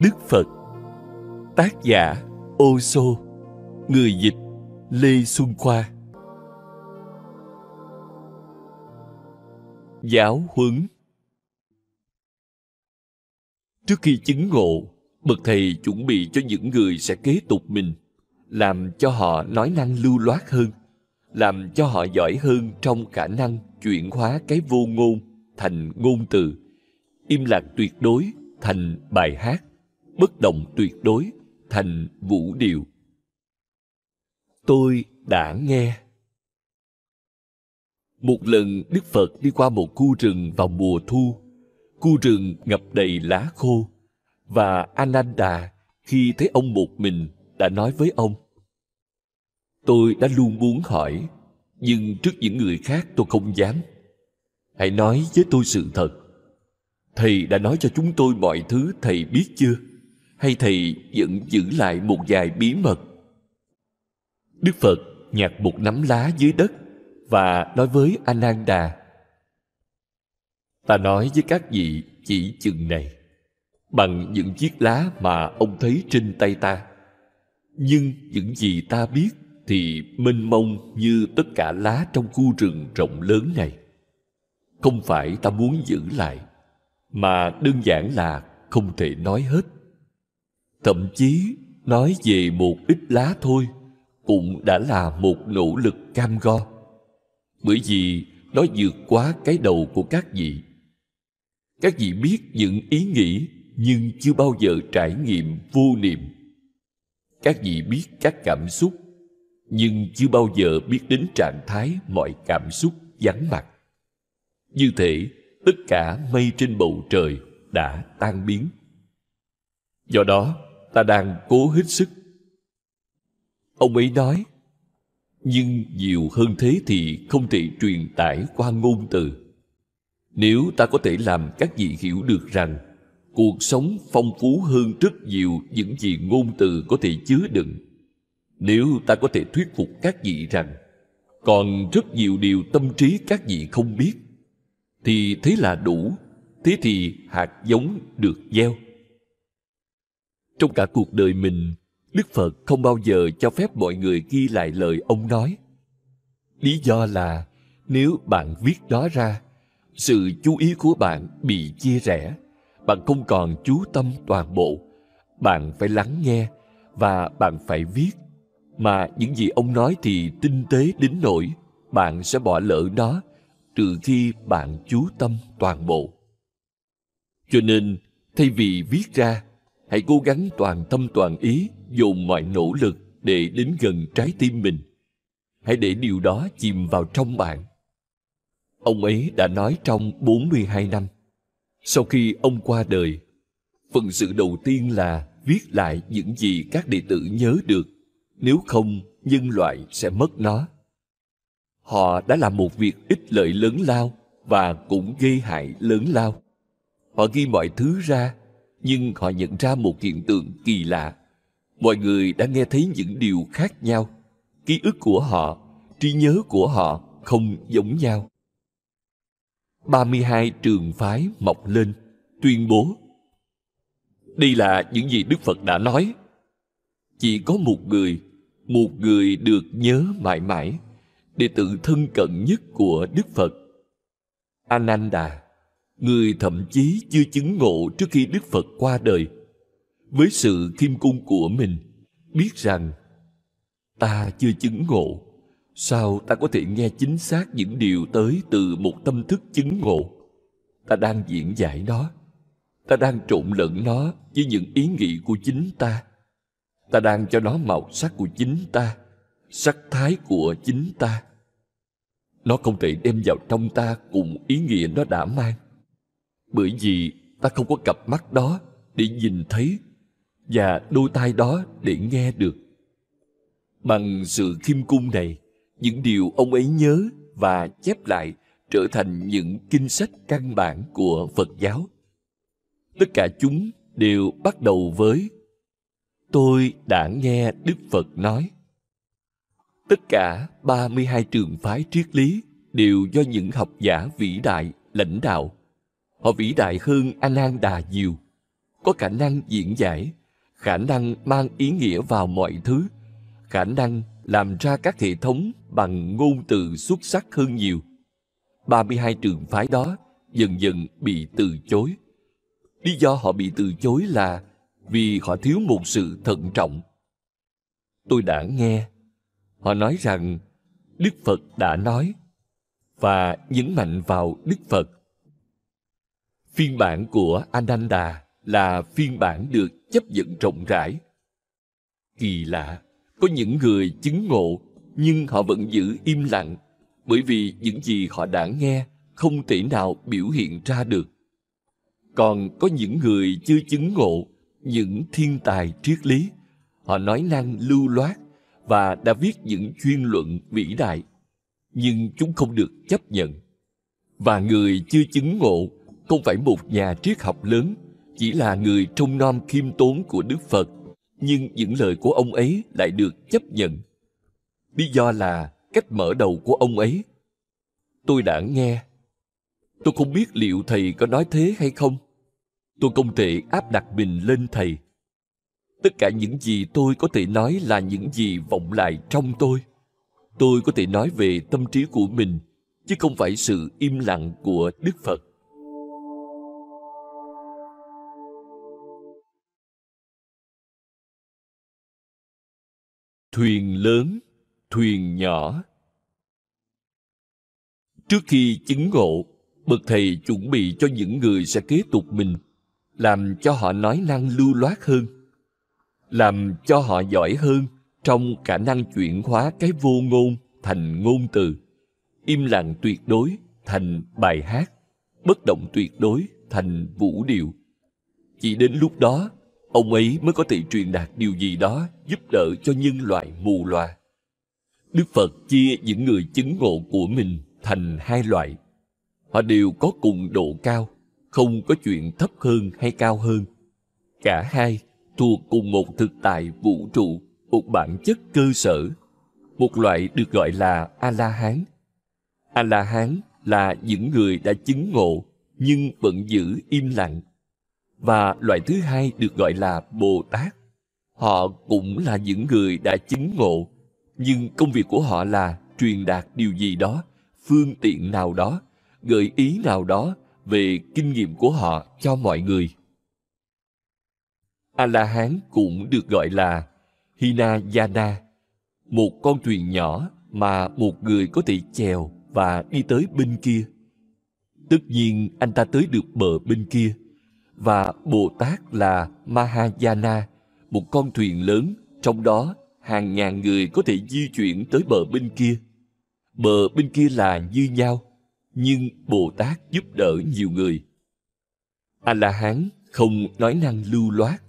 Đức Phật. Tác giả Ô Sô Người dịch Lê Xuân Khoa. Giáo huấn. Trước khi chứng ngộ, bậc thầy chuẩn bị cho những người sẽ kế tục mình, làm cho họ nói năng lưu loát hơn, làm cho họ giỏi hơn trong khả năng chuyển hóa cái vô ngôn thành ngôn từ, im lặng tuyệt đối thành bài hát, bất động tuyệt đối thành vũ điệu. Tôi đã nghe. Một lần Đức Phật đi qua một khu rừng vào mùa thu. Khu rừng ngập đầy lá khô. Và Ananda khi thấy ông một mình đã nói với ông. Tôi đã luôn muốn hỏi, nhưng trước những người khác tôi không dám. Hãy nói với tôi sự thật. Thầy đã nói cho chúng tôi mọi thứ thầy biết chưa? Hay thầy vẫn giữ lại một vài bí mật? Đức Phật nhặt một nắm lá dưới đất và nói với Ananda Ta nói với các vị chỉ chừng này bằng những chiếc lá mà ông thấy trên tay ta. Nhưng những gì ta biết thì mênh mông như tất cả lá trong khu rừng rộng lớn này. Không phải ta muốn giữ lại, mà đơn giản là không thể nói hết. Thậm chí nói về một ít lá thôi cũng đã là một nỗ lực cam go. Bởi vì nó vượt quá cái đầu của các vị. Các vị biết những ý nghĩ nhưng chưa bao giờ trải nghiệm vô niệm. Các vị biết các cảm xúc nhưng chưa bao giờ biết đến trạng thái mọi cảm xúc vắng mặt. Như thể tất cả mây trên bầu trời đã tan biến. Do đó, ta đang cố hết sức. Ông ấy nói, nhưng nhiều hơn thế thì không thể truyền tải qua ngôn từ. Nếu ta có thể làm các vị hiểu được rằng cuộc sống phong phú hơn rất nhiều những gì ngôn từ có thể chứa đựng, nếu ta có thể thuyết phục các vị rằng còn rất nhiều điều tâm trí các vị không biết, thì thế là đủ, thế thì hạt giống được gieo. Trong cả cuộc đời mình, Đức Phật không bao giờ cho phép mọi người ghi lại lời ông nói. Lý do là nếu bạn viết đó ra, sự chú ý của bạn bị chia rẽ, bạn không còn chú tâm toàn bộ. Bạn phải lắng nghe và bạn phải viết. Mà những gì ông nói thì tinh tế đến nỗi bạn sẽ bỏ lỡ nó trừ khi bạn chú tâm toàn bộ. Cho nên, thay vì viết ra, hãy cố gắng toàn tâm toàn ý dồn mọi nỗ lực để đến gần trái tim mình. Hãy để điều đó chìm vào trong bạn. Ông ấy đã nói trong 42 năm. Sau khi ông qua đời, phần sự đầu tiên là viết lại những gì các đệ tử nhớ được. Nếu không, nhân loại sẽ mất nó. Họ đã làm một việc ích lợi lớn lao và cũng gây hại lớn lao. Họ ghi mọi thứ ra, nhưng họ nhận ra một hiện tượng kỳ lạ. Mọi người đã nghe thấy những điều khác nhau. Ký ức của họ, trí nhớ của họ không giống nhau. 32 trường phái mọc lên, tuyên bố Đây là những gì Đức Phật đã nói. Chỉ có một người, một người được nhớ mãi mãi, đệ tử thân cận nhất của Đức Phật. Ananda, người thậm chí chưa chứng ngộ trước khi Đức Phật qua đời, với sự khiêm cung của mình, biết rằng ta chưa chứng ngộ Sao ta có thể nghe chính xác những điều tới từ một tâm thức chứng ngộ? Ta đang diễn giải nó. Ta đang trộn lẫn nó với những ý nghĩ của chính ta. Ta đang cho nó màu sắc của chính ta, sắc thái của chính ta. Nó không thể đem vào trong ta cùng ý nghĩa nó đã mang. Bởi vì ta không có cặp mắt đó để nhìn thấy và đôi tai đó để nghe được. Bằng sự khiêm cung này, những điều ông ấy nhớ và chép lại trở thành những kinh sách căn bản của Phật giáo. Tất cả chúng đều bắt đầu với Tôi đã nghe Đức Phật nói. Tất cả 32 trường phái triết lý đều do những học giả vĩ đại lãnh đạo. Họ vĩ đại hơn Ananda nhiều. có khả năng diễn giải, khả năng mang ý nghĩa vào mọi thứ, khả năng làm ra các hệ thống bằng ngôn từ xuất sắc hơn nhiều. 32 trường phái đó dần dần bị từ chối. Lý do họ bị từ chối là vì họ thiếu một sự thận trọng. Tôi đã nghe, họ nói rằng Đức Phật đã nói và nhấn mạnh vào Đức Phật. Phiên bản của Ananda là phiên bản được chấp nhận rộng rãi. Kỳ lạ, có những người chứng ngộ nhưng họ vẫn giữ im lặng bởi vì những gì họ đã nghe không thể nào biểu hiện ra được. Còn có những người chưa chứng ngộ, những thiên tài triết lý, họ nói năng lưu loát và đã viết những chuyên luận vĩ đại, nhưng chúng không được chấp nhận. Và người chưa chứng ngộ không phải một nhà triết học lớn, chỉ là người trông nom khiêm tốn của Đức Phật, nhưng những lời của ông ấy lại được chấp nhận. Lý do là cách mở đầu của ông ấy. Tôi đã nghe. Tôi không biết liệu thầy có nói thế hay không. Tôi không thể áp đặt mình lên thầy. Tất cả những gì tôi có thể nói là những gì vọng lại trong tôi. Tôi có thể nói về tâm trí của mình, chứ không phải sự im lặng của Đức Phật. Thuyền lớn, thuyền nhỏ Trước khi chứng ngộ, bậc thầy chuẩn bị cho những người sẽ kế tục mình, làm cho họ nói năng lưu loát hơn, làm cho họ giỏi hơn trong khả năng chuyển hóa cái vô ngôn thành ngôn từ, im lặng tuyệt đối thành bài hát, bất động tuyệt đối thành vũ điệu. Chỉ đến lúc đó, ông ấy mới có thể truyền đạt điều gì đó giúp đỡ cho nhân loại mù loà. Đức Phật chia những người chứng ngộ của mình thành hai loại. Họ đều có cùng độ cao, không có chuyện thấp hơn hay cao hơn. Cả hai thuộc cùng một thực tại vũ trụ, một bản chất cơ sở. Một loại được gọi là A-la-hán. A-la-hán là những người đã chứng ngộ nhưng vẫn giữ im lặng. Và loại thứ hai được gọi là Bồ Tát. Họ cũng là những người đã chứng ngộ, nhưng công việc của họ là truyền đạt điều gì đó phương tiện nào đó gợi ý nào đó về kinh nghiệm của họ cho mọi người. A la hán cũng được gọi là hinayana một con thuyền nhỏ mà một người có thể chèo và đi tới bên kia. Tất nhiên anh ta tới được bờ bên kia và bồ tát là mahayana, một con thuyền lớn. Trong đó, hàng ngàn người có thể di chuyển tới bờ bên kia. Bờ bên kia là như nhau, nhưng bồ tát giúp đỡ nhiều người. A la hán không nói năng lưu loát.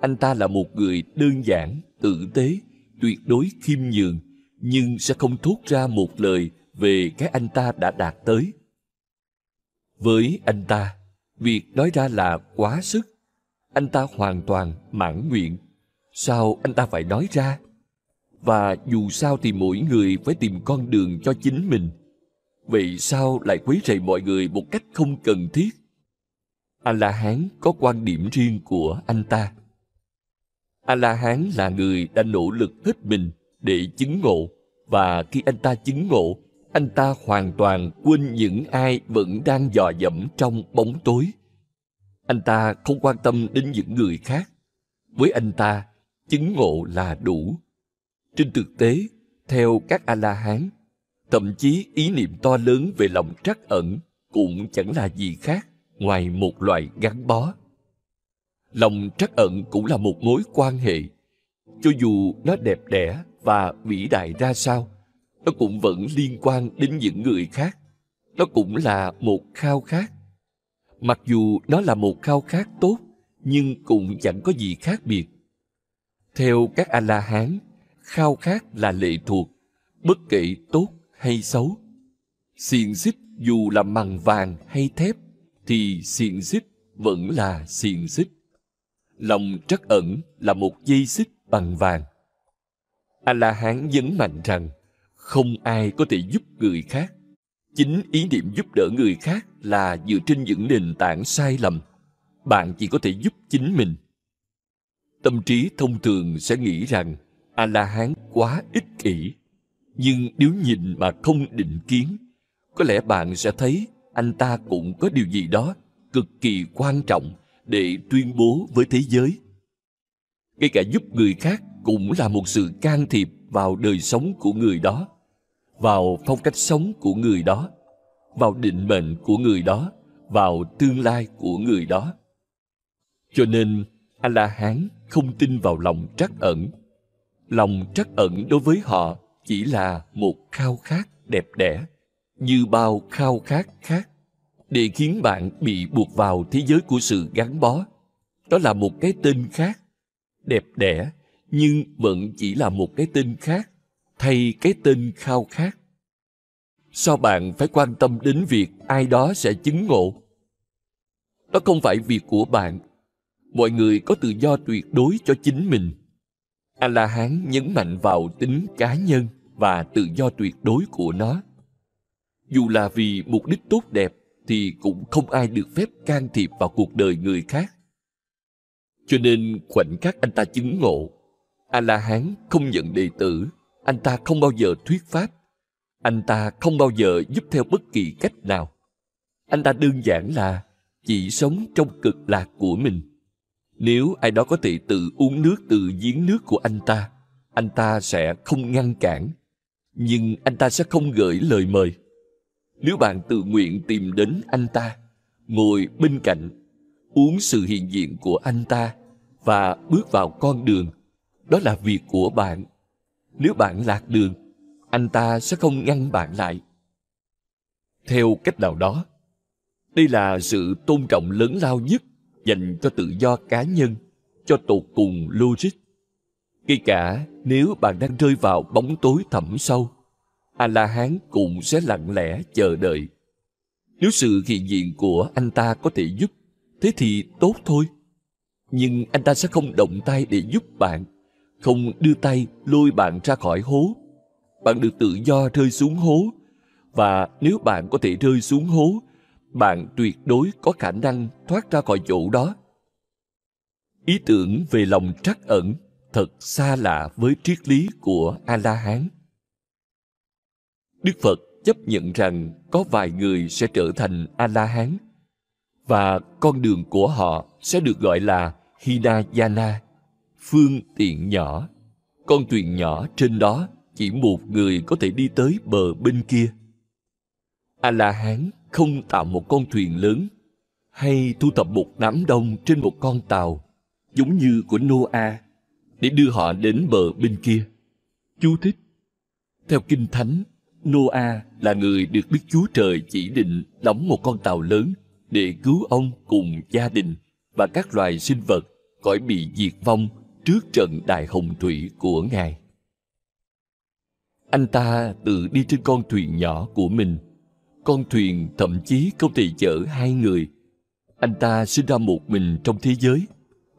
Anh ta là một người đơn giản, tử tế, tuyệt đối khiêm nhường, nhưng sẽ không thốt ra một lời về cái anh ta đã đạt tới. Với anh ta việc nói ra là quá sức. Anh ta hoàn toàn mãn nguyện. Sao anh ta phải nói ra? Và dù sao thì mỗi người phải tìm con đường cho chính mình. Vậy sao lại quấy rầy mọi người một cách không cần thiết? A la hán có quan điểm riêng của anh ta. A la hán là người đã nỗ lực hết mình để chứng ngộ. Và khi anh ta chứng ngộ anh ta hoàn toàn quên những ai vẫn đang dò dẫm trong bóng tối anh ta không quan tâm đến những người khác với anh ta chứng ngộ là đủ trên thực tế, theo các A-la-hán, thậm chí ý niệm to lớn về lòng trắc ẩn cũng chẳng là gì khác ngoài một loại gắn bó. Lòng trắc ẩn cũng là một mối quan hệ. Cho dù nó đẹp đẽ và vĩ đại ra sao, nó cũng vẫn liên quan đến những người khác. Nó cũng là một khao khát. Mặc dù nó là một khao khát tốt, nhưng cũng chẳng có gì khác biệt. Theo các A-la-hán, khao khát là lệ thuộc, bất kể tốt hay xấu. Xiềng xích dù là bằng vàng hay thép, thì xiềng xích vẫn là xiềng xích. Lòng trắc ẩn là một dây xích bằng vàng. A-la-hán nhấn mạnh rằng không ai có thể giúp người khác. Chính ý niệm giúp đỡ người khác là dựa trên những nền tảng sai lầm. bạn chỉ có thể giúp chính mình. Tâm trí thông thường sẽ nghĩ rằng A-la-hán quá ích kỷ. Nhưng nếu nhìn mà không định kiến, có lẽ bạn sẽ thấy anh ta cũng có điều gì đó cực kỳ quan trọng để tuyên bố với thế giới. Ngay cả giúp người khác cũng là một sự can thiệp vào đời sống của người đó, vào phong cách sống của người đó, vào định mệnh của người đó, vào tương lai của người đó. Cho nên, A-la-hán không tin vào lòng trắc ẩn. Lòng trắc ẩn đối với họ chỉ là một khao khát đẹp đẽ, như bao khao khát khác, để khiến bạn bị buộc vào thế giới của sự gắn bó. Đó là một cái tên khác, đẹp đẽ, nhưng vẫn chỉ là một cái tên khác, hay cái tên khao khát. Sao bạn phải quan tâm đến việc ai đó sẽ chứng ngộ? Đó không phải việc của bạn mọi người có tự do tuyệt đối cho chính mình. A-la-hán nhấn mạnh vào tính cá nhân và tự do tuyệt đối của nó. Dù là vì mục đích tốt đẹp thì cũng không ai được phép can thiệp vào cuộc đời người khác. Cho nên khoảnh khắc anh ta chứng ngộ, A-la-hán không nhận đệ tử, anh ta không bao giờ thuyết pháp, anh ta không bao giờ giúp theo bất kỳ cách nào. Anh ta đơn giản là chỉ sống trong cực lạc của mình nếu ai đó có thể tự uống nước từ giếng nước của anh ta, anh ta sẽ không ngăn cản. Nhưng anh ta sẽ không gửi lời mời. Nếu bạn tự nguyện tìm đến anh ta, ngồi bên cạnh, uống sự hiện diện của anh ta và bước vào con đường, đó là việc của bạn. Nếu bạn lạc đường, anh ta sẽ không ngăn bạn lại. Theo cách nào đó, đây là sự tôn trọng lớn lao nhất dành cho tự do cá nhân, cho tột cùng logic. Ngay cả nếu bạn đang rơi vào bóng tối thẳm sâu, A-la-hán cũng sẽ lặng lẽ chờ đợi. Nếu sự hiện diện của anh ta có thể giúp, thế thì tốt thôi. Nhưng anh ta sẽ không động tay để giúp bạn, không đưa tay lôi bạn ra khỏi hố. Bạn được tự do rơi xuống hố, và nếu bạn có thể rơi xuống hố bạn tuyệt đối có khả năng thoát ra khỏi chỗ đó. Ý tưởng về lòng trắc ẩn thật xa lạ với triết lý của A-la-hán. Đức Phật chấp nhận rằng có vài người sẽ trở thành A-la-hán và con đường của họ sẽ được gọi là Hinayana, phương tiện nhỏ. Con thuyền nhỏ trên đó chỉ một người có thể đi tới bờ bên kia. A-la-hán không tạo một con thuyền lớn hay thu thập một đám đông trên một con tàu giống như của Noah để đưa họ đến bờ bên kia. Chú thích Theo Kinh Thánh, Noah là người được Đức Chúa Trời chỉ định đóng một con tàu lớn để cứu ông cùng gia đình và các loài sinh vật khỏi bị diệt vong trước trận đại hồng thủy của Ngài. Anh ta tự đi trên con thuyền nhỏ của mình con thuyền thậm chí không thể chở hai người. Anh ta sinh ra một mình trong thế giới.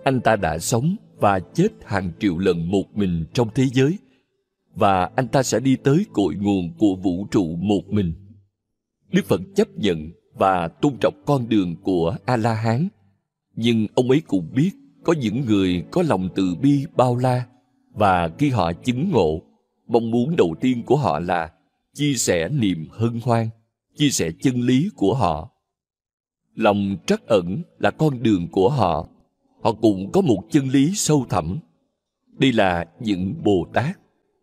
Anh ta đã sống và chết hàng triệu lần một mình trong thế giới. Và anh ta sẽ đi tới cội nguồn của vũ trụ một mình. Đức Phật chấp nhận và tôn trọng con đường của A-la-hán. Nhưng ông ấy cũng biết có những người có lòng từ bi bao la và khi họ chứng ngộ, mong muốn đầu tiên của họ là chia sẻ niềm hân hoan chia sẻ chân lý của họ. Lòng trắc ẩn là con đường của họ. Họ cũng có một chân lý sâu thẳm. Đây là những bồ tát.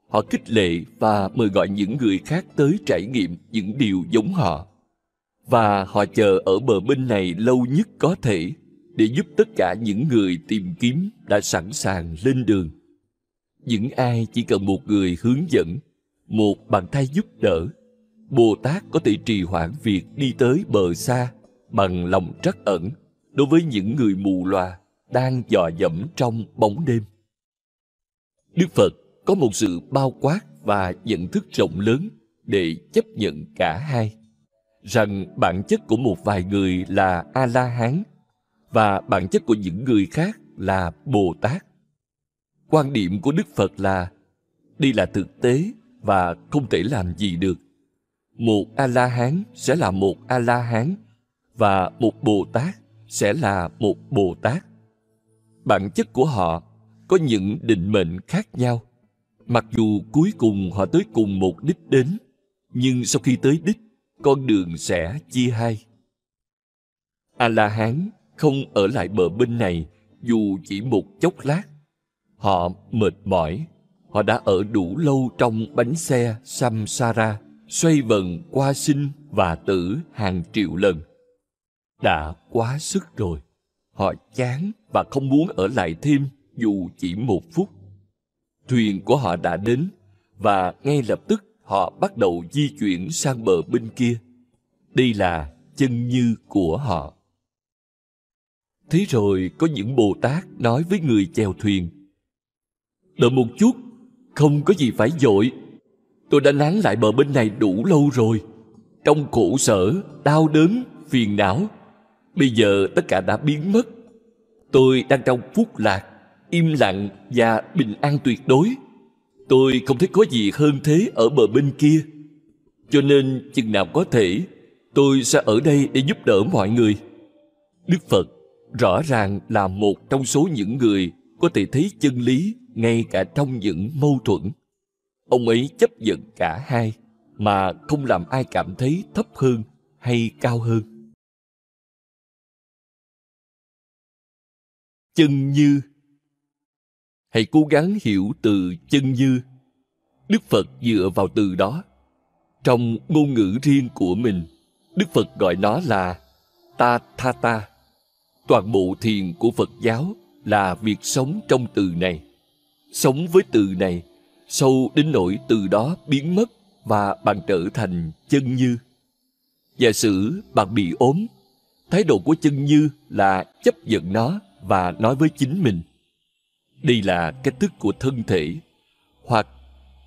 Họ khích lệ và mời gọi những người khác tới trải nghiệm những điều giống họ. Và họ chờ ở bờ bên này lâu nhất có thể để giúp tất cả những người tìm kiếm đã sẵn sàng lên đường những ai chỉ cần một người hướng dẫn, một bàn tay giúp đỡ Bồ Tát có thể trì hoãn việc đi tới bờ xa bằng lòng trắc ẩn đối với những người mù loà đang dò dẫm trong bóng đêm. Đức Phật có một sự bao quát và nhận thức rộng lớn để chấp nhận cả hai, rằng bản chất của một vài người là a la hán và bản chất của những người khác là bồ tát. Quan điểm của đức phật là đây là thực tế và không thể làm gì được. Một a la hán sẽ là một a la hán và một bồ tát sẽ là một bồ tát. Bản chất của họ có những định mệnh khác nhau. Mặc dù cuối cùng họ tới cùng một đích đến, nhưng sau khi tới đích, con đường sẽ chia hai. A la hán không ở lại bờ bên này, dù chỉ một chốc lát. Họ mệt mỏi, họ đã ở đủ lâu trong bánh xe samsara, xoay vần qua sinh và tử hàng triệu lần. Đã quá sức rồi, họ chán và không muốn ở lại thêm dù chỉ một phút. Thuyền của họ đã đến và ngay lập tức họ bắt đầu di chuyển sang bờ bên kia. Đây là chân như của họ thế rồi có những bồ tát nói với người chèo thuyền, đợi một chút, không có gì phải dội. Tôi đã nán lại bờ bên này đủ lâu rồi. Trong khổ sở, đau đớn, phiền não, bây giờ tất cả đã biến mất. Tôi đang trong phúc lạc, im lặng và bình an tuyệt đối. Tôi không thấy có gì hơn thế ở bờ bên kia. Cho nên chừng nào có thể, tôi sẽ ở đây để giúp đỡ mọi người. Đức phật rõ ràng là một trong số những người có thể thấy chân lý ngay cả trong những mâu thuẫn. Ông ấy chấp nhận cả hai mà không làm ai cảm thấy thấp hơn hay cao hơn. Chân như hãy cố gắng hiểu từ chân như. Đức phật dựa vào từ đó. Trong ngôn ngữ riêng của mình, đức phật gọi nó là ta tha ta toàn bộ thiền của phật giáo là việc sống trong từ này. Sống với từ này, sâu đến nỗi từ đó biến mất và bạn trở thành chân như. Giả sử bạn bị ốm, thái độ của chân như là chấp nhận nó và nói với chính mình. Đây là cách thức của thân thể, hoặc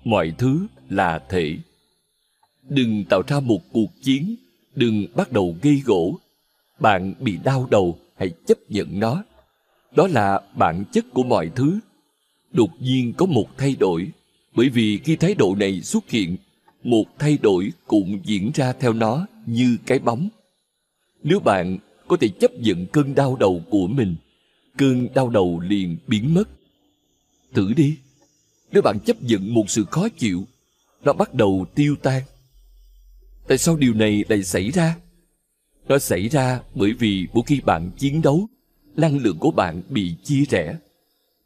mọi thứ là thể. Đừng tạo ra một cuộc chiến, đừng bắt đầu gây gỗ. Bạn bị đau đầu hãy chấp nhận nó. Đó là bản chất của mọi thứ. Đột nhiên có một thay đổi, bởi vì khi thái độ này xuất hiện, một thay đổi cũng diễn ra theo nó như cái bóng. Nếu bạn có thể chấp nhận cơn đau đầu của mình, cơn đau đầu liền biến mất. Thử đi. Nếu bạn chấp nhận một sự khó chịu, nó bắt đầu tiêu tan. Tại sao điều này lại xảy ra? Nó xảy ra bởi vì mỗi khi bạn chiến đấu, năng lượng của bạn bị chia rẽ.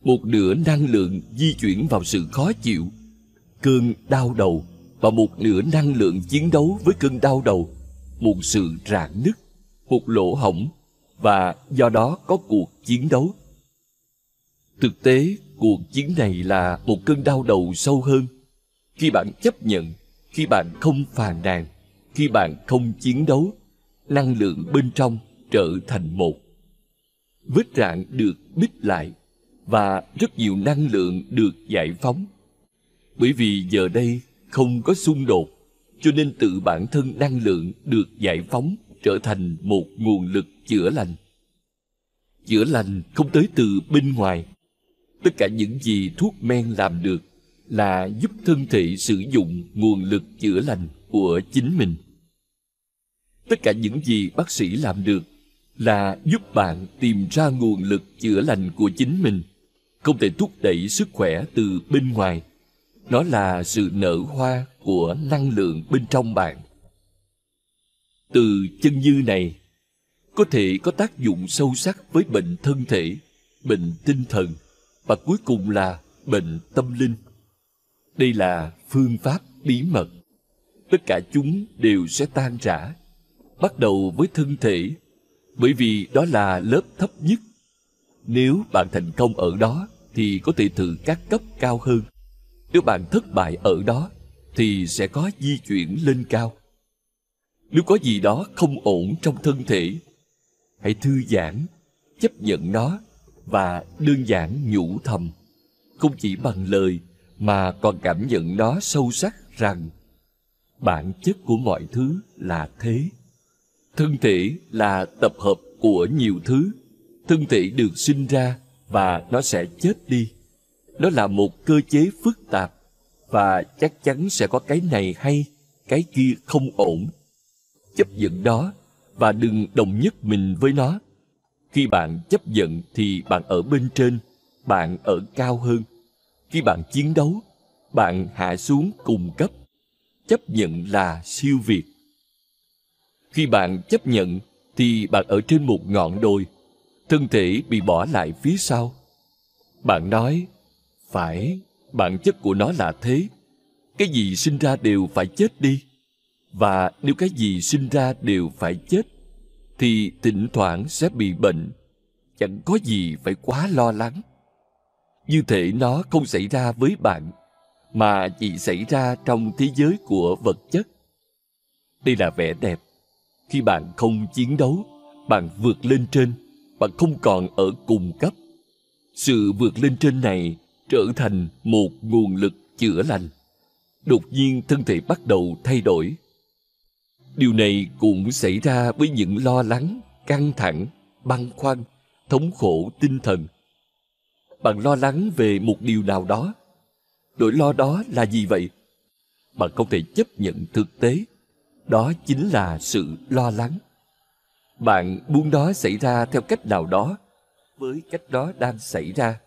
Một nửa năng lượng di chuyển vào sự khó chịu, cơn đau đầu và một nửa năng lượng chiến đấu với cơn đau đầu, một sự rạn nứt, một lỗ hổng và do đó có cuộc chiến đấu. Thực tế, cuộc chiến này là một cơn đau đầu sâu hơn. Khi bạn chấp nhận, khi bạn không phàn nàn, khi bạn không chiến đấu năng lượng bên trong trở thành một. Vết rạn được bít lại và rất nhiều năng lượng được giải phóng. Bởi vì giờ đây không có xung đột, cho nên tự bản thân năng lượng được giải phóng trở thành một nguồn lực chữa lành. Chữa lành không tới từ bên ngoài. Tất cả những gì thuốc men làm được là giúp thân thể sử dụng nguồn lực chữa lành của chính mình tất cả những gì bác sĩ làm được là giúp bạn tìm ra nguồn lực chữa lành của chính mình. Không thể thúc đẩy sức khỏe từ bên ngoài. Nó là sự nở hoa của năng lượng bên trong bạn. Từ chân như này, có thể có tác dụng sâu sắc với bệnh thân thể, bệnh tinh thần và cuối cùng là bệnh tâm linh. Đây là phương pháp bí mật. Tất cả chúng đều sẽ tan rã bắt đầu với thân thể, bởi vì đó là lớp thấp nhất. Nếu bạn thành công ở đó, thì có thể thử các cấp cao hơn. Nếu bạn thất bại ở đó, thì sẽ có di chuyển lên cao. Nếu có gì đó không ổn trong thân thể, hãy thư giãn, chấp nhận nó và đơn giản nhủ thầm. Không chỉ bằng lời mà còn cảm nhận nó sâu sắc rằng bản chất của mọi thứ là thế thân thể là tập hợp của nhiều thứ thân thể được sinh ra và nó sẽ chết đi nó là một cơ chế phức tạp và chắc chắn sẽ có cái này hay cái kia không ổn chấp nhận đó và đừng đồng nhất mình với nó Khi bạn chấp nhận thì bạn ở bên trên, bạn ở cao hơn. Khi bạn chiến đấu, bạn hạ xuống cùng cấp. Chấp nhận là siêu việt. Khi bạn chấp nhận thì bạn ở trên một ngọn đồi, thân thể bị bỏ lại phía sau. Bạn nói, phải, bản chất của nó là thế. Cái gì sinh ra đều phải chết đi. Và nếu cái gì sinh ra đều phải chết, thì thỉnh thoảng sẽ bị bệnh. Chẳng có gì phải quá lo lắng. Như thể nó không xảy ra với bạn, mà chỉ xảy ra trong thế giới của vật chất. Đây là vẻ đẹp. Khi bạn không chiến đấu, bạn vượt lên trên, bạn không còn ở cùng cấp. Sự vượt lên trên này trở thành một nguồn lực chữa lành. Đột nhiên thân thể bắt đầu thay đổi. Điều này cũng xảy ra với những lo lắng, căng thẳng, băn khoăn, thống khổ tinh thần. Bạn lo lắng về một điều nào đó. Nỗi lo đó là gì vậy? Bạn không thể chấp nhận thực tế. Đó chính là sự lo lắng. Bạn muốn nó xảy ra theo cách nào đó với cách đó đang xảy ra.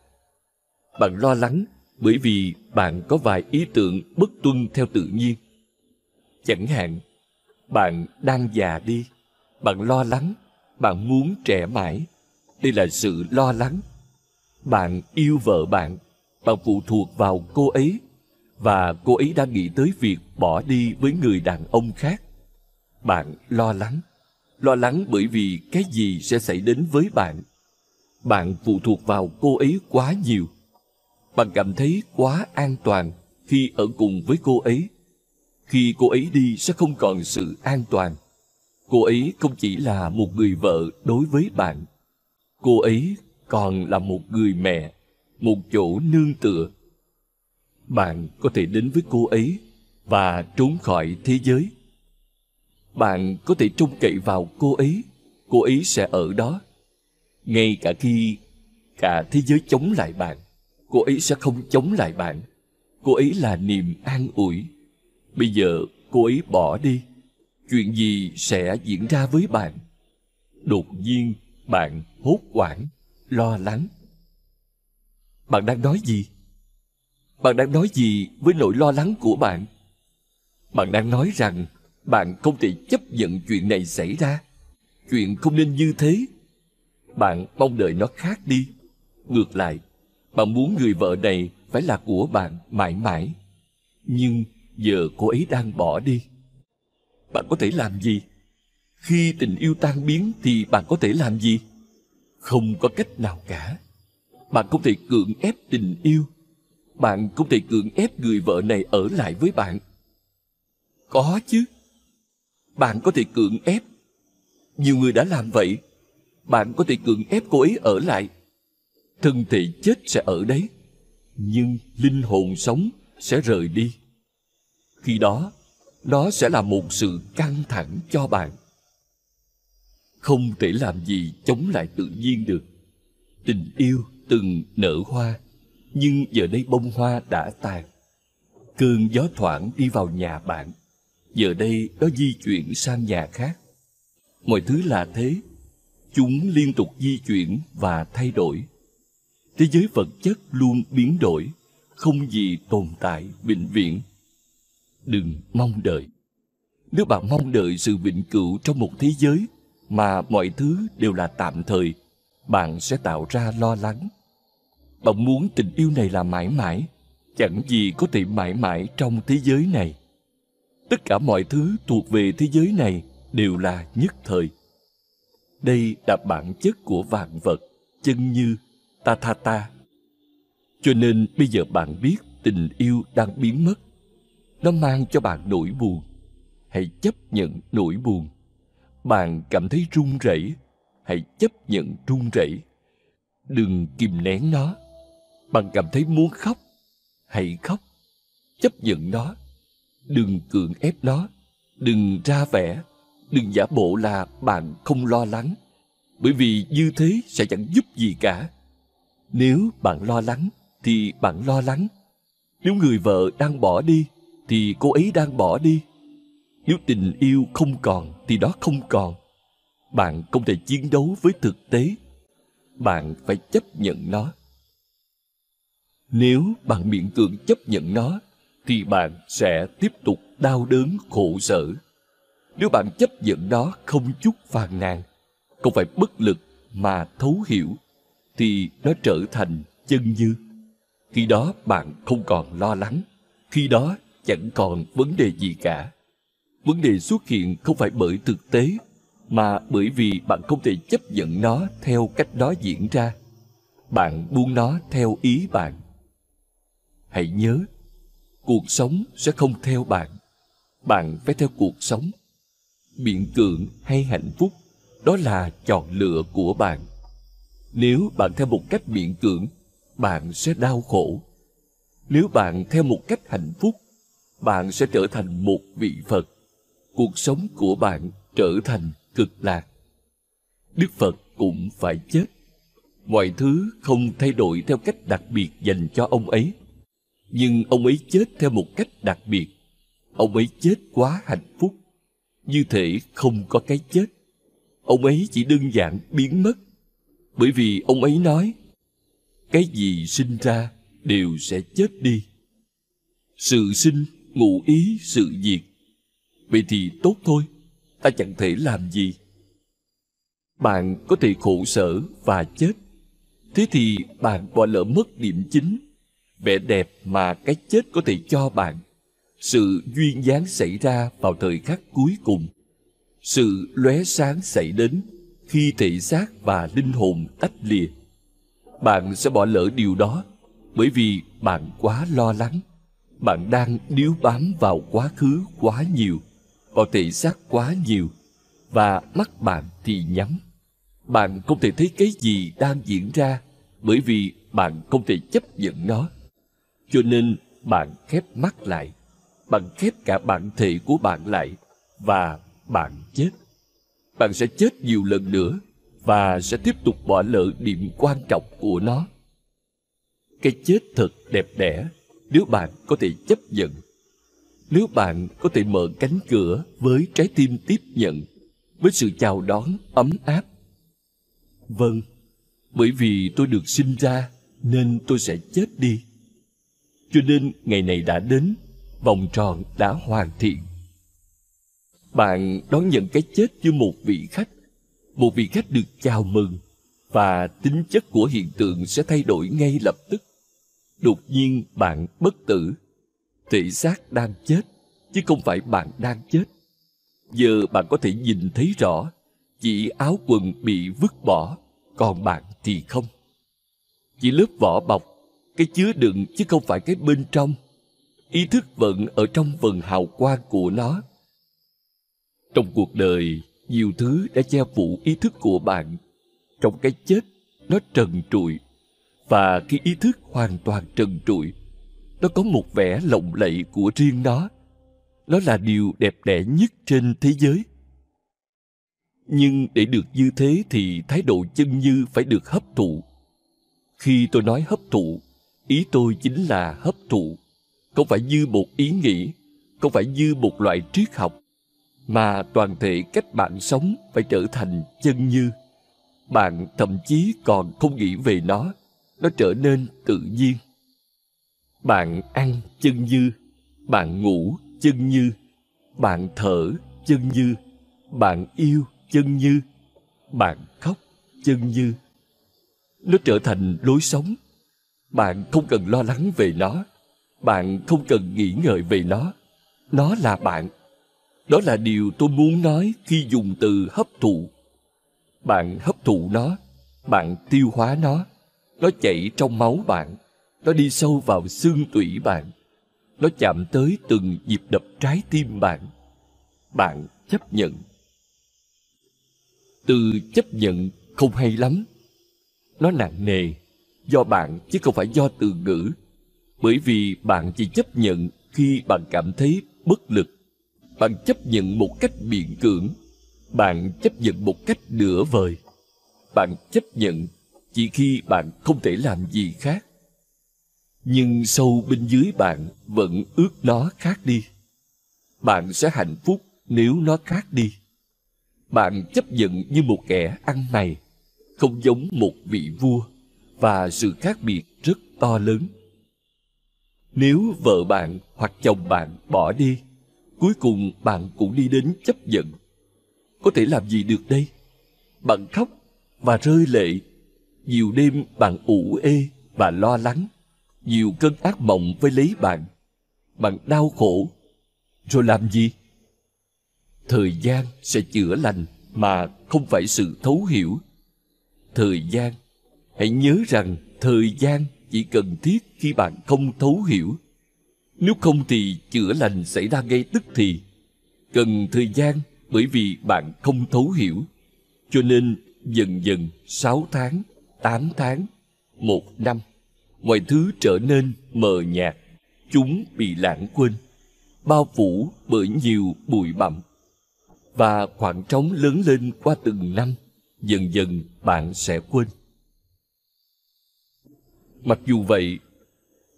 Bạn lo lắng bởi vì bạn có vài ý tưởng bất tuân theo tự nhiên. Chẳng hạn, bạn đang già đi, bạn lo lắng, bạn muốn trẻ mãi. Đây là sự lo lắng. Bạn yêu vợ bạn, bạn phụ thuộc vào cô ấy và cô ấy đang nghĩ tới việc bỏ đi với người đàn ông khác. Bạn lo lắng, lo lắng bởi vì cái gì sẽ xảy đến với bạn. Bạn phụ thuộc vào cô ấy quá nhiều bạn cảm thấy quá an toàn khi ở cùng với cô ấy. Khi cô ấy đi sẽ không còn sự an toàn. Cô ấy không chỉ là một người vợ đối với bạn. Cô ấy còn là một người mẹ, một chỗ nương tựa. Bạn có thể đến với cô ấy và trốn khỏi thế giới. Bạn có thể trông cậy vào cô ấy, cô ấy sẽ ở đó. Ngay cả khi cả thế giới chống lại bạn cô ấy sẽ không chống lại bạn. Cô ấy là niềm an ủi. Bây giờ cô ấy bỏ đi chuyện gì sẽ diễn ra với bạn? Đột nhiên bạn hốt hoảng lo lắng. Bạn đang nói gì? Bạn đang nói gì với nỗi lo lắng của bạn? Bạn đang nói rằng bạn không thể chấp nhận chuyện này xảy ra chuyện không nên như thế bạn mong đợi nó khác đi ngược lại, bạn muốn người vợ này phải là của bạn mãi mãi. Nhưng giờ cô ấy đang bỏ đi. Bạn có thể làm gì? Khi tình yêu tan biến thì bạn có thể làm gì? Không có cách nào cả. Bạn không thể cưỡng ép tình yêu. Bạn không thể cưỡng ép người vợ này ở lại với bạn. Có chứ. Bạn có thể cưỡng ép. Nhiều người đã làm vậy. Bạn có thể cưỡng ép cô ấy ở lại. Thân thể chết sẽ ở đấy. Nhưng linh hồn sống sẽ rời đi. Khi đó nó sẽ là một sự căng thẳng cho bạn. Không thể làm gì chống lại tự nhiên được. Tình yêu từng nở hoa, nhưng giờ đây bông hoa đã tàn. Cơn gió thoảng đi vào nhà bạn giờ đây nó di chuyển sang nhà khác. Mọi thứ là thế. Chúng liên tục di chuyển và thay đổi. Thế giới vật chất luôn biến đổi, không gì tồn tại vĩnh viễn. Đừng mong đợi. Nếu bạn mong đợi sự vĩnh cửu trong một thế giới mà mọi thứ đều là tạm thời, bạn sẽ tạo ra lo lắng. Bạn muốn tình yêu này là mãi mãi, chẳng gì có thể mãi mãi trong thế giới này tất cả mọi thứ thuộc về thế giới này đều là nhất thời đây là bản chất của vạn vật chân như ta tha ta. Cho nên bây giờ bạn biết tình yêu đang biến mất. Nó mang cho bạn nỗi buồn. Hãy chấp nhận nỗi buồn. Bạn cảm thấy run rẩy, hãy chấp nhận run rẩy. Đừng kìm nén nó. Bạn cảm thấy muốn khóc, hãy khóc. Chấp nhận nó. Đừng cưỡng ép nó. Đừng ra vẻ. Đừng giả bộ là bạn không lo lắng. Bởi vì như thế sẽ chẳng giúp gì cả nếu bạn lo lắng, thì bạn lo lắng. Nếu người vợ đang bỏ đi, thì cô ấy đang bỏ đi. Nếu tình yêu không còn, thì đó không còn. Bạn không thể chiến đấu với thực tế. bạn phải chấp nhận nó nếu bạn miễn cưỡng chấp nhận nó thì bạn sẽ tiếp tục đau đớn, khổ sở. Nếu bạn chấp nhận nó không chút phàn nàn, không phải bất lực mà thấu hiểu, thì nó trở thành chân như. Khi đó bạn không còn lo lắng, khi đó chẳng còn vấn đề gì cả. Vấn đề xuất hiện không phải bởi thực tế, mà bởi vì bạn không thể chấp nhận nó theo cách đó diễn ra. Bạn buông nó theo ý bạn. Hãy nhớ cuộc sống sẽ không theo bạn. Bạn phải theo cuộc sống. Biện cưỡng hay hạnh phúc, đó là chọn lựa của bạn. Nếu bạn theo một cách biện cưỡng bạn sẽ đau khổ. Nếu bạn theo một cách hạnh phúc, bạn sẽ trở thành một vị phật. Cuộc sống của bạn trở thành cực lạc. Đức phật cũng phải chết. Mọi thứ không thay đổi theo cách đặc biệt dành cho ông ấy nhưng ông ấy chết theo một cách đặc biệt. Ông ấy chết quá hạnh phúc. Như thể không có cái chết. Ông ấy chỉ đơn giản biến mất. Bởi vì ông ấy nói, cái gì sinh ra đều sẽ chết đi. Sự sinh, ngụ ý, sự diệt. Vậy thì tốt thôi. Ta chẳng thể làm gì. Bạn có thể khổ sở và chết. Thế thì bạn bỏ lỡ mất điểm chính vẻ đẹp mà cái chết có thể cho bạn. Sự duyên dáng xảy ra vào thời khắc cuối cùng. Sự lóe sáng xảy đến khi thể xác và linh hồn tách lìa. Bạn sẽ bỏ lỡ điều đó bởi vì bạn quá lo lắng. Bạn đang điếu bám vào quá khứ quá nhiều, vào thể xác quá nhiều và mắt bạn thì nhắm. Bạn không thể thấy cái gì đang diễn ra bởi vì bạn không thể chấp nhận nó cho nên bạn khép mắt lại, bạn khép cả bản thể của bạn lại và bạn chết. Bạn sẽ chết nhiều lần nữa và sẽ tiếp tục bỏ lỡ điểm quan trọng của nó. Cái chết thật đẹp đẽ, nếu bạn có thể chấp nhận, nếu bạn có thể mở cánh cửa với trái tim tiếp nhận, với sự chào đón ấm áp. Vâng bởi vì tôi được sinh ra nên tôi sẽ chết đi cho nên ngày này đã đến, vòng tròn đã hoàn thiện. Bạn đón nhận cái chết như một vị khách, một vị khách được chào mừng, và tính chất của hiện tượng sẽ thay đổi ngay lập tức. Đột nhiên bạn bất tử, thể xác đang chết, chứ không phải bạn đang chết. Giờ bạn có thể nhìn thấy rõ, chỉ áo quần bị vứt bỏ, còn bạn thì không. Chỉ lớp vỏ bọc cái chứa đựng chứ không phải cái bên trong. Ý thức vẫn ở trong vần hào quang của nó. Trong cuộc đời, nhiều thứ đã che phủ ý thức của bạn. Trong cái chết, nó trần trụi. Và khi ý thức hoàn toàn trần trụi. Nó có một vẻ lộng lẫy của riêng nó. Nó là điều đẹp đẽ nhất trên thế giới. Nhưng để được như thế thì thái độ chân như phải được hấp thụ. Khi tôi nói hấp thụ ý tôi chính là hấp thụ. Không phải như một ý nghĩ, không phải như một loại triết học, mà toàn thể cách bạn sống phải trở thành chân như. Bạn thậm chí còn không nghĩ về nó nó trở nên tự nhiên. Bạn ăn chân như, bạn ngủ chân như, bạn thở chân như, bạn yêu chân như, bạn khóc chân như. Nó trở thành lối sống bạn không cần lo lắng về nó. Bạn không cần nghĩ ngợi về nó. Nó là bạn. Đó là điều tôi muốn nói khi dùng từ hấp thụ. Bạn hấp thụ nó. Bạn tiêu hóa nó. Nó chảy trong máu bạn. Nó đi sâu vào xương tủy bạn. Nó chạm tới từng nhịp đập trái tim bạn. Bạn chấp nhận. Từ chấp nhận không hay lắm. Nó nặng nề do bạn chứ không phải do từ ngữ. Bởi vì bạn chỉ chấp nhận khi bạn cảm thấy bất lực. Bạn chấp nhận một cách biện cưỡng. Bạn chấp nhận một cách nửa vời. Bạn chấp nhận chỉ khi bạn không thể làm gì khác. Nhưng sâu bên dưới bạn vẫn ước nó khác đi. Bạn sẽ hạnh phúc nếu nó khác đi. Bạn chấp nhận như một kẻ ăn mày, không giống một vị vua và sự khác biệt rất to lớn. Nếu vợ bạn hoặc chồng bạn bỏ đi, cuối cùng bạn cũng đi đến chấp nhận. Có thể làm gì được đây? Bạn khóc và rơi lệ. Nhiều đêm bạn ủ ê và lo lắng. Nhiều cơn ác mộng với lấy bạn. Bạn đau khổ. Rồi làm gì? Thời gian sẽ chữa lành mà không phải sự thấu hiểu. Thời gian hãy nhớ rằng thời gian chỉ cần thiết khi bạn không thấu hiểu. Nếu không thì chữa lành xảy ra ngay tức thì. Cần thời gian bởi vì bạn không thấu hiểu. Cho nên dần dần sáu tháng, tám tháng, một năm, mọi thứ trở nên mờ nhạt. Chúng bị lãng quên, bao phủ bởi nhiều bụi bặm. Và khoảng trống lớn lên qua từng năm, dần dần bạn sẽ quên mặc dù vậy,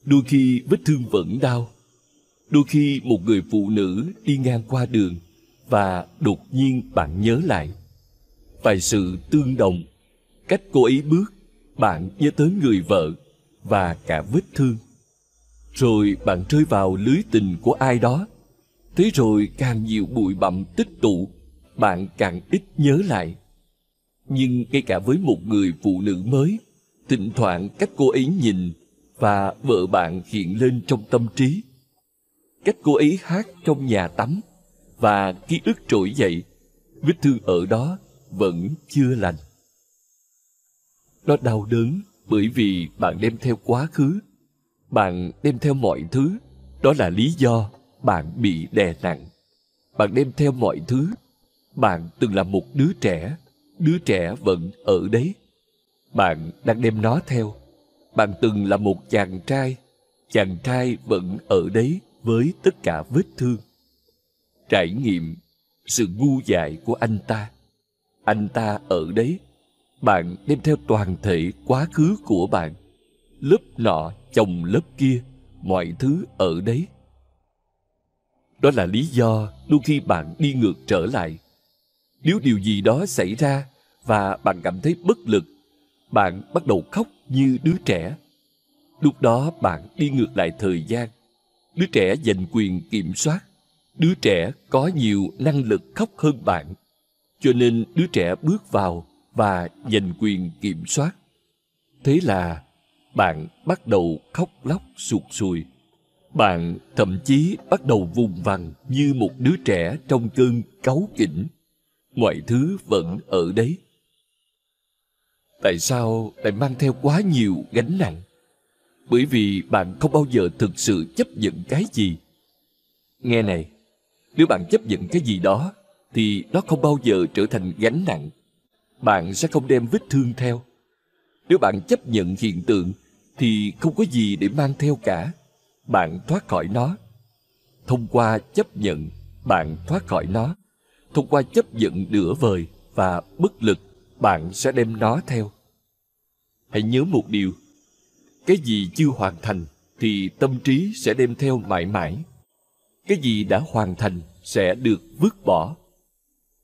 đôi khi vết thương vẫn đau. Đôi khi một người phụ nữ đi ngang qua đường và đột nhiên bạn nhớ lại. Vài sự tương đồng, cách cô ấy bước, bạn nhớ tới người vợ và cả vết thương. Rồi bạn rơi vào lưới tình của ai đó. Thế rồi càng nhiều bụi bặm tích tụ, bạn càng ít nhớ lại. Nhưng ngay cả với một người phụ nữ mới thỉnh thoảng cách cô ấy nhìn và vợ bạn hiện lên trong tâm trí. Cách cô ấy hát trong nhà tắm và ký ức trỗi dậy. Vết thương ở đó vẫn chưa lành. Nó đau đớn bởi vì bạn đem theo quá khứ. Bạn đem theo mọi thứ. Đó là lý do bạn bị đè nặng. Bạn đem theo mọi thứ. Bạn từng là một đứa trẻ. Đứa trẻ vẫn ở đấy bạn đang đem nó theo. Bạn từng là một chàng trai chàng trai vẫn ở đấy với tất cả vết thương. Trải nghiệm sự ngu dại của anh ta. Anh ta ở đấy. Bạn đem theo toàn thể quá khứ của bạn. Lớp nọ, chồng lớp kia, mọi thứ ở đấy. Đó là lý do đôi khi bạn đi ngược trở lại. Nếu điều gì đó xảy ra và bạn cảm thấy bất lực bạn bắt đầu khóc như đứa trẻ. Lúc đó bạn đi ngược lại thời gian. Đứa trẻ giành quyền kiểm soát. Đứa trẻ có nhiều năng lực khóc hơn bạn. Cho nên đứa trẻ bước vào và giành quyền kiểm soát. Thế là bạn bắt đầu khóc lóc sụt sùi. Bạn thậm chí bắt đầu vùng vằng như một đứa trẻ trong cơn cáu kỉnh. Mọi thứ vẫn ở đấy tại sao lại mang theo quá nhiều gánh nặng? Bởi vì bạn không bao giờ thực sự chấp nhận cái gì. Nghe này, nếu bạn chấp nhận cái gì đó, thì nó không bao giờ trở thành gánh nặng. Bạn sẽ không đem vết thương theo. Nếu bạn chấp nhận hiện tượng, thì không có gì để mang theo cả. Bạn thoát khỏi nó. Thông qua chấp nhận, bạn thoát khỏi nó. Thông qua chấp nhận nửa vời và bất lực bạn sẽ đem nó theo. Hãy nhớ một điều, cái gì chưa hoàn thành thì tâm trí sẽ đem theo mãi mãi. Cái gì đã hoàn thành sẽ được vứt bỏ.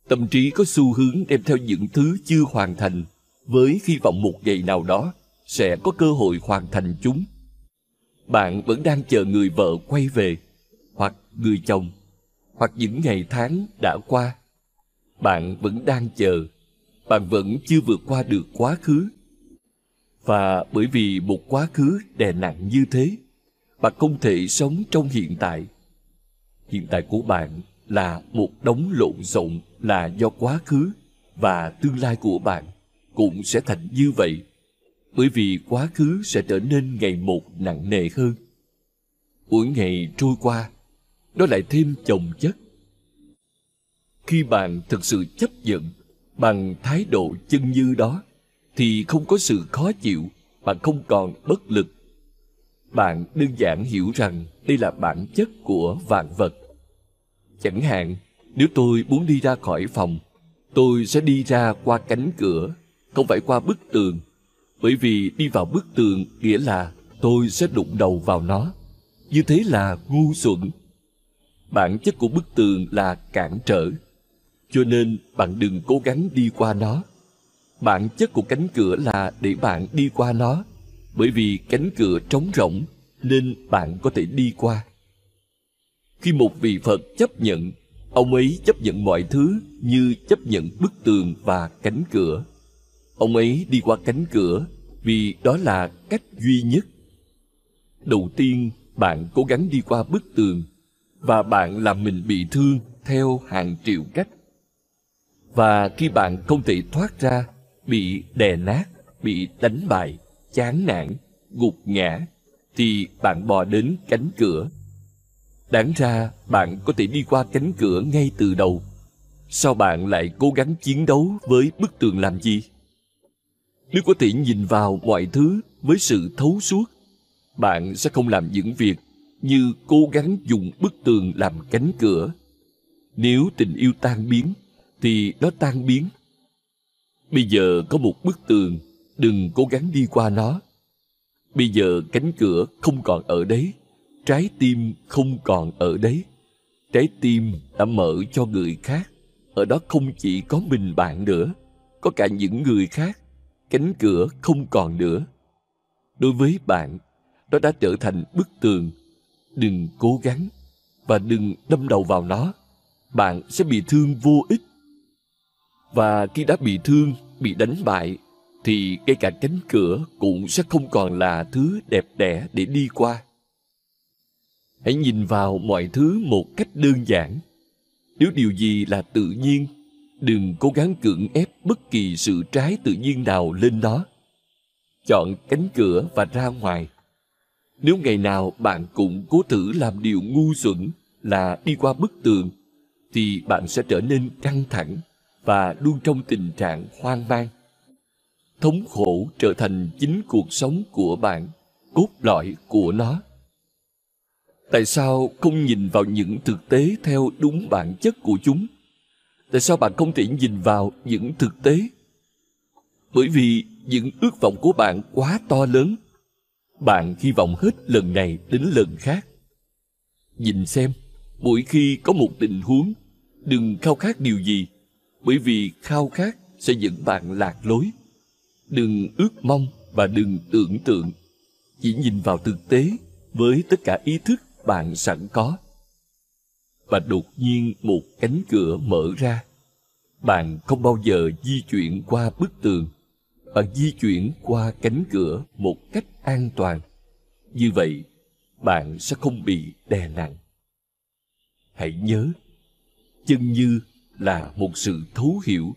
Tâm trí có xu hướng đem theo những thứ chưa hoàn thành với hy vọng một ngày nào đó sẽ có cơ hội hoàn thành chúng. Bạn vẫn đang chờ người vợ quay về, hoặc người chồng, hoặc những ngày tháng đã qua. Bạn vẫn đang chờ bạn vẫn chưa vượt qua được quá khứ. Và bởi vì một quá khứ đè nặng như thế, bạn không thể sống trong hiện tại. Hiện tại của bạn là một đống lộn xộn là do quá khứ và tương lai của bạn cũng sẽ thành như vậy. Bởi vì quá khứ sẽ trở nên ngày một nặng nề hơn. Mỗi ngày trôi qua, nó lại thêm chồng chất. Khi bạn thực sự chấp nhận bằng thái độ chân như đó, thì không có sự khó chịu bạn không còn bất lực. Bạn đơn giản hiểu rằng đây là bản chất của vạn vật. Chẳng hạn, nếu tôi muốn đi ra khỏi phòng, tôi sẽ đi ra qua cánh cửa, không phải qua bức tường. Bởi vì đi vào bức tường nghĩa là tôi sẽ đụng đầu vào nó. Như thế là ngu xuẩn. Bản chất của bức tường là cản trở cho nên bạn đừng cố gắng đi qua nó. Bản chất của cánh cửa là để bạn đi qua nó. Bởi vì cánh cửa trống rỗng nên bạn có thể đi qua. Khi một vị phật chấp nhận, ông ấy chấp nhận mọi thứ như chấp nhận bức tường và cánh cửa. Ông ấy đi qua cánh cửa vì đó là cách duy nhất. Đầu tiên, bạn cố gắng đi qua bức tường và bạn làm mình bị thương theo hàng triệu cách và khi bạn không thể thoát ra, bị đè nát, bị đánh bại, chán nản, gục ngã, thì bạn bò đến cánh cửa. Đáng ra, bạn có thể đi qua cánh cửa ngay từ đầu. Sao bạn lại cố gắng chiến đấu với bức tường làm gì? Nếu có thể nhìn vào mọi thứ với sự thấu suốt, bạn sẽ không làm những việc như cố gắng dùng bức tường làm cánh cửa. Nếu tình yêu tan biến thì nó tan biến. Bây giờ có một bức tường, đừng cố gắng đi qua nó. Bây giờ cánh cửa không còn ở đấy, trái tim không còn ở đấy. Trái tim đã mở cho người khác, ở đó không chỉ có mình bạn nữa, có cả những người khác, cánh cửa không còn nữa. Đối với bạn, nó đã trở thành bức tường. Đừng cố gắng và đừng đâm đầu vào nó. Bạn sẽ bị thương vô ích và khi đã bị thương, bị đánh bại, thì ngay cả cánh cửa cũng sẽ không còn là thứ đẹp đẽ để đi qua. Hãy nhìn vào mọi thứ một cách đơn giản. Nếu điều gì là tự nhiên, đừng cố gắng cưỡng ép bất kỳ sự trái tự nhiên nào lên nó. Chọn cánh cửa và ra ngoài. Nếu ngày nào bạn cũng cố thử làm điều ngu xuẩn là đi qua bức tường, thì bạn sẽ trở nên căng thẳng và luôn trong tình trạng hoang mang. Thống khổ trở thành chính cuộc sống của bạn, cốt lõi của nó. Tại sao không nhìn vào những thực tế theo đúng bản chất của chúng? Tại sao bạn không thể nhìn vào những thực tế? Bởi vì những ước vọng của bạn quá to lớn. Bạn hy vọng hết lần này đến lần khác. Nhìn xem, mỗi khi có một tình huống đừng khao khát điều gì bởi vì khao khát sẽ dẫn bạn lạc lối. Đừng ước mong và đừng tưởng tượng. Chỉ nhìn vào thực tế với tất cả ý thức bạn sẵn có. Và đột nhiên một cánh cửa mở ra. Bạn không bao giờ di chuyển qua bức tường bạn di chuyển qua cánh cửa một cách an toàn. Như vậy, bạn sẽ không bị đè nặng. Hãy nhớ, chân như là một sự thấu hiểu,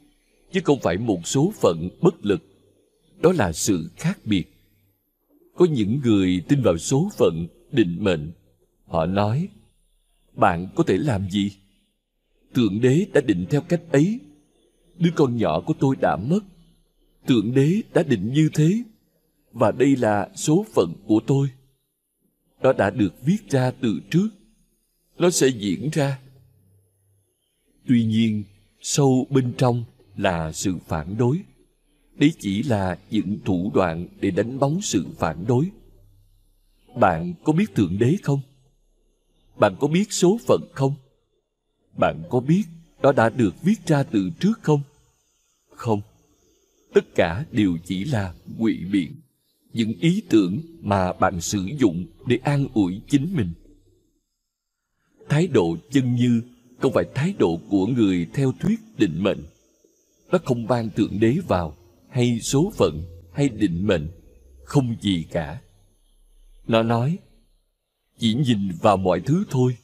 chứ không phải một số phận bất lực. Đó là sự khác biệt. Có những người tin vào số phận định mệnh. Họ nói, bạn có thể làm gì? Thượng đế đã định theo cách ấy. Đứa con nhỏ của tôi đã mất. Thượng đế đã định như thế, và đây là số phận của tôi. Nó đã được viết ra từ trước. Nó sẽ diễn ra tuy nhiên, sâu bên trong là sự phản đối. Đấy chỉ là những thủ đoạn để đánh bóng sự phản đối. Bạn có biết thượng đế không? Bạn có biết số phận không? Bạn có biết đó đã được viết ra từ trước không? Không. Tất cả đều chỉ là ngụy biện, những ý tưởng mà bạn sử dụng để an ủi chính mình. Thái độ chân như không phải thái độ của người theo thuyết định mệnh. Nó không ban thượng đế vào, hay số phận, hay định mệnh, không gì cả. Nó nói, chỉ nhìn vào mọi thứ thôi,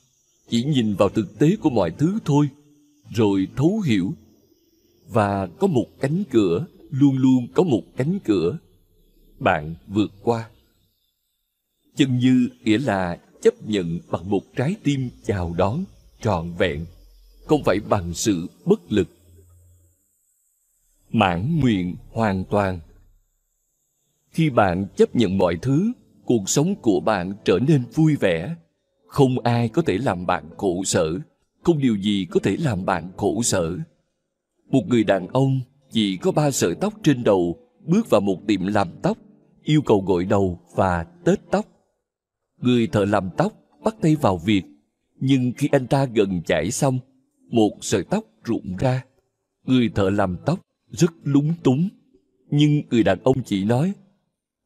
chỉ nhìn vào thực tế của mọi thứ thôi, rồi thấu hiểu. Và có một cánh cửa, luôn luôn có một cánh cửa. Bạn vượt qua. Chân như nghĩa là chấp nhận bằng một trái tim chào đón trọn vẹn, không phải bằng sự bất lực. Mãn nguyện hoàn toàn. Khi bạn chấp nhận mọi thứ, cuộc sống của bạn trở nên vui vẻ. Không ai có thể làm bạn khổ sở, không điều gì có thể làm bạn khổ sở. Một người đàn ông chỉ có ba sợi tóc trên đầu, bước vào một tiệm làm tóc, yêu cầu gội đầu và tết tóc. Người thợ làm tóc bắt tay vào việc nhưng khi anh ta gần chảy xong một sợi tóc rụng ra người thợ làm tóc rất lúng túng Nhưng người đàn ông chỉ nói,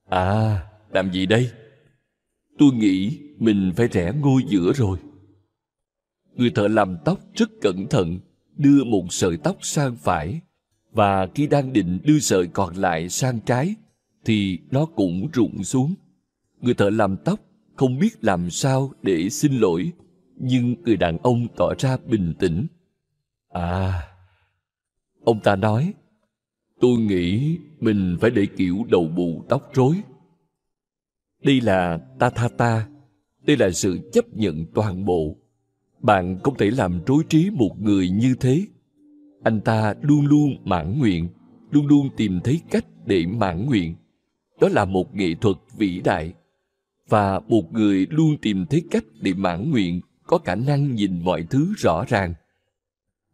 À, làm gì đây? Tôi nghĩ mình phải rẽ ngôi giữa rồi. Người thợ làm tóc rất cẩn thận, đưa một sợi tóc sang phải, và khi đang định đưa sợi còn lại sang trái, thì nó cũng rụng xuống. Người thợ làm tóc không biết làm sao để xin lỗi, nhưng người đàn ông tỏ ra bình tĩnh. À, ông ta nói, tôi nghĩ mình phải để kiểu đầu bù tóc rối. Đây là ta tha ta, đây là sự chấp nhận toàn bộ. Bạn không thể làm rối trí một người như thế. Anh ta luôn luôn mãn nguyện, luôn luôn tìm thấy cách để mãn nguyện. Đó là một nghệ thuật vĩ đại. Và một người luôn tìm thấy cách để mãn nguyện có khả năng nhìn mọi thứ rõ ràng.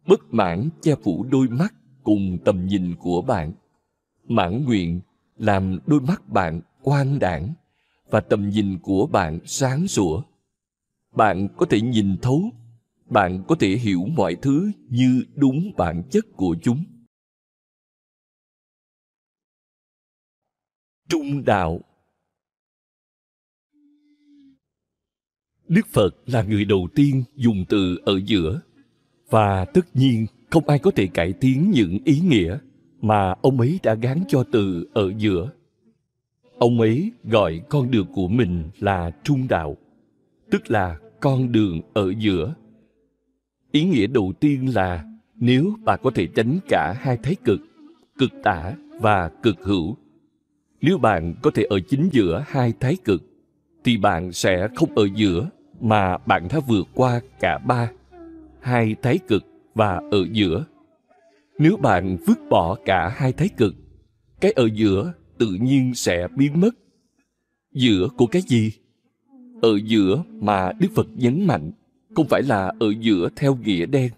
Bất mãn che phủ đôi mắt cùng tầm nhìn của bạn. Mãn nguyện làm đôi mắt bạn quang đảng và tầm nhìn của bạn sáng sủa. Bạn có thể nhìn thấu, bạn có thể hiểu mọi thứ như đúng bản chất của chúng. Trung đạo Đức Phật là người đầu tiên dùng từ ở giữa và tất nhiên không ai có thể cải tiến những ý nghĩa mà ông ấy đã gán cho từ ở giữa. Ông ấy gọi con đường của mình là trung đạo, tức là con đường ở giữa. Ý nghĩa đầu tiên là nếu bạn có thể tránh cả hai thái cực, cực tả và cực hữu. Nếu bạn có thể ở chính giữa hai thái cực, thì bạn sẽ không ở giữa mà bạn đã vượt qua cả ba, hai thái cực và ở giữa. Nếu bạn vứt bỏ cả hai thái cực, cái ở giữa tự nhiên sẽ biến mất. Giữa của cái gì? Ở giữa mà Đức Phật nhấn mạnh không phải là ở giữa theo nghĩa đen.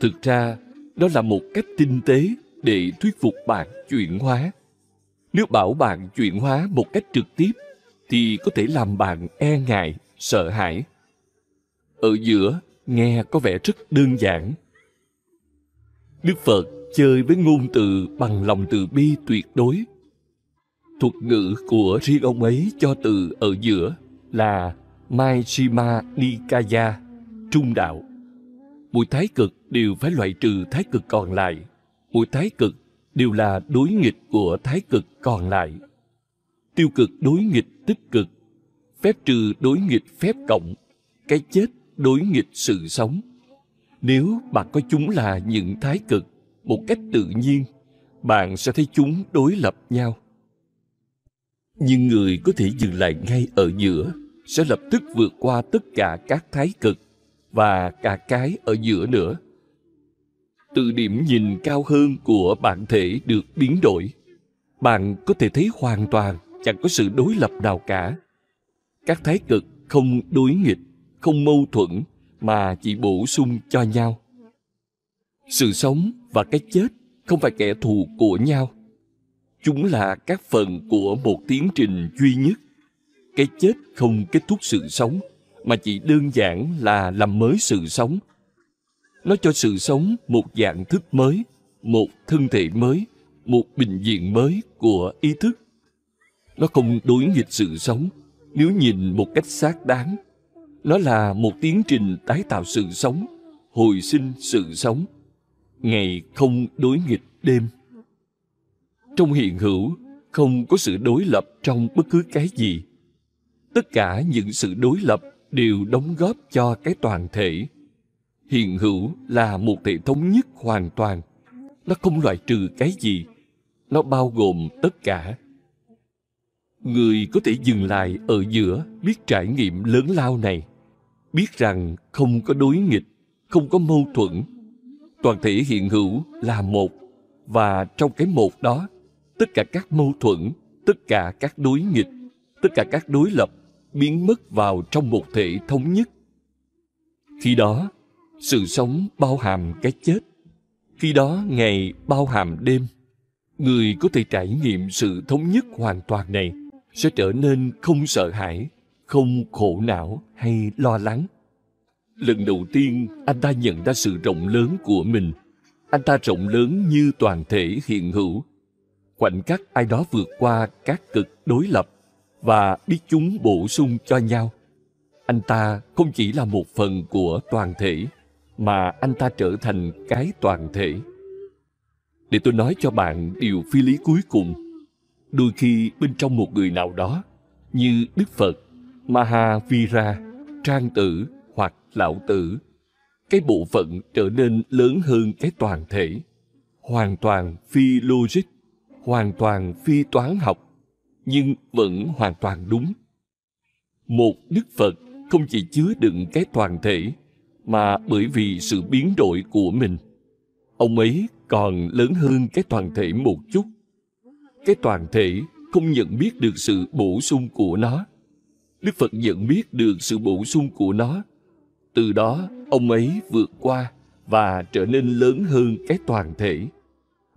Thực ra, đó là một cách tinh tế để thuyết phục bạn chuyển hóa. Nếu bảo bạn chuyển hóa một cách trực tiếp, thì có thể làm bạn e ngại, sợ hãi. Ở giữa, nghe có vẻ rất đơn giản. Đức Phật chơi với ngôn từ bằng lòng từ bi tuyệt đối Thuật ngữ của riêng ông ấy cho từ ở giữa là Maishima Nikaya, trung đạo. Mỗi thái cực đều phải loại trừ thái cực còn lại. Mỗi thái cực đều là đối nghịch của thái cực còn lại. Tiêu cực đối nghịch tích cực, phép trừ đối nghịch phép cộng, cái chết đối nghịch sự sống. Nếu bạn có chúng là những thái cực một cách tự nhiên, bạn sẽ thấy chúng đối lập nhau. Nhưng người có thể dừng lại ngay ở giữa sẽ lập tức vượt qua tất cả các thái cực và cả cái ở giữa nữa. Từ điểm nhìn cao hơn của bản thể được biến đổi bạn có thể thấy hoàn toàn chẳng có sự đối lập nào cả các thái cực không đối nghịch không mâu thuẫn mà chỉ bổ sung cho nhau sự sống và cái chết không phải kẻ thù của nhau Chúng là các phần của một tiến trình duy nhất. Cái chết không kết thúc sự sống, mà chỉ đơn giản là làm mới sự sống. Nó cho sự sống một dạng thức mới, một thân thể mới, một bình diện mới của ý thức. Nó không đối nghịch sự sống, nếu nhìn một cách xác đáng. Nó là một tiến trình tái tạo sự sống, hồi sinh sự sống. Ngày không đối nghịch đêm. Trong hiện hữu, không có sự đối lập trong bất cứ cái gì. Tất cả những sự đối lập đều đóng góp cho cái toàn thể. Hiện hữu là một hệ thống nhất hoàn toàn. Nó không loại trừ cái gì. Nó bao gồm tất cả. Người có thể dừng lại ở giữa biết trải nghiệm lớn lao này. Biết rằng không có đối nghịch, không có mâu thuẫn. Toàn thể hiện hữu là một. Và trong cái một đó tất cả các mâu thuẫn, tất cả các đối nghịch, tất cả các đối lập biến mất vào trong một thể thống nhất. Khi đó, sự sống bao hàm cái chết. Khi đó, ngày bao hàm đêm. Người có thể trải nghiệm sự thống nhất hoàn toàn này sẽ trở nên không sợ hãi, không khổ não hay lo lắng. Lần đầu tiên, anh ta nhận ra sự rộng lớn của mình. Anh ta rộng lớn như toàn thể hiện hữu khoảnh khắc ai đó vượt qua các cực đối lập và biết chúng bổ sung cho nhau anh ta không chỉ là một phần của toàn thể mà anh ta trở thành cái toàn thể để tôi nói cho bạn điều phi lý cuối cùng đôi khi bên trong một người nào đó, như đức phật, mahavira, trang tử hoặc lão tử, cái bộ phận trở nên lớn hơn cái toàn thể, hoàn toàn phi logic, hoàn toàn phi toán học, nhưng vẫn hoàn toàn đúng. Một đức phật không chỉ chứa đựng cái toàn thể, mà bởi vì sự biến đổi của mình, ông ấy còn lớn hơn cái toàn thể một chút cái toàn thể không nhận biết được sự bổ sung của nó. Đức phật nhận biết được sự bổ sung của nó. Từ đó, ông ấy vượt qua và trở nên lớn hơn cái toàn thể.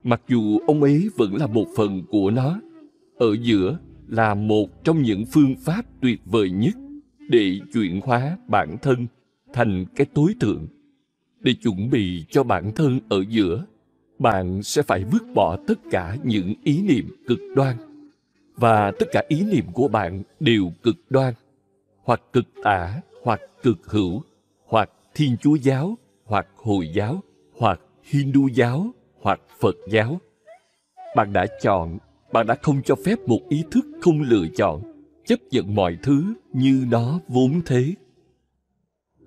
Mặc dù ông ấy vẫn là một phần của nó, ở giữa là một trong những phương pháp tuyệt vời nhất để chuyển hóa bản thân thành cái tối thượng, để chuẩn bị cho bản thân ở giữa bạn sẽ phải vứt bỏ tất cả những ý niệm cực đoan. Và tất cả ý niệm của bạn đều cực đoan, hoặc cực tả, hoặc cực hữu, hoặc thiên chúa giáo, hoặc hồi giáo, hoặc hindu giáo, hoặc phật giáo. Bạn đã chọn, bạn đã không cho phép một ý thức không lựa chọn, chấp nhận mọi thứ như nó vốn thế.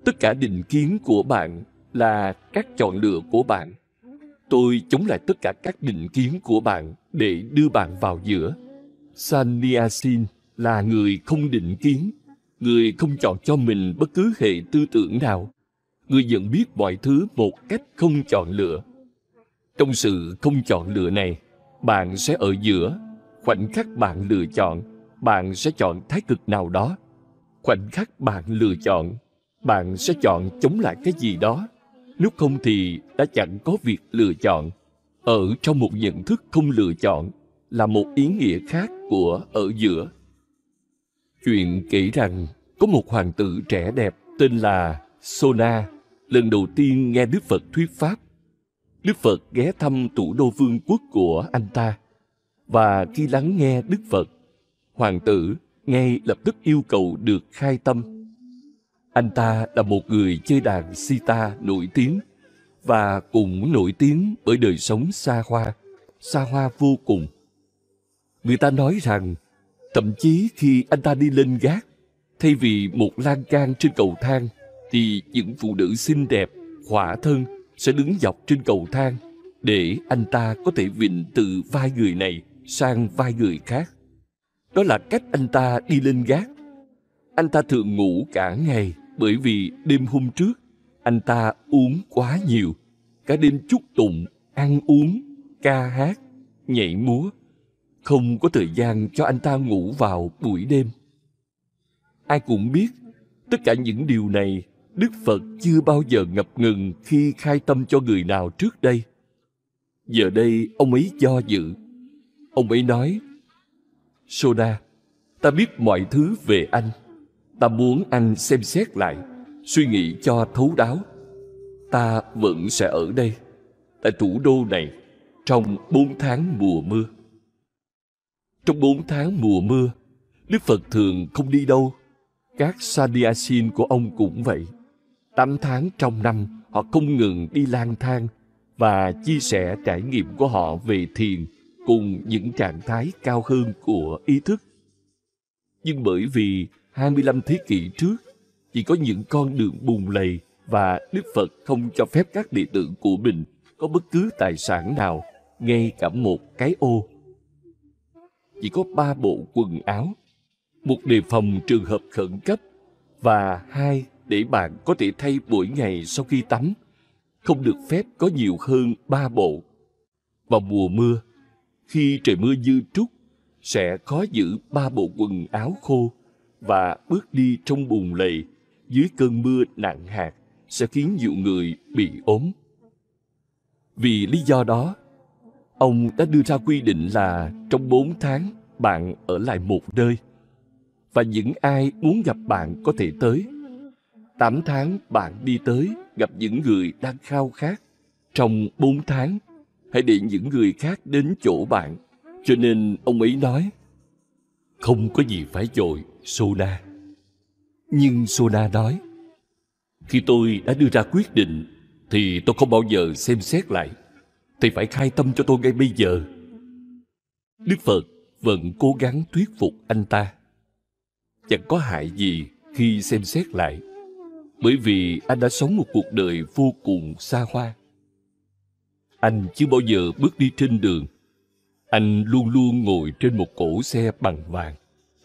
Tất cả định kiến của bạn là các chọn lựa của bạn tôi chống lại tất cả các định kiến của bạn để đưa bạn vào giữa. Sanyasin là người không định kiến, người không chọn cho mình bất cứ hệ tư tưởng nào. Người nhận biết mọi thứ một cách không chọn lựa. Trong sự không chọn lựa này, bạn sẽ ở giữa. Khoảnh khắc bạn lựa chọn, bạn sẽ chọn thái cực nào đó. Khoảnh khắc bạn lựa chọn, bạn sẽ chọn chống lại cái gì đó nếu không thì đã chẳng có việc lựa chọn. Ở trong một nhận thức không lựa chọn là một ý nghĩa khác của ở giữa. Chuyện kể rằng có một hoàng tử trẻ đẹp tên là sona, lần đầu tiên nghe đức phật thuyết pháp. Đức phật ghé thăm thủ đô vương quốc của anh ta. Và khi lắng nghe đức phật, hoàng tử ngay lập tức yêu cầu được khai tâm anh ta là một người chơi đàn sita nổi tiếng và cũng nổi tiếng bởi đời sống xa hoa xa hoa vô cùng. Người ta nói rằng, thậm chí khi anh ta đi lên gác, thay vì một lan can trên cầu thang, thì những phụ nữ xinh đẹp, khỏa thân sẽ đứng dọc trên cầu thang để anh ta có thể vịnh từ vai người này sang vai người khác. Đó là cách anh ta đi lên gác. Anh ta thường ngủ cả ngày bởi vì đêm hôm trước, anh ta uống quá nhiều. Cả đêm chúc tụng, ăn uống, ca hát, nhảy múa. Không có thời gian cho anh ta ngủ vào buổi đêm. Ai cũng biết, tất cả những điều này đức phật chưa bao giờ ngập ngừng khi khai tâm cho người nào trước đây. Giờ đây ông ấy do dự. Ông ấy nói soda ta biết mọi thứ về anh ta muốn anh xem xét lại, suy nghĩ cho thấu đáo. Ta vẫn sẽ ở đây, tại thủ đô này, trong bốn tháng mùa mưa. Trong bốn tháng mùa mưa, đức phật thường không đi đâu. Các sadiasin của ông cũng vậy. Tám tháng trong năm, họ không ngừng đi lang thang và chia sẻ trải nghiệm của họ về thiền cùng những trạng thái cao hơn của ý thức. Nhưng bởi vì 25 thế kỷ trước chỉ có những con đường bùn lầy và Đức Phật không cho phép các đệ tử của mình có bất cứ tài sản nào, ngay cả một cái ô. Chỉ có ba bộ quần áo, một đề phòng trường hợp khẩn cấp và hai để bạn có thể thay mỗi ngày sau khi tắm. Không được phép có nhiều hơn ba bộ. Vào mùa mưa, khi trời mưa dư trút, sẽ khó giữ ba bộ quần áo khô và bước đi trong bùn lầy dưới cơn mưa nặng hạt sẽ khiến nhiều người bị ốm. Vì lý do đó, ông đã đưa ra quy định là trong bốn tháng bạn ở lại một nơi và những ai muốn gặp bạn có thể tới. Tám tháng bạn đi tới gặp những người đang khao khát. Trong bốn tháng, hãy để những người khác đến chỗ bạn Cho nên ông ấy nói, không có gì phải dội, Sona. Nhưng Sona nói, khi tôi đã đưa ra quyết định, thì tôi không bao giờ xem xét lại. Thì phải khai tâm cho tôi ngay bây giờ. Đức Phật vẫn cố gắng thuyết phục anh ta. Chẳng có hại gì khi xem xét lại. Bởi vì anh đã sống một cuộc đời vô cùng xa hoa. Anh chưa bao giờ bước đi trên đường. Anh luôn luôn ngồi trên một cổ xe bằng vàng.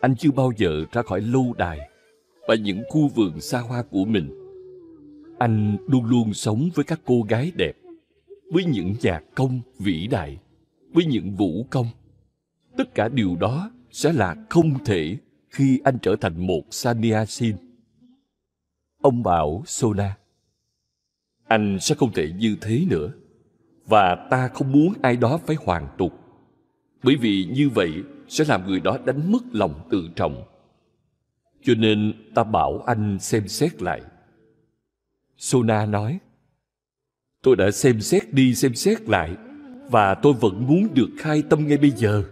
Anh chưa bao giờ ra khỏi lâu đài và những khu vườn xa hoa của mình. Anh luôn luôn sống với các cô gái đẹp, với những nhạc công vĩ đại, với những vũ công. Tất cả điều đó sẽ là không thể khi anh trở thành một sannyasin. Ông bảo Sona, anh sẽ không thể như thế nữa. Và ta không muốn ai đó phải hoàn tục. Bởi vì như vậy sẽ làm người đó đánh mất lòng tự trọng. Cho nên ta bảo anh xem xét lại. Sona nói, Tôi đã xem xét đi xem xét lại và tôi vẫn muốn được khai tâm ngay bây giờ.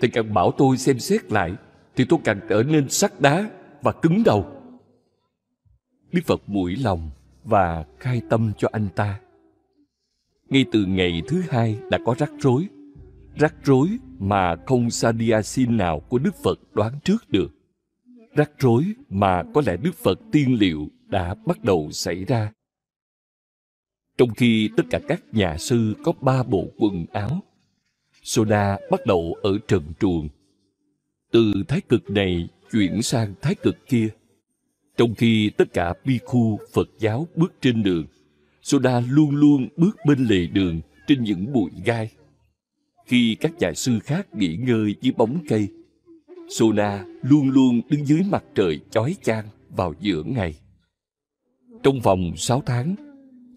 Thì càng bảo tôi xem xét lại thì tôi càng trở nên sắt đá và cứng đầu. Đức Phật mũi lòng và khai tâm cho anh ta. Ngay từ ngày thứ hai đã có rắc rối. Rắc rối mà không Sadiasin nào của Đức Phật đoán trước được. Rắc rối mà có lẽ Đức Phật tiên liệu đã bắt đầu xảy ra. Trong khi tất cả các nhà sư có ba bộ quần áo, Soda bắt đầu ở trần truồng. Từ thái cực này chuyển sang thái cực kia. Trong khi tất cả bi khu Phật giáo bước trên đường, Soda luôn luôn bước bên lề đường trên những bụi gai. Khi các nhà sư khác nghỉ ngơi dưới bóng cây, Sona luôn luôn đứng dưới mặt trời chói chang vào giữa ngày. Trong vòng 6 tháng,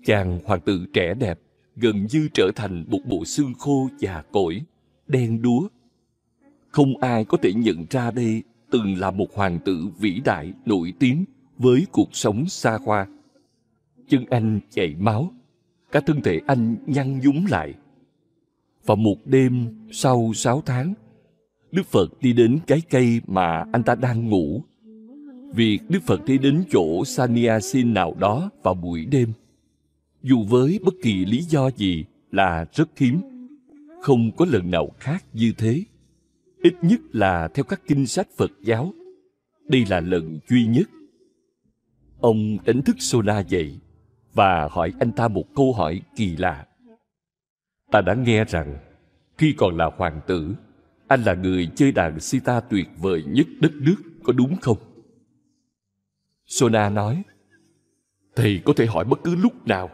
chàng hoàng tử trẻ đẹp gần như trở thành một bộ xương khô già cỗi, đen đúa. Không ai có thể nhận ra đây từng là một hoàng tử vĩ đại nổi tiếng với cuộc sống xa hoa. Chân anh chảy máu, cả thân thể anh nhăn nhúm lại. Vào một đêm sau sáu tháng, Đức Phật đi đến cái cây mà anh ta đang ngủ. Việc Đức Phật đi đến chỗ Sannyasin nào đó vào buổi đêm, dù với bất kỳ lý do gì là rất hiếm. Không có lần nào khác như thế. Ít nhất là theo các kinh sách Phật giáo. Đây là lần duy nhất. Ông đánh thức Sona dậy và hỏi anh ta một câu hỏi kỳ lạ. Ta đã nghe rằng khi còn là hoàng tử anh là người chơi đàn sita tuyệt vời nhất đất nước, có đúng không? Sona nói, Thầy có thể hỏi bất cứ lúc nào.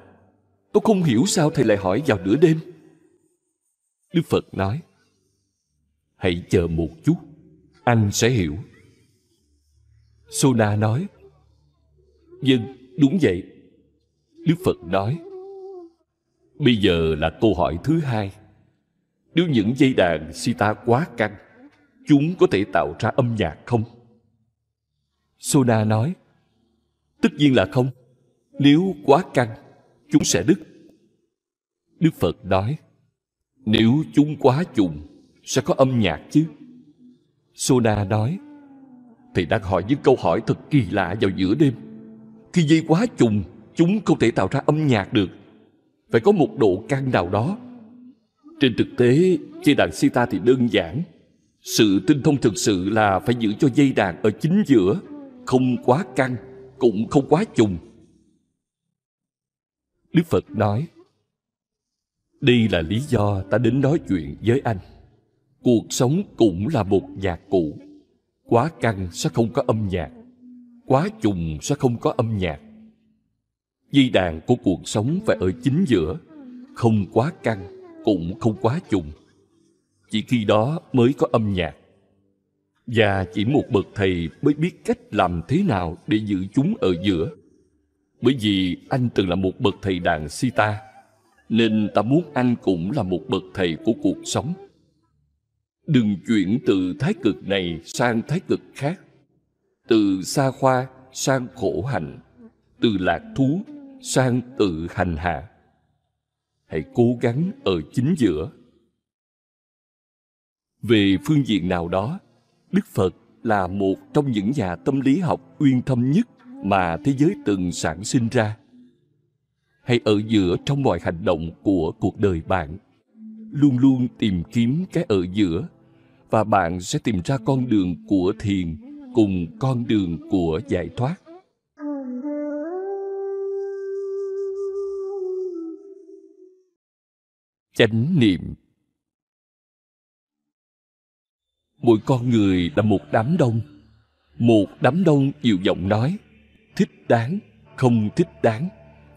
Tôi không hiểu sao thầy lại hỏi vào nửa đêm. Đức Phật nói, Hãy chờ một chút, anh sẽ hiểu. Sona nói, Vâng, đúng vậy. Đức Phật nói, Bây giờ là câu hỏi thứ hai. Nếu những dây đàn sita quá căng, chúng có thể tạo ra âm nhạc không? Sona nói, tất nhiên là không. Nếu quá căng, chúng sẽ đứt. Đức Phật nói, nếu chúng quá trùng, sẽ có âm nhạc chứ. Sona nói, Thầy đang hỏi những câu hỏi thật kỳ lạ vào giữa đêm. Khi dây quá trùng, chúng không thể tạo ra âm nhạc được. Phải có một độ căng nào đó trên thực tế, dây đàn sita thì đơn giản. Sự tinh thông thực sự là phải giữ cho dây đàn ở chính giữa, không quá căng, cũng không quá trùng. Đức Phật nói, Đây là lý do ta đến nói chuyện với anh. Cuộc sống cũng là một nhạc cụ. Quá căng sẽ không có âm nhạc. Quá trùng sẽ không có âm nhạc. Dây đàn của cuộc sống phải ở chính giữa, không quá căng, cũng không quá trùng. Chỉ khi đó mới có âm nhạc. Và chỉ một bậc thầy mới biết cách làm thế nào để giữ chúng ở giữa. Bởi vì anh từng là một bậc thầy đàn sita, nên ta muốn anh cũng là một bậc thầy của cuộc sống. Đừng chuyển từ thái cực này sang thái cực khác, từ xa khoa sang khổ hạnh, từ lạc thú sang tự hành hạ. Hãy cố gắng ở chính giữa. Về phương diện nào đó, đức phật là một trong những nhà tâm lý học uyên thâm nhất mà thế giới từng sản sinh ra. Hay ở giữa trong mọi hành động của cuộc đời bạn. Luôn luôn tìm kiếm cái ở giữa và bạn sẽ tìm ra con đường của thiền cùng con đường của giải thoát. Chánh niệm. Mỗi con người là một đám đông. Một đám đông nhiều giọng nói. Thích đáng, không thích đáng.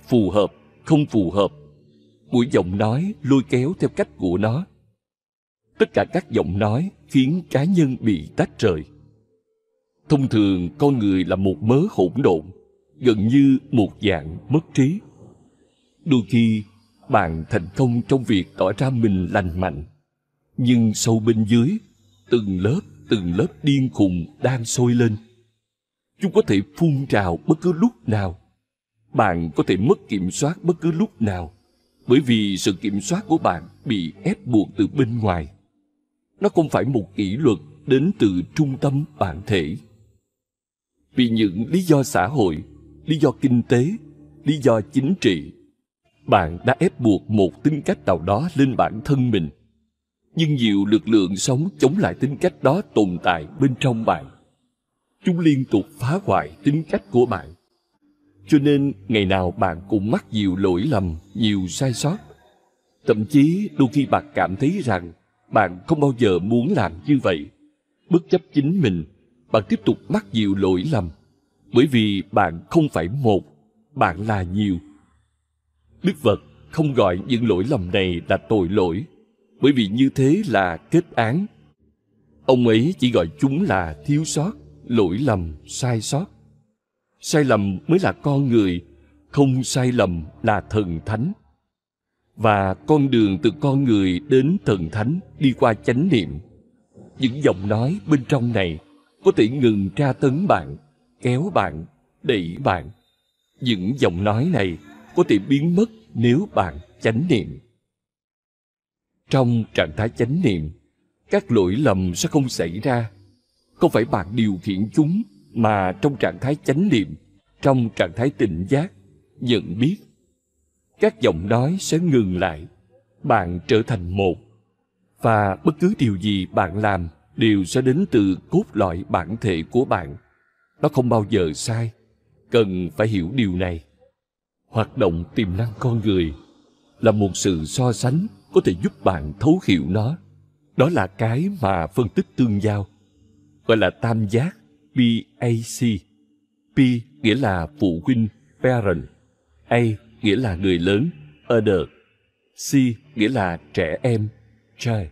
Phù hợp, không phù hợp. Mỗi giọng nói lôi kéo theo cách của nó. Tất cả các giọng nói khiến cá nhân bị tách rời. Thông thường, con người là một mớ hỗn độn, gần như một dạng mất trí. Đôi khi bạn thành công trong việc tỏ ra mình lành mạnh. Nhưng sâu bên dưới, từng lớp từng lớp điên khùng đang sôi lên. Chúng có thể phun trào bất cứ lúc nào. Bạn có thể mất kiểm soát bất cứ lúc nào, bởi vì sự kiểm soát của bạn bị ép buộc từ bên ngoài. Nó không phải một kỷ luật đến từ trung tâm bản thể. Vì những lý do xã hội, lý do kinh tế, lý do chính trị bạn đã ép buộc một tính cách nào đó lên bản thân mình. Nhưng nhiều lực lượng sống chống lại tính cách đó tồn tại bên trong bạn. Chúng liên tục phá hoại tính cách của bạn. Cho nên, ngày nào bạn cũng mắc nhiều lỗi lầm, nhiều sai sót. Thậm chí, đôi khi bạn cảm thấy rằng bạn không bao giờ muốn làm như vậy. Bất chấp chính mình, bạn tiếp tục mắc nhiều lỗi lầm. Bởi vì bạn không phải một, bạn là nhiều đức phật không gọi những lỗi lầm này là tội lỗi, bởi vì như thế là kết án. Ông ấy chỉ gọi chúng là thiếu sót, lỗi lầm, sai sót. Sai lầm mới là con người, không sai lầm là thần thánh. Và con đường từ con người đến thần thánh đi qua chánh niệm. Những giọng nói bên trong này có thể ngừng tra tấn bạn, kéo bạn, đẩy bạn. Những giọng nói này có thể biến mất nếu bạn chánh niệm. Trong trạng thái chánh niệm, các lỗi lầm sẽ không xảy ra. Không phải bạn điều khiển chúng, mà trong trạng thái chánh niệm, trong trạng thái tỉnh giác, nhận biết, các giọng nói sẽ ngừng lại, bạn trở thành một, và bất cứ điều gì bạn làm đều sẽ đến từ cốt lõi bản thể của bạn. Nó không bao giờ sai, cần phải hiểu điều này hoạt động tiềm năng con người là một sự so sánh có thể giúp bạn thấu hiểu nó. Đó là cái mà phân tích tương giao, gọi là tam giác PAC P nghĩa là phụ huynh, parent. A nghĩa là người lớn, other. C nghĩa là trẻ em, child.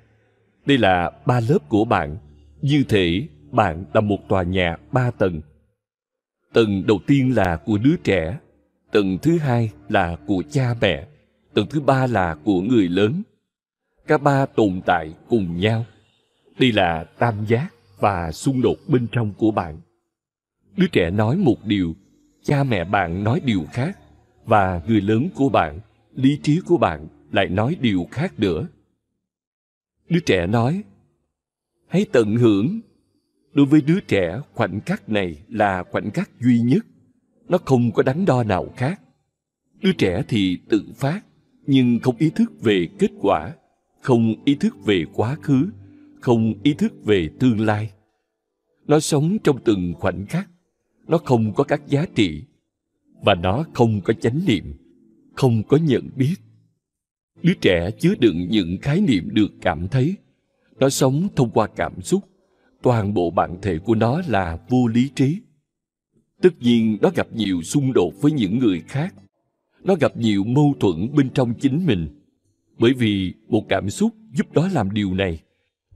Đây là ba lớp của bạn. Như thể bạn là một tòa nhà ba tầng. Tầng đầu tiên là của đứa trẻ tầng thứ hai là của cha mẹ, tầng thứ ba là của người lớn. Cả ba tồn tại cùng nhau. Đây là tam giác và xung đột bên trong của bạn. Đứa trẻ nói một điều, cha mẹ bạn nói điều khác, và người lớn của bạn, lý trí của bạn lại nói điều khác nữa. Đứa trẻ nói, hãy tận hưởng. Đối với đứa trẻ, khoảnh khắc này là khoảnh khắc duy nhất nó không có đánh đo nào khác. Đứa trẻ thì tự phát, nhưng không ý thức về kết quả, không ý thức về quá khứ, không ý thức về tương lai. Nó sống trong từng khoảnh khắc, nó không có các giá trị, và nó không có chánh niệm, không có nhận biết. Đứa trẻ chứa đựng những khái niệm được cảm thấy. Nó sống thông qua cảm xúc, toàn bộ bản thể của nó là vô lý trí tất nhiên, nó gặp nhiều xung đột với những người khác. Nó gặp nhiều mâu thuẫn bên trong chính mình. Bởi vì một cảm xúc giúp nó làm điều này.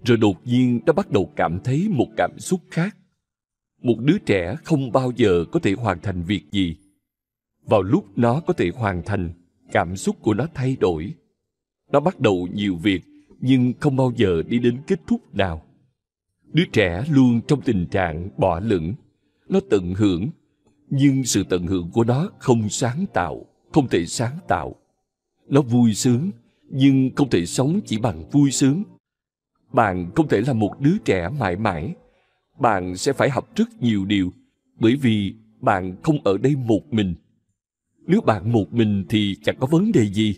Rồi đột nhiên, nó bắt đầu cảm thấy một cảm xúc khác. Một đứa trẻ không bao giờ có thể hoàn thành việc gì. Vào lúc nó có thể hoàn thành, cảm xúc của nó thay đổi. Nó bắt đầu nhiều việc, nhưng không bao giờ đi đến kết thúc nào. Đứa trẻ luôn trong tình trạng bỏ lửng nó tận hưởng nhưng sự tận hưởng của nó không sáng tạo không thể sáng tạo nó vui sướng nhưng không thể sống chỉ bằng vui sướng bạn không thể là một đứa trẻ mãi mãi. Bạn sẽ phải học rất nhiều điều, bởi vì bạn không ở đây một mình. Nếu bạn một mình thì chẳng có vấn đề gì.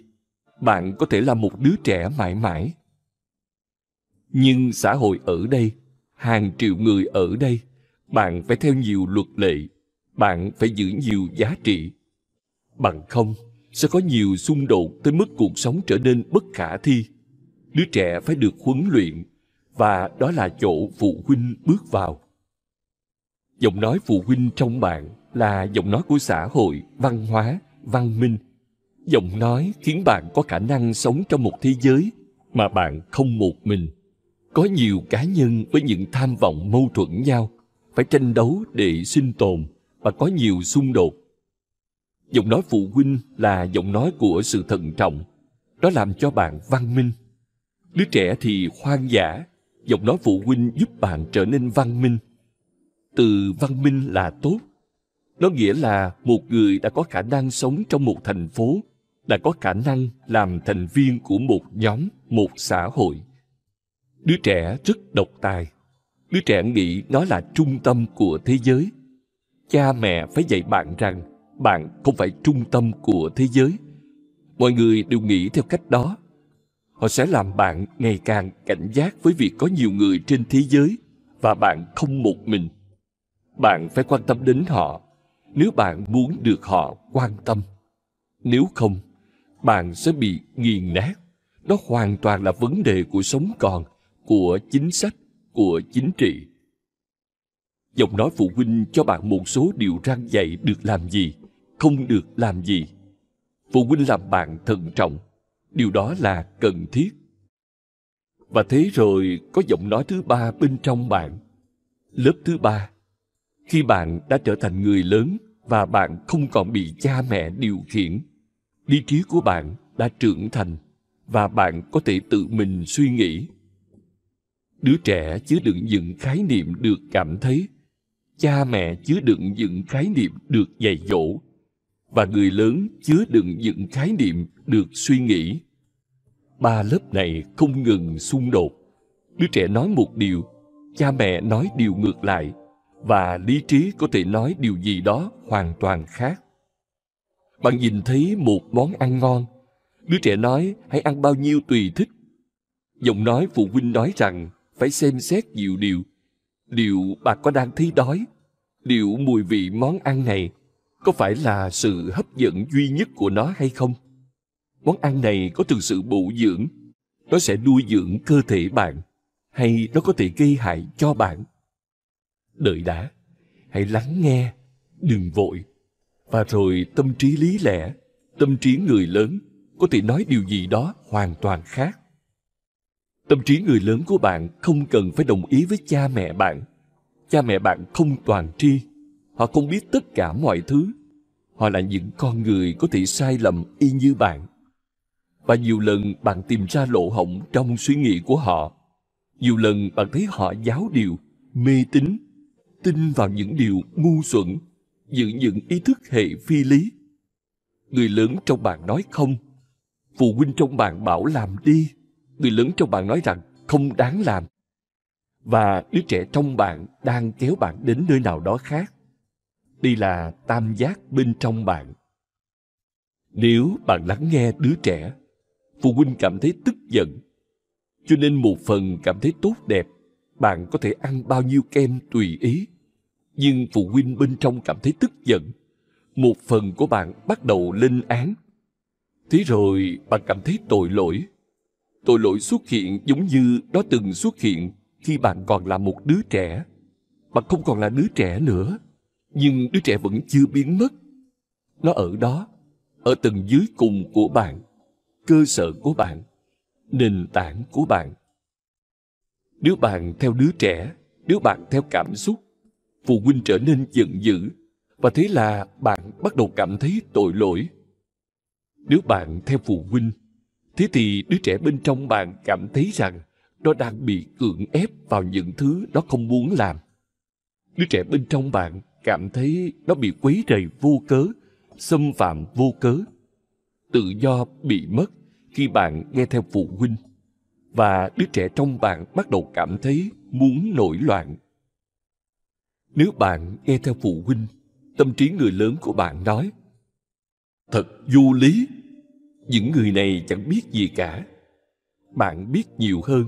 Bạn có thể là một đứa trẻ mãi mãi. Nhưng xã hội ở đây, hàng triệu người ở đây, bạn phải theo nhiều luật lệ, bạn phải giữ nhiều giá trị. Bằng không, sẽ có nhiều xung đột tới mức cuộc sống trở nên bất khả thi. Đứa trẻ phải được huấn luyện, và đó là chỗ phụ huynh bước vào. Giọng nói phụ huynh trong bạn là giọng nói của xã hội, văn hóa, văn minh. Giọng nói khiến bạn có khả năng sống trong một thế giới mà bạn không một mình. Có nhiều cá nhân với những tham vọng mâu thuẫn nhau, phải tranh đấu để sinh tồn và có nhiều xung đột. Giọng nói phụ huynh là giọng nói của sự thận trọng. Nó làm cho bạn văn minh. Đứa trẻ thì hoang dã. Giọng nói phụ huynh giúp bạn trở nên văn minh. Từ văn minh là tốt. Nó nghĩa là một người đã có khả năng sống trong một thành phố, đã có khả năng làm thành viên của một nhóm, một xã hội. Đứa trẻ rất độc tài. Đứa trẻ nghĩ nó là trung tâm của thế giới. Cha mẹ phải dạy bạn rằng bạn không phải trung tâm của thế giới. Mọi người đều nghĩ theo cách đó. Họ sẽ làm bạn ngày càng cảnh giác với việc có nhiều người trên thế giới và bạn không một mình. Bạn phải quan tâm đến họ nếu bạn muốn được họ quan tâm. Nếu không, bạn sẽ bị nghiền nát. Đó hoàn toàn là vấn đề của sống còn, của chính sách, của chính trị. Giọng nói phụ huynh cho bạn một số điều răn dạy được làm gì, không được làm gì. Phụ huynh làm bạn thận trọng. Điều đó là cần thiết. Và thế rồi có giọng nói thứ ba bên trong bạn. Lớp thứ ba. Khi bạn đã trở thành người lớn và bạn không còn bị cha mẹ điều khiển, lý trí của bạn đã trưởng thành và bạn có thể tự mình suy nghĩ. Đứa trẻ chứa đựng những khái niệm được cảm thấy, cha mẹ chứa đựng những khái niệm được dạy dỗ, và người lớn chứa đựng những khái niệm được suy nghĩ. Ba lớp này không ngừng xung đột. Đứa trẻ nói một điều, cha mẹ nói điều ngược lại, và lý trí có thể nói điều gì đó hoàn toàn khác. Bạn nhìn thấy một món ăn ngon. Đứa trẻ nói, hãy ăn bao nhiêu tùy thích. Giọng nói phụ huynh nói rằng phải xem xét nhiều điều. Liệu bà có đang thấy đói liệu mùi vị món ăn này có phải là sự hấp dẫn duy nhất của nó hay không? Món ăn này có thực sự bổ dưỡng, nó sẽ nuôi dưỡng cơ thể bạn, hay nó có thể gây hại cho bạn? Đợi đã, hãy lắng nghe, đừng vội. Và rồi tâm trí lý lẽ, tâm trí người lớn có thể nói điều gì đó hoàn toàn khác tâm trí người lớn của bạn không cần phải đồng ý với cha mẹ bạn. Cha mẹ bạn không toàn tri, họ không biết tất cả mọi thứ. Họ là những con người có thể sai lầm y như bạn. Và nhiều lần bạn tìm ra lỗ hổng trong suy nghĩ của họ. Nhiều lần bạn thấy họ giáo điều, mê tín, tin vào những điều ngu xuẩn, giữ những ý thức hệ phi lý. Người lớn trong bạn nói không, phụ huynh trong bạn bảo làm đi người lớn trong bạn nói rằng không đáng làm. Và đứa trẻ trong bạn đang kéo bạn đến nơi nào đó khác. Đây là tam giác bên trong bạn. Nếu bạn lắng nghe đứa trẻ, phụ huynh cảm thấy tức giận. Cho nên một phần cảm thấy tốt đẹp, bạn có thể ăn bao nhiêu kem tùy ý. Nhưng phụ huynh bên trong cảm thấy tức giận, một phần của bạn bắt đầu lên án. Thế rồi bạn cảm thấy tội lỗi tội lỗi xuất hiện giống như nó từng xuất hiện khi bạn còn là một đứa trẻ. Bạn không còn là đứa trẻ nữa, nhưng đứa trẻ vẫn chưa biến mất. Nó ở đó, ở tầng dưới cùng của bạn, cơ sở của bạn, nền tảng của bạn. Nếu bạn theo đứa trẻ, nếu bạn theo cảm xúc, phụ huynh trở nên giận dữ, và thế là bạn bắt đầu cảm thấy tội lỗi. Nếu bạn theo phụ huynh thế thì đứa trẻ bên trong bạn cảm thấy rằng nó đang bị cưỡng ép vào những thứ nó không muốn làm đứa trẻ bên trong bạn cảm thấy nó bị quấy rầy vô cớ xâm phạm vô cớ tự do bị mất khi bạn nghe theo phụ huynh và đứa trẻ trong bạn bắt đầu cảm thấy muốn nổi loạn. Nếu bạn nghe theo phụ huynh, tâm trí người lớn của bạn nói Thật vô lý, những người này chẳng biết gì cả. Bạn biết nhiều hơn,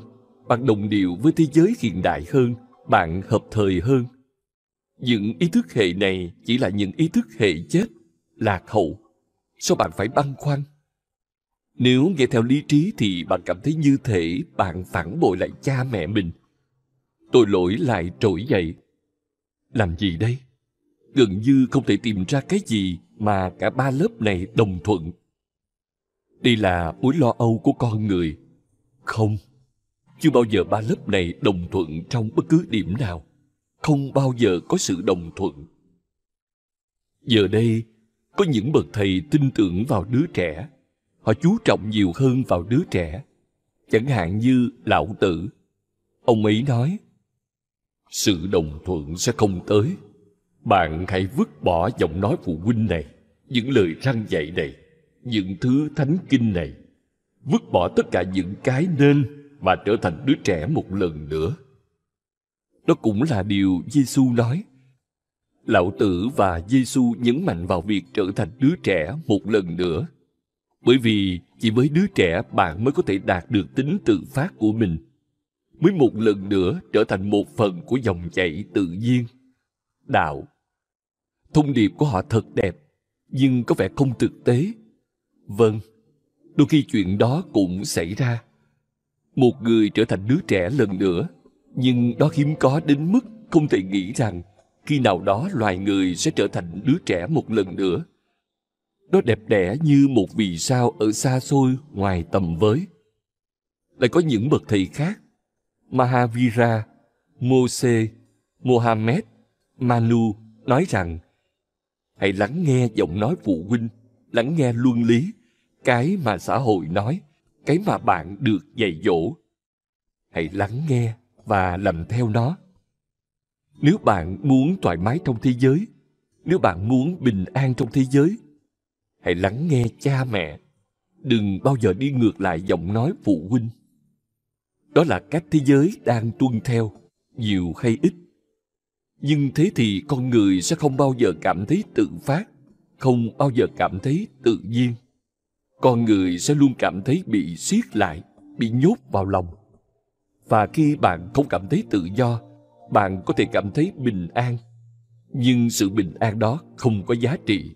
bạn đồng điệu với thế giới hiện đại hơn, bạn hợp thời hơn. Những ý thức hệ này chỉ là những ý thức hệ chết, lạc hậu. Sao bạn phải băn khoăn? Nếu nghe theo lý trí thì bạn cảm thấy như thể bạn phản bội lại cha mẹ mình. Tội lỗi lại trỗi dậy. Làm gì đây? Gần như không thể tìm ra cái gì mà cả ba lớp này đồng thuận. Đây là mối lo âu của con người. Không, chưa bao giờ ba lớp này đồng thuận trong bất cứ điểm nào. Không bao giờ có sự đồng thuận. Giờ đây, có những bậc thầy tin tưởng vào đứa trẻ họ chú trọng nhiều hơn vào đứa trẻ chẳng hạn như lão tử ông ấy nói sự đồng thuận sẽ không tới bạn hãy vứt bỏ giọng nói phụ huynh này những lời răng dạy này những thứ thánh kinh này vứt bỏ tất cả những cái nên và trở thành đứa trẻ một lần nữa đó cũng là điều giêsu nói lão tử và giêsu nhấn mạnh vào việc trở thành đứa trẻ một lần nữa bởi vì chỉ với đứa trẻ bạn mới có thể đạt được tính tự phát của mình. Mới một lần nữa trở thành một phần của dòng chảy tự nhiên. Đạo. Thông điệp của họ thật đẹp, nhưng có vẻ không thực tế. Vâng, đôi khi chuyện đó cũng xảy ra. Một người trở thành đứa trẻ lần nữa, nhưng đó hiếm có đến mức không thể nghĩ rằng khi nào đó loài người sẽ trở thành đứa trẻ một lần nữa nó đẹp đẽ như một vì sao ở xa xôi ngoài tầm với. Lại có những bậc thầy khác, Mahavira, Mose, Mohammed, Manu nói rằng hãy lắng nghe giọng nói phụ huynh, lắng nghe luân lý, cái mà xã hội nói, cái mà bạn được dạy dỗ. Hãy lắng nghe và làm theo nó. Nếu bạn muốn thoải mái trong thế giới, nếu bạn muốn bình an trong thế giới, hãy lắng nghe cha mẹ đừng bao giờ đi ngược lại giọng nói phụ huynh đó là cách thế giới đang tuân theo nhiều hay ít nhưng thế thì con người sẽ không bao giờ cảm thấy tự phát không bao giờ cảm thấy tự nhiên. Con người sẽ luôn cảm thấy bị siết lại, bị nhốt vào lòng. Và khi bạn không cảm thấy tự do, bạn có thể cảm thấy bình an. Nhưng sự bình an đó không có giá trị.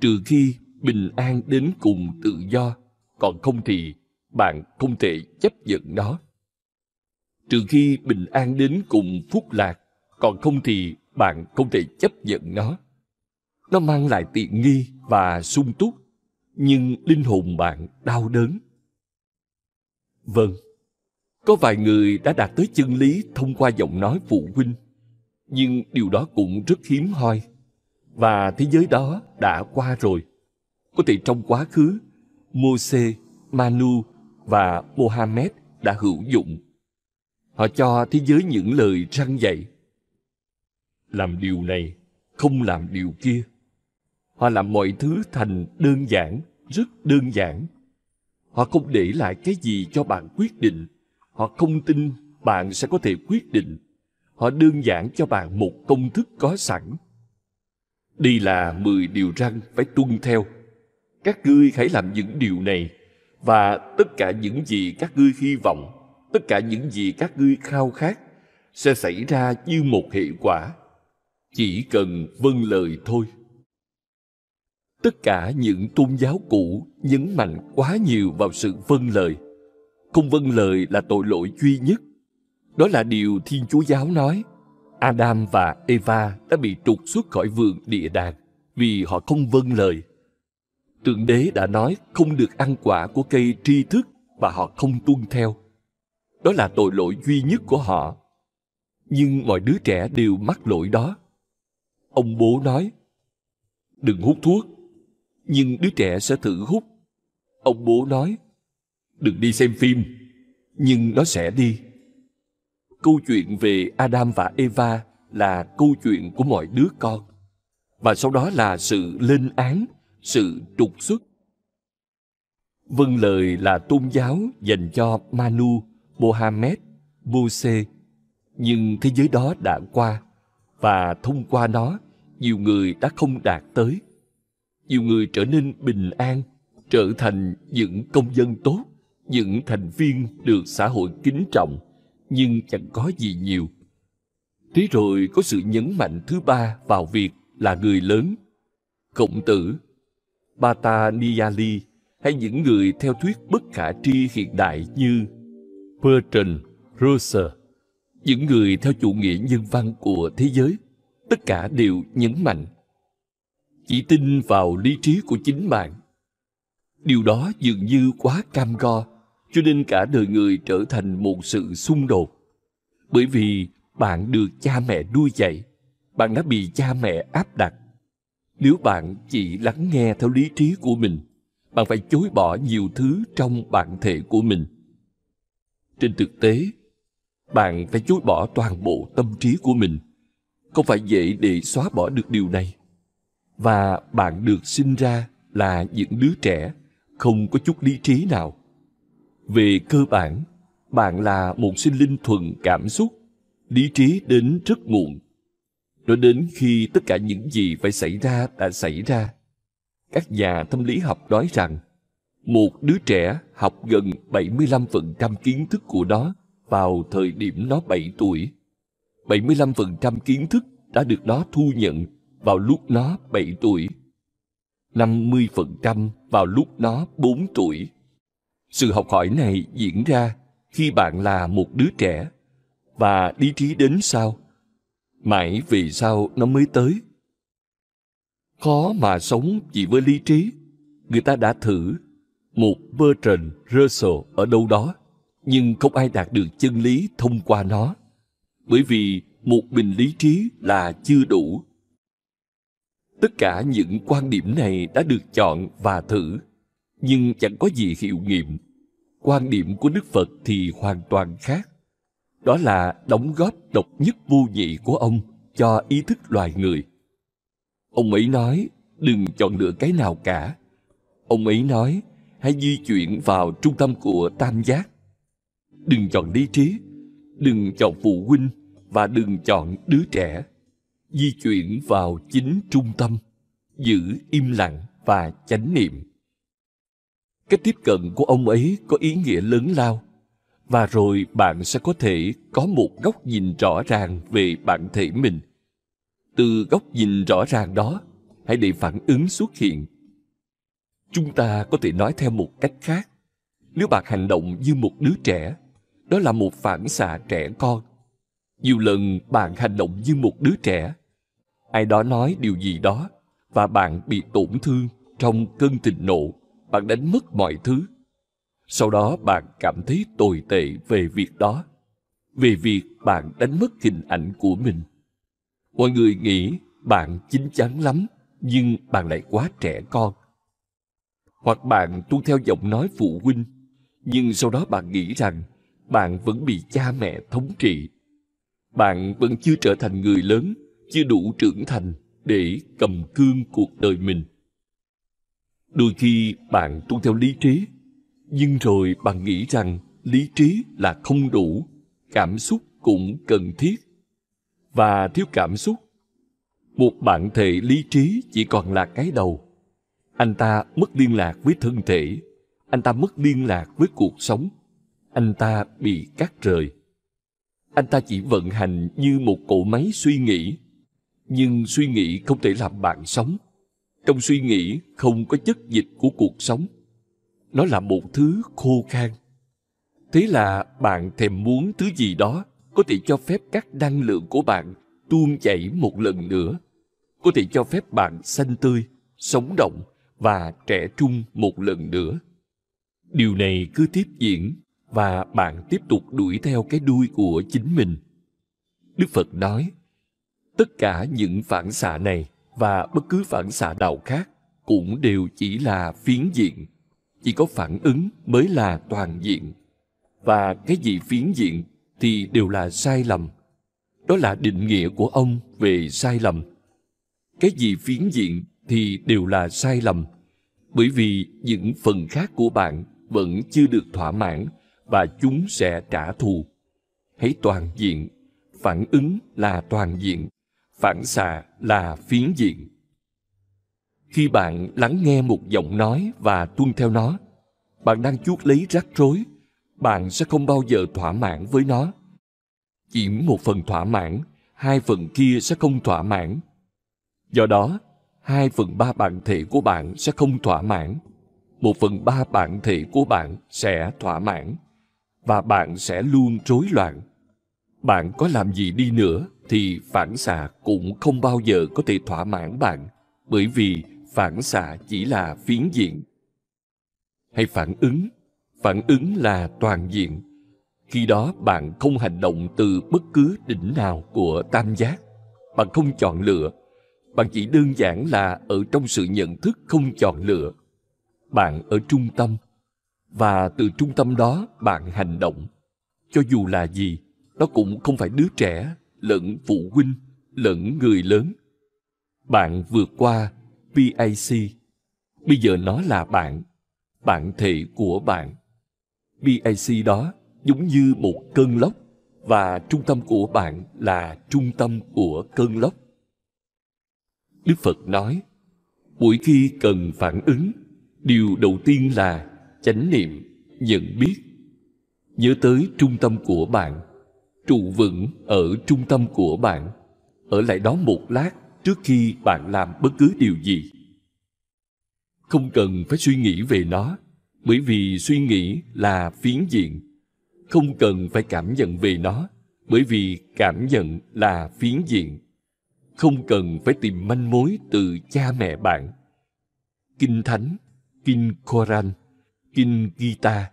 Trừ khi bình an đến cùng tự do, còn không thì bạn không thể chấp nhận nó. Trừ khi bình an đến cùng phúc lạc, còn không thì bạn không thể chấp nhận nó nó mang lại tiện nghi và sung túc nhưng linh hồn bạn đau đớn vâng có vài người đã đạt tới chân lý thông qua giọng nói phụ huynh nhưng điều đó cũng rất hiếm hoi và thế giới đó đã qua rồi. Có thể trong quá khứ, Moses, Manu và Mohammed đã hữu dụng. Họ cho thế giới những lời răng dạy. Làm điều này, không làm điều kia. Họ làm mọi thứ thành đơn giản, rất đơn giản. Họ không để lại cái gì cho bạn quyết định. Họ không tin bạn sẽ có thể quyết định. Họ đơn giản cho bạn một công thức có sẵn đây là 10 điều răn phải tuân theo. Các ngươi hãy làm những điều này và tất cả những gì các ngươi hy vọng, tất cả những gì các ngươi khao khát sẽ xảy ra như một hệ quả. Chỉ cần vâng lời thôi. Tất cả những tôn giáo cũ nhấn mạnh quá nhiều vào sự vâng lời. Không vâng lời là tội lỗi duy nhất. Đó là điều Thiên Chúa Giáo nói – Adam và Eva đã bị trục xuất khỏi vườn địa đàng vì họ không vâng lời. Tượng đế đã nói không được ăn quả của cây tri thức và họ không tuân theo. Đó là tội lỗi duy nhất của họ. Nhưng mọi đứa trẻ đều mắc lỗi đó. Ông bố nói, đừng hút thuốc, nhưng đứa trẻ sẽ thử hút. Ông bố nói, đừng đi xem phim, nhưng nó sẽ đi câu chuyện về Adam và Eva là câu chuyện của mọi đứa con. Và sau đó là sự lên án, sự trục xuất. vâng lời là tôn giáo dành cho Manu, Mohammed, Mose, nhưng thế giới đó đã qua và thông qua nó nhiều người đã không đạt tới nhiều người trở nên bình an, trở thành những công dân tốt, những thành viên được xã hội kính trọng, nhưng chẳng có gì nhiều. Thế rồi có sự nhấn mạnh thứ ba vào việc là người lớn, khổng tử bata niyali hay những người theo thuyết bất khả tri hiện đại như bertrand russell, những người theo chủ nghĩa nhân văn của thế giới, tất cả đều nhấn mạnh chỉ tin vào lý trí của chính bạn. Điều đó dường như quá cam go, cho nên cả đời người trở thành một sự xung đột. Bởi vì bạn được cha mẹ nuôi dạy, bạn đã bị cha mẹ áp đặt. Nếu bạn chỉ lắng nghe theo lý trí của mình, bạn phải chối bỏ nhiều thứ trong bản thể của mình. Trên thực tế, bạn phải chối bỏ toàn bộ tâm trí của mình. Không phải dễ để xóa bỏ được điều này và bạn được sinh ra là những đứa trẻ, không có chút lý trí nào về cơ bản, bạn là một sinh linh thuần cảm xúc, lý trí đến rất muộn nó đến khi tất cả những gì phải xảy ra đã xảy ra, các nhà tâm lý học nói rằng, một đứa trẻ học gần 75% kiến thức của nó vào thời điểm nó 7 tuổi. 75% kiến thức đã được nó thu nhận vào lúc nó 7 tuổi. 50% vào lúc nó 4 tuổi. Sự học hỏi này diễn ra khi bạn là một đứa trẻ và lý trí đến sau. Mãi vì sao nó mới tới. Khó mà sống chỉ với lý trí. Người ta đã thử một Bertrand Russell ở đâu đó, nhưng không ai đạt được chân lý thông qua nó bởi vì một bình lý trí là chưa đủ tất cả những quan điểm này đã được chọn và thử, nhưng chẳng có gì hiệu nghiệm. Quan điểm của đức phật thì hoàn toàn khác. Đó là đóng góp độc nhất vô nhị của ông cho ý thức loài người. Ông ấy nói, đừng chọn lựa cái nào cả. Ông ấy nói, hãy di chuyển vào trung tâm của tam giác. Đừng chọn lý trí, đừng chọn phụ huynh và đừng chọn đứa trẻ di chuyển vào chính trung tâm, giữ im lặng và chánh niệm. Cách tiếp cận của ông ấy có ý nghĩa lớn lao, và rồi bạn sẽ có thể có một góc nhìn rõ ràng về bản thể mình. Từ góc nhìn rõ ràng đó, hãy để phản ứng xuất hiện. Chúng ta có thể nói theo một cách khác. Nếu bạn hành động như một đứa trẻ, đó là một phản xạ trẻ con nhiều lần bạn hành động như một đứa trẻ. Ai đó nói điều gì đó và bạn bị tổn thương trong cơn thịnh nộ, bạn đánh mất mọi thứ. Sau đó bạn cảm thấy tồi tệ về việc đó, về việc bạn đánh mất hình ảnh của mình. Mọi người nghĩ bạn chín chắn lắm, nhưng bạn lại quá trẻ con. Hoặc bạn tuân theo giọng nói phụ huynh, nhưng sau đó bạn nghĩ rằng bạn vẫn bị cha mẹ thống trị bạn vẫn chưa trở thành người lớn, chưa đủ trưởng thành để cầm cương cuộc đời mình. Đôi khi bạn tuân theo lý trí, nhưng rồi bạn nghĩ rằng lý trí là không đủ, cảm xúc cũng cần thiết. Và thiếu cảm xúc, một bản thể lý trí chỉ còn là cái đầu. Anh ta mất liên lạc với thân thể, anh ta mất liên lạc với cuộc sống, anh ta bị cắt rời anh ta chỉ vận hành như một cỗ máy suy nghĩ. Nhưng suy nghĩ không thể làm bạn sống. Trong suy nghĩ không có chất dịch của cuộc sống. Nó là một thứ khô khan. Thế là bạn thèm muốn thứ gì đó có thể cho phép các năng lượng của bạn tuôn chảy một lần nữa. Có thể cho phép bạn xanh tươi, sống động và trẻ trung một lần nữa. Điều này cứ tiếp diễn và bạn tiếp tục đuổi theo cái đuôi của chính mình. Đức phật nói, tất cả những phản xạ này và bất cứ phản xạ nào khác cũng đều chỉ là phiến diện. Chỉ có phản ứng mới là toàn diện. Và cái gì phiến diện thì đều là sai lầm. Đó là định nghĩa của ông về sai lầm. Cái gì phiến diện thì đều là sai lầm. Bởi vì những phần khác của bạn vẫn chưa được thỏa mãn và chúng sẽ trả thù. Hãy toàn diện, phản ứng là toàn diện, phản xạ là phiến diện. Khi bạn lắng nghe một giọng nói và tuân theo nó, bạn đang chuốc lấy rắc rối, bạn sẽ không bao giờ thỏa mãn với nó. Chỉ một phần thỏa mãn, hai phần kia sẽ không thỏa mãn. Do đó, hai phần ba bản thể của bạn sẽ không thỏa mãn. Một phần ba bản thể của bạn sẽ thỏa mãn. Và bạn sẽ luôn rối loạn. Bạn có làm gì đi nữa thì phản xạ cũng không bao giờ có thể thỏa mãn bạn, bởi vì phản xạ chỉ là phiến diện. Hay phản ứng. Phản ứng là toàn diện. Khi đó bạn không hành động từ bất cứ đỉnh nào của tam giác. Bạn không chọn lựa. Bạn chỉ đơn giản là ở trong sự nhận thức không chọn lựa. Bạn ở trung tâm và từ trung tâm đó bạn hành động. Cho dù là gì đó cũng không phải đứa trẻ lẫn phụ huynh, lẫn người lớn. Bạn vượt qua PAC bây giờ nó là bạn bản thể của bạn. PAC đó giống như một cơn lốc và trung tâm của bạn là trung tâm của cơn lốc. Đức phật nói, mỗi khi cần phản ứng, điều đầu tiên là chánh niệm nhận biết. Nhớ tới trung tâm của bạn, trụ vững ở trung tâm của bạn. Ở lại đó một lát trước khi bạn làm bất cứ điều gì. Không cần phải suy nghĩ về nó, bởi vì suy nghĩ là phiến diện. Không cần phải cảm nhận về nó, bởi vì cảm nhận là phiến diện. Không cần phải tìm manh mối từ cha mẹ bạn. Kinh thánh, kinh koran kinh gita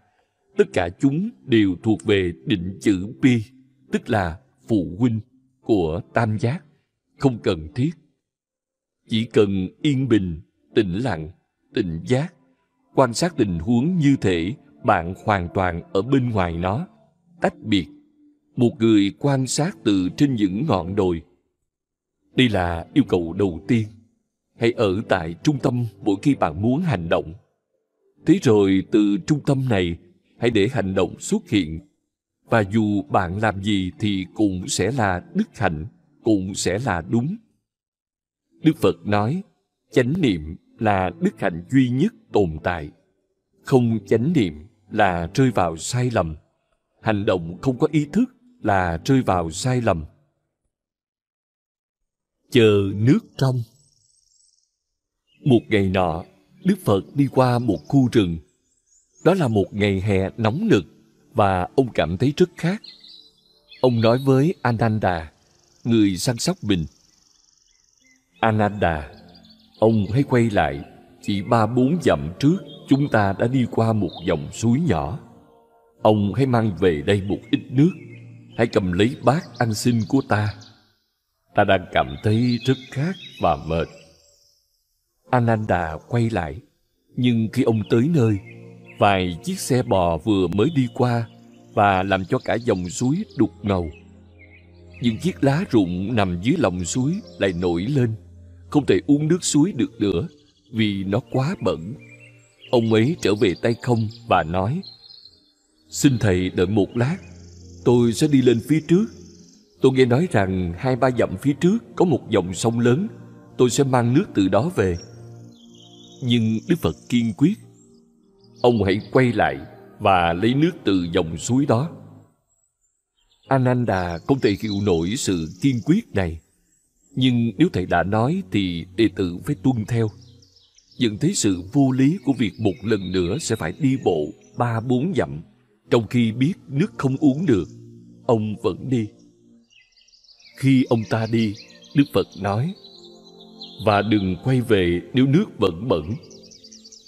tất cả chúng đều thuộc về định chữ pi tức là phụ huynh của tam giác. Không cần thiết. Chỉ cần yên bình, tĩnh lặng, tỉnh giác, quan sát tình huống như thể bạn hoàn toàn ở bên ngoài nó. Tách biệt. Một người quan sát từ trên những ngọn đồi. Đây là yêu cầu đầu tiên. Hãy ở tại trung tâm mỗi khi bạn muốn hành động thế rồi từ trung tâm này, hãy để hành động xuất hiện. Và dù bạn làm gì thì cũng sẽ là đức hạnh, cũng sẽ là đúng. Đức phật nói, chánh niệm là đức hạnh duy nhất tồn tại. Không chánh niệm là rơi vào sai lầm. Hành động không có ý thức là rơi vào sai lầm. Chờ nước trong. Một ngày nọ đức phật đi qua một khu rừng. Đó là một ngày hè nóng nực và ông cảm thấy rất khát ông nói với ananda, người săn sóc mình. Ananda, ông hãy quay lại, chỉ ba bốn dặm trước chúng ta đã đi qua một dòng suối nhỏ. Ông hãy mang về đây một ít nước, hãy cầm lấy bát ăn xin của ta. Ta đang cảm thấy rất khát và mệt ananda quay lại. Nhưng khi ông tới nơi, vài chiếc xe bò vừa mới đi qua và làm cho cả dòng suối đục ngầu. Những chiếc lá rụng nằm dưới lòng suối lại nổi lên. Không thể uống nước suối được nữa vì nó quá bẩn. Ông ấy trở về tay không và nói, xin thầy đợi một lát, tôi sẽ đi lên phía trước. Tôi nghe nói rằng hai ba dặm phía trước có một dòng sông lớn, tôi sẽ mang nước từ đó về nhưng đức phật kiên quyết, ông hãy quay lại và lấy nước từ dòng suối đó. Ananda không thể hiểu nổi sự kiên quyết này. Nhưng nếu thầy đã nói thì đệ tử phải tuân theo. Nhận thấy sự vô lý của việc một lần nữa sẽ phải đi bộ ba bốn dặm, trong khi biết nước không uống được, ông vẫn đi. Khi ông ta đi, đức phật nói và đừng quay về nếu nước vẫn bẩn.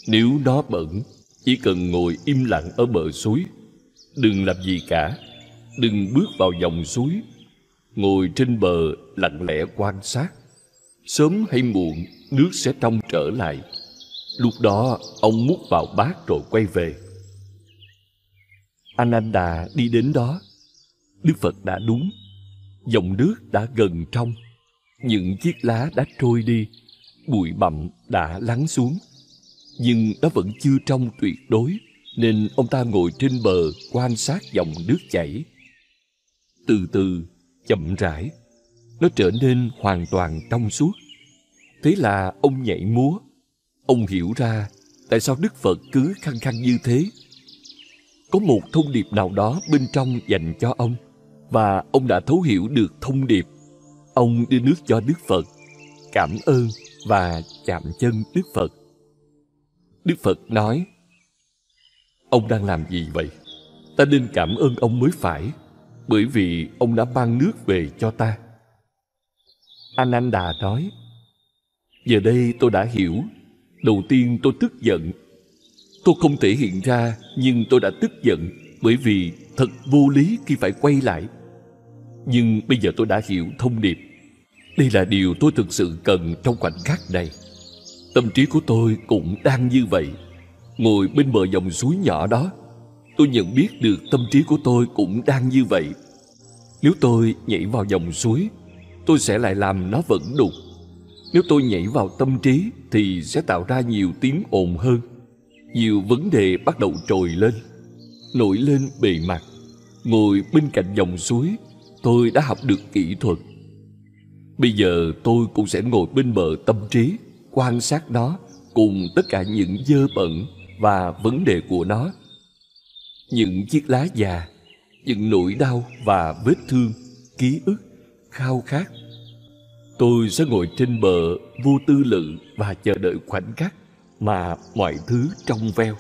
Nếu nó bẩn, chỉ cần ngồi im lặng ở bờ suối. Đừng làm gì cả, đừng bước vào dòng suối. Ngồi trên bờ lặng lẽ quan sát. Sớm hay muộn, nước sẽ trong trở lại. Lúc đó, ông múc vào bát rồi quay về. Ananda đi đến đó. Đức phật đã đúng. Dòng nước đã gần trong những chiếc lá đã trôi đi bụi bặm đã lắng xuống nhưng nó vẫn chưa trong tuyệt đối, nên ông ta ngồi trên bờ quan sát dòng nước chảy. Từ từ, chậm rãi, nó trở nên hoàn toàn trong suốt. Thế là ông nhảy múa. Ông hiểu ra tại sao Đức Phật cứ khăng khăng như thế. Có một thông điệp nào đó bên trong dành cho ông, và ông đã thấu hiểu được thông điệp. Ông đưa nước cho Đức Phật, cảm ơn và chạm chân Đức Phật. Đức Phật nói, Ông đang làm gì vậy? Ta nên cảm ơn ông mới phải, bởi vì ông đã mang nước về cho ta. Ananda nói, Giờ đây tôi đã hiểu. Đầu tiên tôi tức giận. Tôi không thể hiện ra, nhưng tôi đã tức giận bởi vì thật vô lý khi phải quay lại. Nhưng bây giờ tôi đã hiểu thông điệp. Đây là điều tôi thực sự cần trong khoảnh khắc này. Tâm trí của tôi cũng đang như vậy. Ngồi bên bờ dòng suối nhỏ đó, tôi nhận biết được tâm trí của tôi cũng đang như vậy. Nếu tôi nhảy vào dòng suối, tôi sẽ lại làm nó vẫn đục. Nếu tôi nhảy vào tâm trí thì sẽ tạo ra nhiều tiếng ồn hơn. Nhiều vấn đề bắt đầu trồi lên, nổi lên bề mặt. Ngồi bên cạnh dòng suối, tôi đã học được kỹ thuật. Bây giờ tôi cũng sẽ ngồi bên bờ tâm trí, quan sát nó cùng tất cả những dơ bẩn và vấn đề của nó. Những chiếc lá già, những nỗi đau và vết thương, ký ức, khao khát. Tôi sẽ ngồi trên bờ vô tư lự và chờ đợi khoảnh khắc mà mọi thứ trong veo.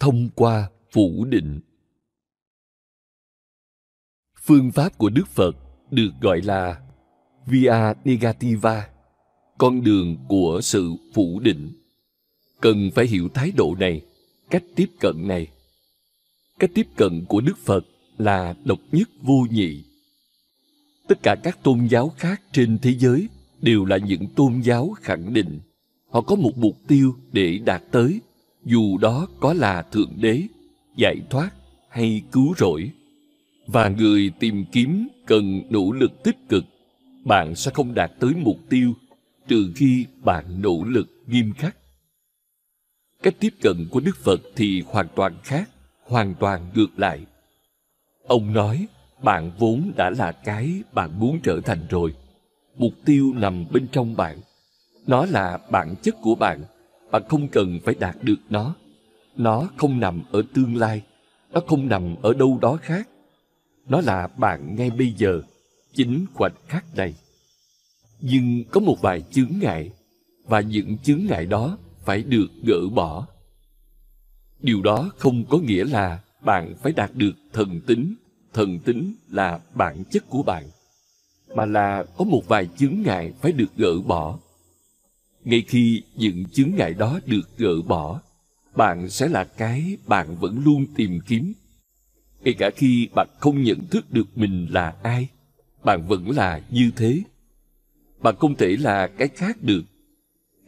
Thông qua phủ định. Phương pháp của đức phật được gọi là via negativa, con đường của sự phủ định. Cần phải hiểu thái độ này, cách tiếp cận này. Cách tiếp cận của đức phật là độc nhất vô nhị. Tất cả các tôn giáo khác trên thế giới đều là những tôn giáo khẳng định. Họ có một mục tiêu để đạt tới dù đó có là thượng đế, giải thoát hay cứu rỗi, và người tìm kiếm cần nỗ lực tích cực, bạn sẽ không đạt tới mục tiêu trừ khi bạn nỗ lực nghiêm khắc. Cách tiếp cận của đức phật thì hoàn toàn khác, hoàn toàn ngược lại. Ông nói, bạn vốn đã là cái bạn muốn trở thành rồi. Mục tiêu nằm bên trong bạn. Nó là bản chất của bạn bạn không cần phải đạt được nó. Nó không nằm ở tương lai. Nó không nằm ở đâu đó khác. Nó là bạn ngay bây giờ, chính khoảnh khắc này. Nhưng có một vài chướng ngại, và những chướng ngại đó phải được gỡ bỏ. Điều đó không có nghĩa là bạn phải đạt được thần tính. Thần tính là bản chất của bạn, mà là có một vài chướng ngại phải được gỡ bỏ ngay khi những chứng ngại đó được gỡ bỏ, bạn sẽ là cái bạn vẫn luôn tìm kiếm. Ngay cả khi bạn không nhận thức được mình là ai, bạn vẫn là như thế. Bạn không thể là cái khác được.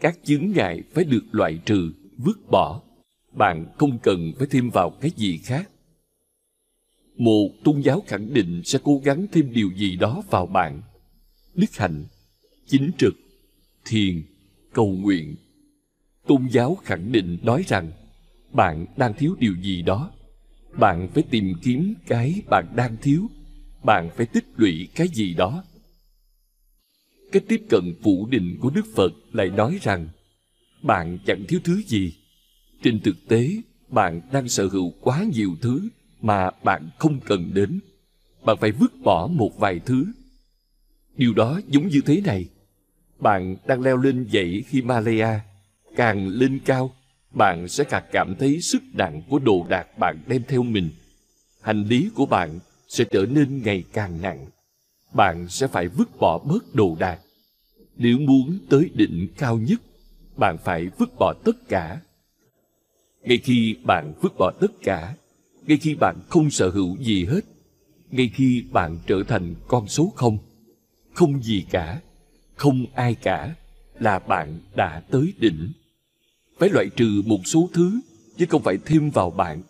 Các chứng ngại phải được loại trừ, vứt bỏ. Bạn không cần phải thêm vào cái gì khác. Một tôn giáo khẳng định sẽ cố gắng thêm điều gì đó vào bạn. Đức hạnh, chính trực, thiền cầu nguyện. Tôn giáo khẳng định nói rằng, bạn đang thiếu điều gì đó. Bạn phải tìm kiếm cái bạn đang thiếu. Bạn phải tích lũy cái gì đó. Cách tiếp cận phủ định của đức phật lại nói rằng, bạn chẳng thiếu thứ gì. Trên thực tế, bạn đang sở hữu quá nhiều thứ mà bạn không cần đến. Bạn phải vứt bỏ một vài thứ. Điều đó giống như thế này bạn đang leo lên dãy himalaya. Càng lên cao, bạn sẽ càng cảm thấy sức nặng của đồ đạc bạn đem theo mình. Hành lý của bạn sẽ trở nên ngày càng nặng. Bạn sẽ phải vứt bỏ bớt đồ đạc. Nếu muốn tới đỉnh cao nhất, bạn phải vứt bỏ tất cả. Ngay khi bạn vứt bỏ tất cả, ngay khi bạn không sở hữu gì hết, ngay khi bạn trở thành con số không không gì cả không ai cả là bạn đã tới đỉnh. Phải loại trừ một số thứ, chứ không phải thêm vào bạn.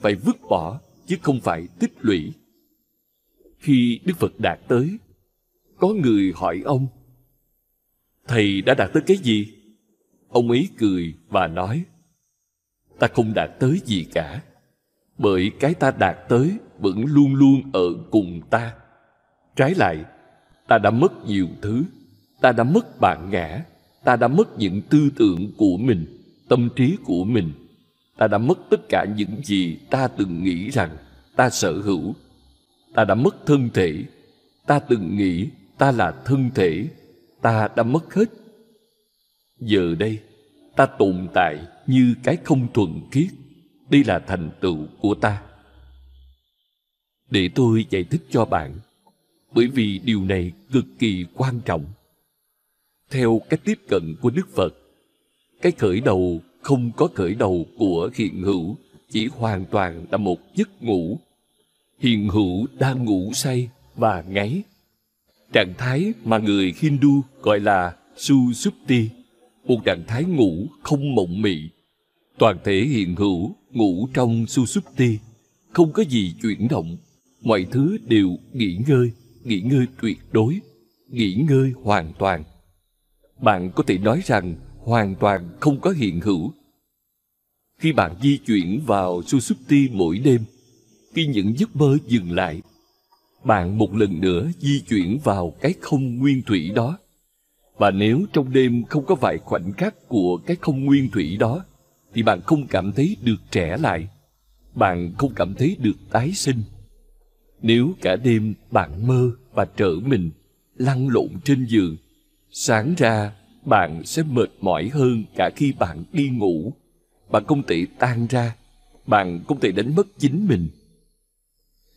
Phải vứt bỏ, chứ không phải tích lũy. Khi đức phật đạt tới, có người hỏi ông, thầy đã đạt tới cái gì? Ông ấy cười và nói, ta không đạt tới gì cả, bởi cái ta đạt tới vẫn luôn luôn ở cùng ta. Trái lại, ta đã mất nhiều thứ ta đã mất bản ngã. Ta đã mất những tư tưởng của mình, tâm trí của mình. Ta đã mất tất cả những gì ta từng nghĩ rằng ta sở hữu. Ta đã mất thân thể. Ta từng nghĩ ta là thân thể. Ta đã mất hết. Giờ đây, ta tồn tại như cái không thuần khiết. Đây là thành tựu của ta. Để tôi giải thích cho bạn, bởi vì điều này cực kỳ quan trọng theo cách tiếp cận của đức phật. Cái khởi đầu không có khởi đầu của hiện hữu, chỉ hoàn toàn là một giấc ngủ. Hiện hữu đang ngủ say và ngáy. Trạng thái mà người hindu gọi là susupti một trạng thái ngủ không mộng mị. Toàn thể hiện hữu ngủ trong susupti không có gì chuyển động. Mọi thứ đều nghỉ ngơi nghỉ ngơi tuyệt đối, nghỉ ngơi hoàn toàn bạn có thể nói rằng hoàn toàn không có hiện hữu. Khi bạn di chuyển vào susupti mỗi đêm, khi những giấc mơ dừng lại, bạn một lần nữa di chuyển vào cái không nguyên thủy đó. Và nếu trong đêm không có vài khoảnh khắc của cái không nguyên thủy đó, thì bạn không cảm thấy được trẻ lại. Bạn không cảm thấy được tái sinh. Nếu cả đêm bạn mơ và trở mình lăn lộn trên giường sáng ra, bạn sẽ mệt mỏi hơn cả khi bạn đi ngủ. Bạn không thể tan ra, bạn không thể đánh mất chính mình.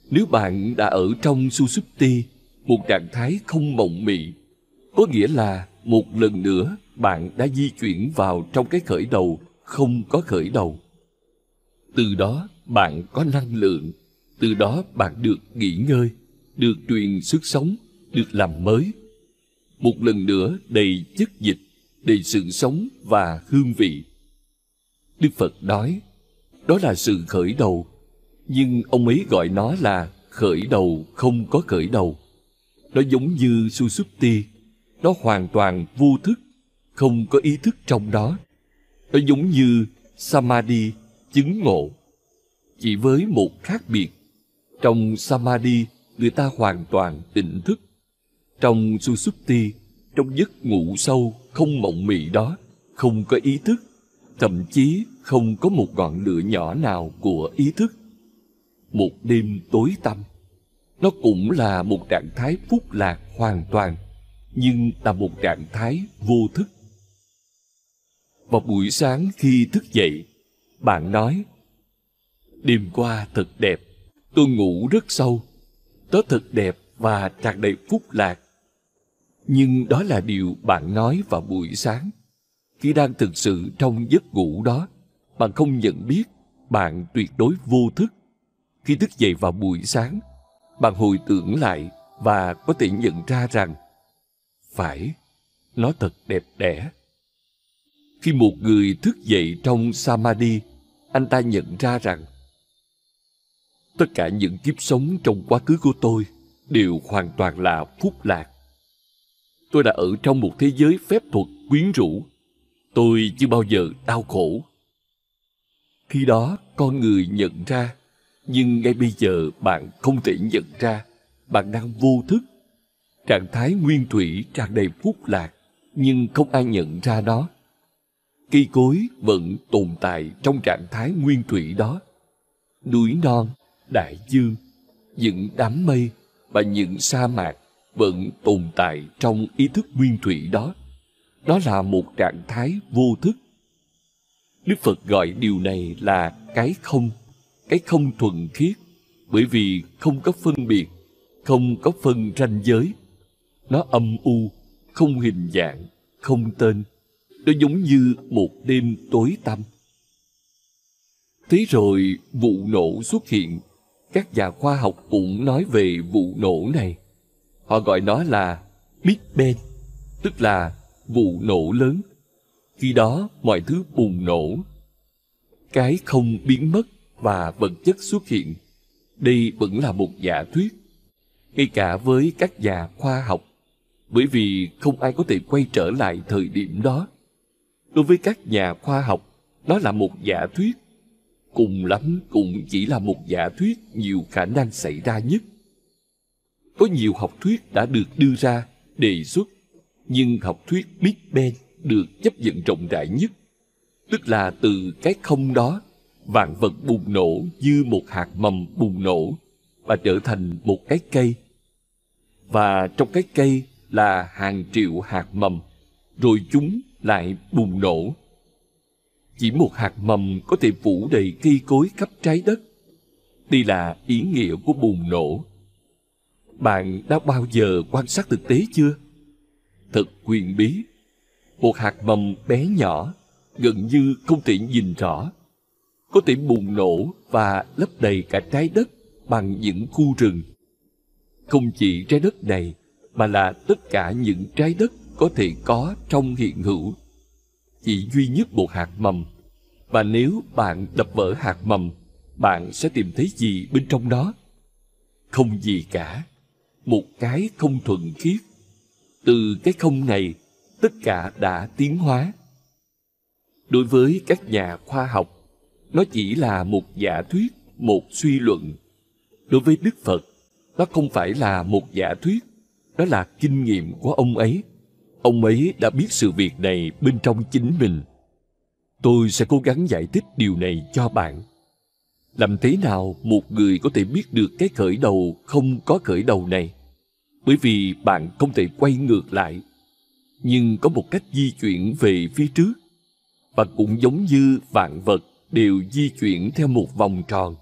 Nếu bạn đã ở trong susupti một trạng thái không mộng mị, có nghĩa là một lần nữa bạn đã di chuyển vào trong cái khởi đầu không có khởi đầu. Từ đó, bạn có năng lượng. Từ đó, bạn được nghỉ ngơi, được truyền sức sống, được làm mới một lần nữa đầy chất dịch, đầy sự sống và hương vị. Đức phật nói, đó là sự khởi đầu. Nhưng ông ấy gọi nó là khởi đầu không có khởi đầu. Nó giống như susupti nó hoàn toàn vô thức, không có ý thức trong đó. Nó giống như samadhi, chứng ngộ. Chỉ với một khác biệt, trong samadhi, người ta hoàn toàn tỉnh thức trong susupti trong giấc ngủ sâu không mộng mị đó, không có ý thức, thậm chí không có một ngọn lửa nhỏ nào của ý thức. Một đêm tối tăm, nó cũng là một trạng thái phúc lạc hoàn toàn, nhưng là một trạng thái vô thức. Vào buổi sáng khi thức dậy, bạn nói, đêm qua thật đẹp, tôi ngủ rất sâu tớ thật đẹp và tràn đầy phúc lạc nhưng đó là điều bạn nói vào buổi sáng. Khi đang thực sự trong giấc ngủ đó, bạn không nhận biết bạn tuyệt đối vô thức. Khi thức dậy vào buổi sáng, bạn hồi tưởng lại và có thể nhận ra rằng, phải, nó thật đẹp đẽ. Khi một người thức dậy trong samadhi, anh ta nhận ra rằng, tất cả những kiếp sống trong quá khứ của tôi đều hoàn toàn là phúc lạc tôi đã ở trong một thế giới phép thuật quyến rũ. Tôi chưa bao giờ đau khổ. Khi đó, con người nhận ra, nhưng ngay bây giờ bạn không thể nhận ra. Bạn đang vô thức. Trạng thái nguyên thủy tràn đầy phúc lạc, nhưng không ai nhận ra đó cây cối vẫn tồn tại trong trạng thái nguyên thủy đó. Núi non, đại dương, những đám mây và những sa mạc vẫn tồn tại trong ý thức nguyên thủy đó. Đó là một trạng thái vô thức. Đức phật gọi điều này là cái không cái không thuần khiết, bởi vì không có phân biệt, không có phân ranh giới. Nó âm u, không hình dạng, không tên. Nó giống như một đêm tối tăm. Thế rồi vụ nổ xuất hiện. Các nhà khoa học cũng nói về vụ nổ này họ gọi nó là big bang tức là vụ nổ lớn. Khi đó, mọi thứ bùng nổ. Cái không biến mất và vật chất xuất hiện. Đây vẫn là một giả thuyết, ngay cả với các nhà khoa học. Bởi vì không ai có thể quay trở lại thời điểm đó. Đối với các nhà khoa học nó là một giả thuyết. Cùng lắm cũng chỉ là một giả thuyết nhiều khả năng xảy ra nhất có nhiều học thuyết đã được đưa ra đề xuất, nhưng học thuyết big bang được chấp nhận rộng rãi nhất, tức là từ cái không đó, vạn vật bùng nổ như một hạt mầm bùng nổ và trở thành một cái cây. Và trong cái cây là hàng triệu hạt mầm, rồi chúng lại bùng nổ. Chỉ một hạt mầm có thể phủ đầy cây cối khắp trái đất. Đây là ý nghĩa của bùng nổ bạn đã bao giờ quan sát thực tế chưa? Thật quyền bí. Một hạt mầm bé nhỏ, gần như không thể nhìn rõ. Có thể bùng nổ và lấp đầy cả trái đất bằng những khu rừng. Không chỉ trái đất này, mà là tất cả những trái đất có thể có trong hiện hữu. Chỉ duy nhất một hạt mầm. Và nếu bạn đập vỡ hạt mầm, bạn sẽ tìm thấy gì bên trong đó không gì cả một cái không thuần khiết. Từ cái không này, tất cả đã tiến hóa. Đối với các nhà khoa học, nó chỉ là một giả thuyết, một suy luận. Đối với đức phật, nó không phải là một giả thuyết đó là kinh nghiệm của ông ấy. Ông ấy đã biết sự việc này bên trong chính mình. Tôi sẽ cố gắng giải thích điều này cho bạn. Làm thế nào một người có thể biết được cái khởi đầu không có khởi đầu này? Bởi vì bạn không thể quay ngược lại, nhưng có một cách di chuyển về phía trước, và cũng giống như vạn vật đều di chuyển theo một vòng tròn,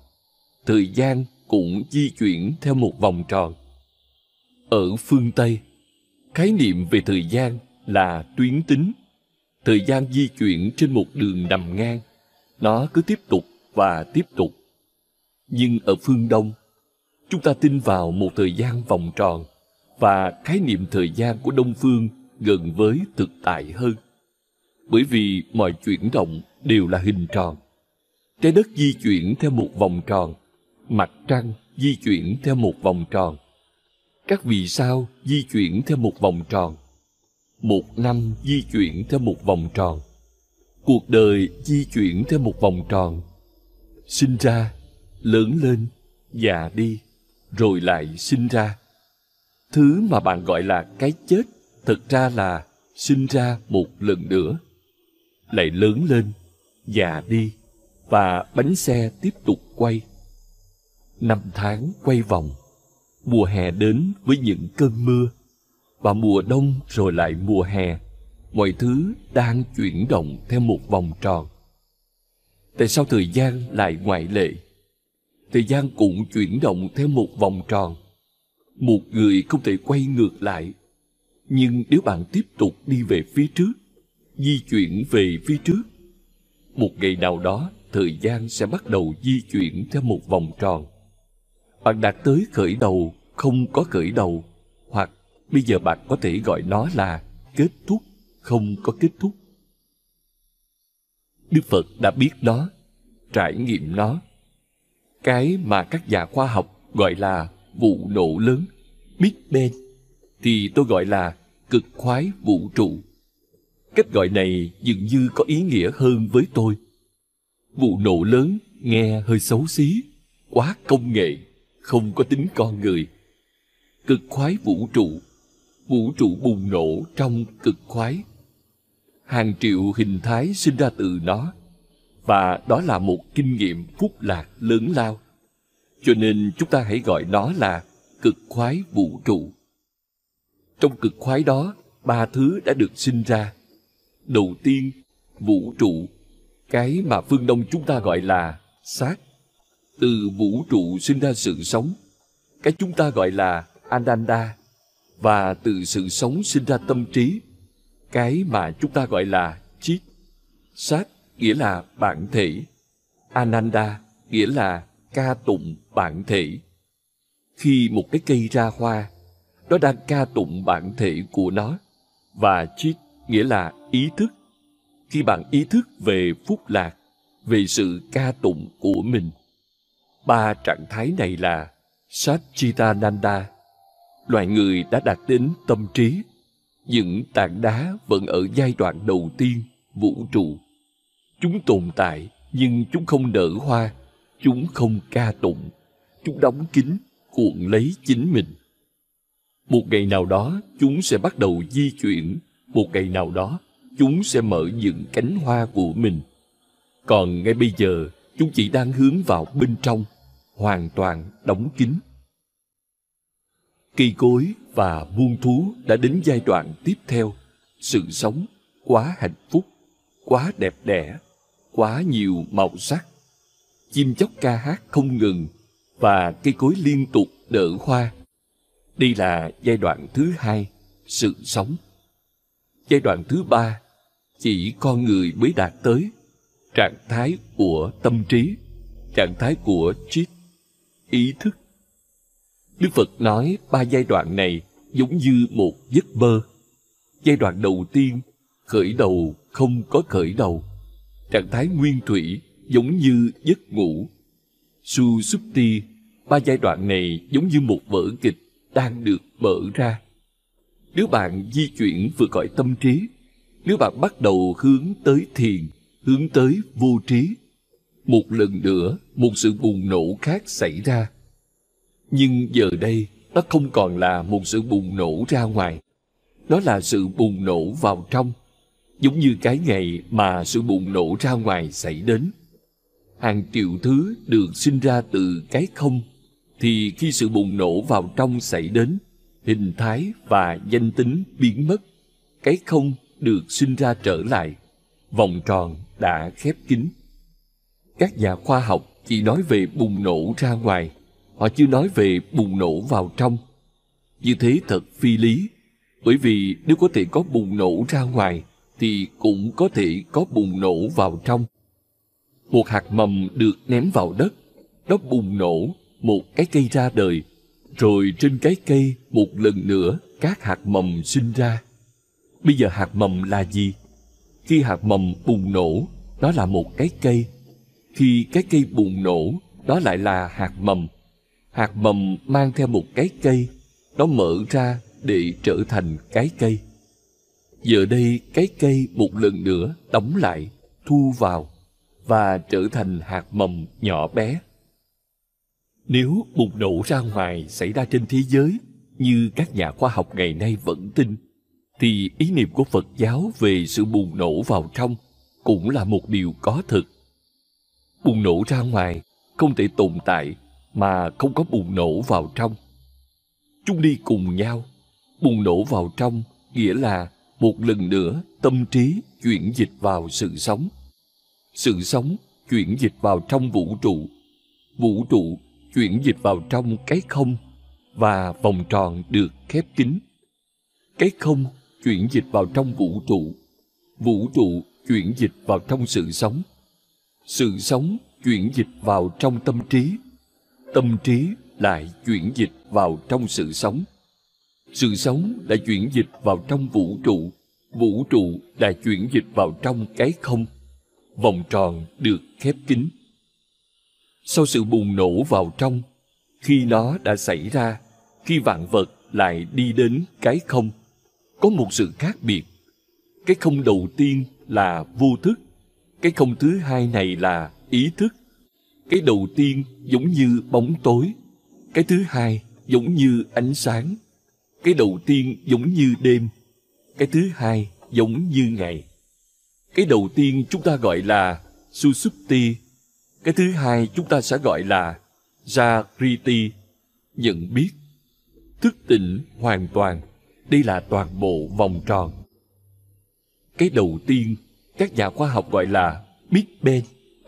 thời gian cũng di chuyển theo một vòng tròn. Ở phương tây, khái niệm về thời gian là tuyến tính. Thời gian di chuyển trên một đường nằm ngang, nó cứ tiếp tục và tiếp tục. Nhưng ở phương đông, chúng ta tin vào một thời gian vòng tròn và khái niệm thời gian của đông phương gần với thực tại hơn. Bởi vì mọi chuyển động đều là hình tròn. Trái đất di chuyển theo một vòng tròn, mặt trăng di chuyển theo một vòng tròn. Các vì sao di chuyển theo một vòng tròn? Một năm di chuyển theo một vòng tròn. Cuộc đời di chuyển theo một vòng tròn. Sinh ra, lớn lên, già đi, rồi lại sinh ra thứ mà bạn gọi là cái chết thực ra là sinh ra một lần nữa. Lại lớn lên, già đi và bánh xe tiếp tục quay. Năm tháng quay vòng, mùa hè đến với những cơn mưa và mùa đông rồi lại mùa hè. Mọi thứ đang chuyển động theo một vòng tròn. Tại sao thời gian lại ngoại lệ? Thời gian cũng chuyển động theo một vòng tròn một người không thể quay ngược lại. Nhưng nếu bạn tiếp tục đi về phía trước, di chuyển về phía trước, một ngày nào đó thời gian sẽ bắt đầu di chuyển theo một vòng tròn. Bạn đạt tới khởi đầu, không có khởi đầu, hoặc bây giờ bạn có thể gọi nó là kết thúc, không có kết thúc. Đức phật đã biết nó, trải nghiệm nó. Cái mà các nhà khoa học gọi là vụ nổ lớn. Big bang thì tôi gọi là cực khoái vũ trụ. Cách gọi này dường như có ý nghĩa hơn với tôi. Vụ nổ lớn nghe hơi xấu xí quá công nghệ không có tính con người. Cực khoái vũ trụ vũ trụ bùng nổ trong cực khoái. Hàng triệu hình thái sinh ra từ nó và đó là một kinh nghiệm phúc lạc lớn lao cho nên chúng ta hãy gọi nó là cực khoái vũ trụ. Trong cực khoái đó, ba thứ đã được sinh ra. Đầu tiên, vũ trụ. Cái mà phương đông chúng ta gọi là xác. Từ vũ trụ sinh ra sự sống, cái chúng ta gọi là ananda. Và từ sự sống sinh ra tâm trí, cái mà chúng ta gọi là chit sát nghĩa là bản thể. Ananda nghĩa là ca tụng bản thể khi một cái cây ra hoa nó đang ca tụng bản thể của nó và chit nghĩa là ý thức khi bạn ý thức về phúc lạc, về sự ca tụng của mình. Ba trạng thái này là Satchitananda, loài người đã đạt đến tâm trí. Những tảng đá vẫn ở giai đoạn đầu tiên, vũ trụ. Chúng tồn tại, nhưng chúng không nở hoa, chúng không ca tụng, chúng đóng kín, cuộn lấy chính mình. Một ngày nào đó, chúng sẽ bắt đầu di chuyển. Một ngày nào đó, chúng sẽ mở những cánh hoa của mình. Còn ngay bây giờ, chúng chỉ đang hướng vào bên trong, hoàn toàn đóng kín. Cây cối và muôn thú đã đến giai đoạn tiếp theo. Sự sống quá hạnh phúc, quá đẹp đẽ, quá nhiều màu sắc. Chim chóc ca hát không ngừng và cây cối liên tục nở hoa. Đây là giai đoạn thứ hai, sự sống. Giai đoạn thứ ba, chỉ con người mới đạt tới trạng thái của tâm trí, trạng thái của triết, ý thức. Đức Phật nói ba giai đoạn này giống như một giấc mơ. Giai đoạn đầu tiên, khởi đầu không có khởi đầu. Trạng thái nguyên thủy giống như giấc ngủ. Su Supti, ba giai đoạn này giống như một vở kịch đang được mở ra. Nếu bạn di chuyển vượt khỏi tâm trí, nếu bạn bắt đầu hướng tới thiền, hướng tới vô trí, một lần nữa một sự bùng nổ khác xảy ra. Nhưng giờ đây, nó không còn là một sự bùng nổ ra ngoài. Nó là sự bùng nổ vào trong, giống như cái ngày mà sự bùng nổ ra ngoài xảy đến. Hàng triệu thứ được sinh ra từ cái không, thì khi sự bùng nổ vào trong xảy đến, hình thái và danh tính biến mất. Cái không được sinh ra trở lại. Vòng tròn đã khép kín. Các nhà khoa học chỉ nói về bùng nổ ra ngoài, họ chưa nói về bùng nổ vào trong. Như thế thật phi lý, bởi vì nếu có thể có bùng nổ ra ngoài, thì cũng có thể có bùng nổ vào trong. Một hạt mầm được ném vào đất, nó bùng nổ, một cái cây ra đời, rồi trên cái cây một lần nữa các hạt mầm sinh ra. Bây giờ hạt mầm là gì? Khi hạt mầm bùng nổ, đó là một cái cây. Khi cái cây bùng nổ, đó lại là hạt mầm. Hạt mầm mang theo một cái cây, nó mở ra để trở thành cái cây. Giờ đây cái cây một lần nữa đóng lại, thu vào và trở thành hạt mầm nhỏ bé. Nếu bùng nổ ra ngoài xảy ra trên thế giới như các nhà khoa học ngày nay vẫn tin, thì ý niệm của Phật giáo về sự bùng nổ vào trong cũng là một điều có thực. Bùng nổ ra ngoài không thể tồn tại mà không có bùng nổ vào trong. Chúng đi cùng nhau. Bùng nổ vào trong nghĩa là một lần nữa tâm trí chuyển dịch vào sự sống. Sự sống chuyển dịch vào trong vũ trụ. Vũ trụ chuyển dịch vào trong cái không và vòng tròn được khép kín. Cái không chuyển dịch vào trong vũ trụ. Vũ trụ chuyển dịch vào trong sự sống. Sự sống chuyển dịch vào trong tâm trí. Tâm trí lại chuyển dịch vào trong sự sống. Sự sống đã chuyển dịch vào trong vũ trụ. Vũ trụ đã chuyển dịch vào trong cái không. Vòng tròn được khép kín. Sau sự bùng nổ vào trong, khi nó đã xảy ra, khi vạn vật lại đi đến cái không, có một sự khác biệt. Cái không đầu tiên là vô thức, cái không thứ hai này là ý thức. Cái đầu tiên giống như bóng tối, cái thứ hai giống như ánh sáng. Cái đầu tiên giống như đêm, cái thứ hai giống như ngày. Cái đầu tiên chúng ta gọi là Susupti, cái thứ hai chúng ta sẽ gọi là Jagriti, nhận biết, thức tỉnh hoàn toàn. Đây là toàn bộ vòng tròn. Cái đầu tiên, các nhà khoa học gọi là Big Bang,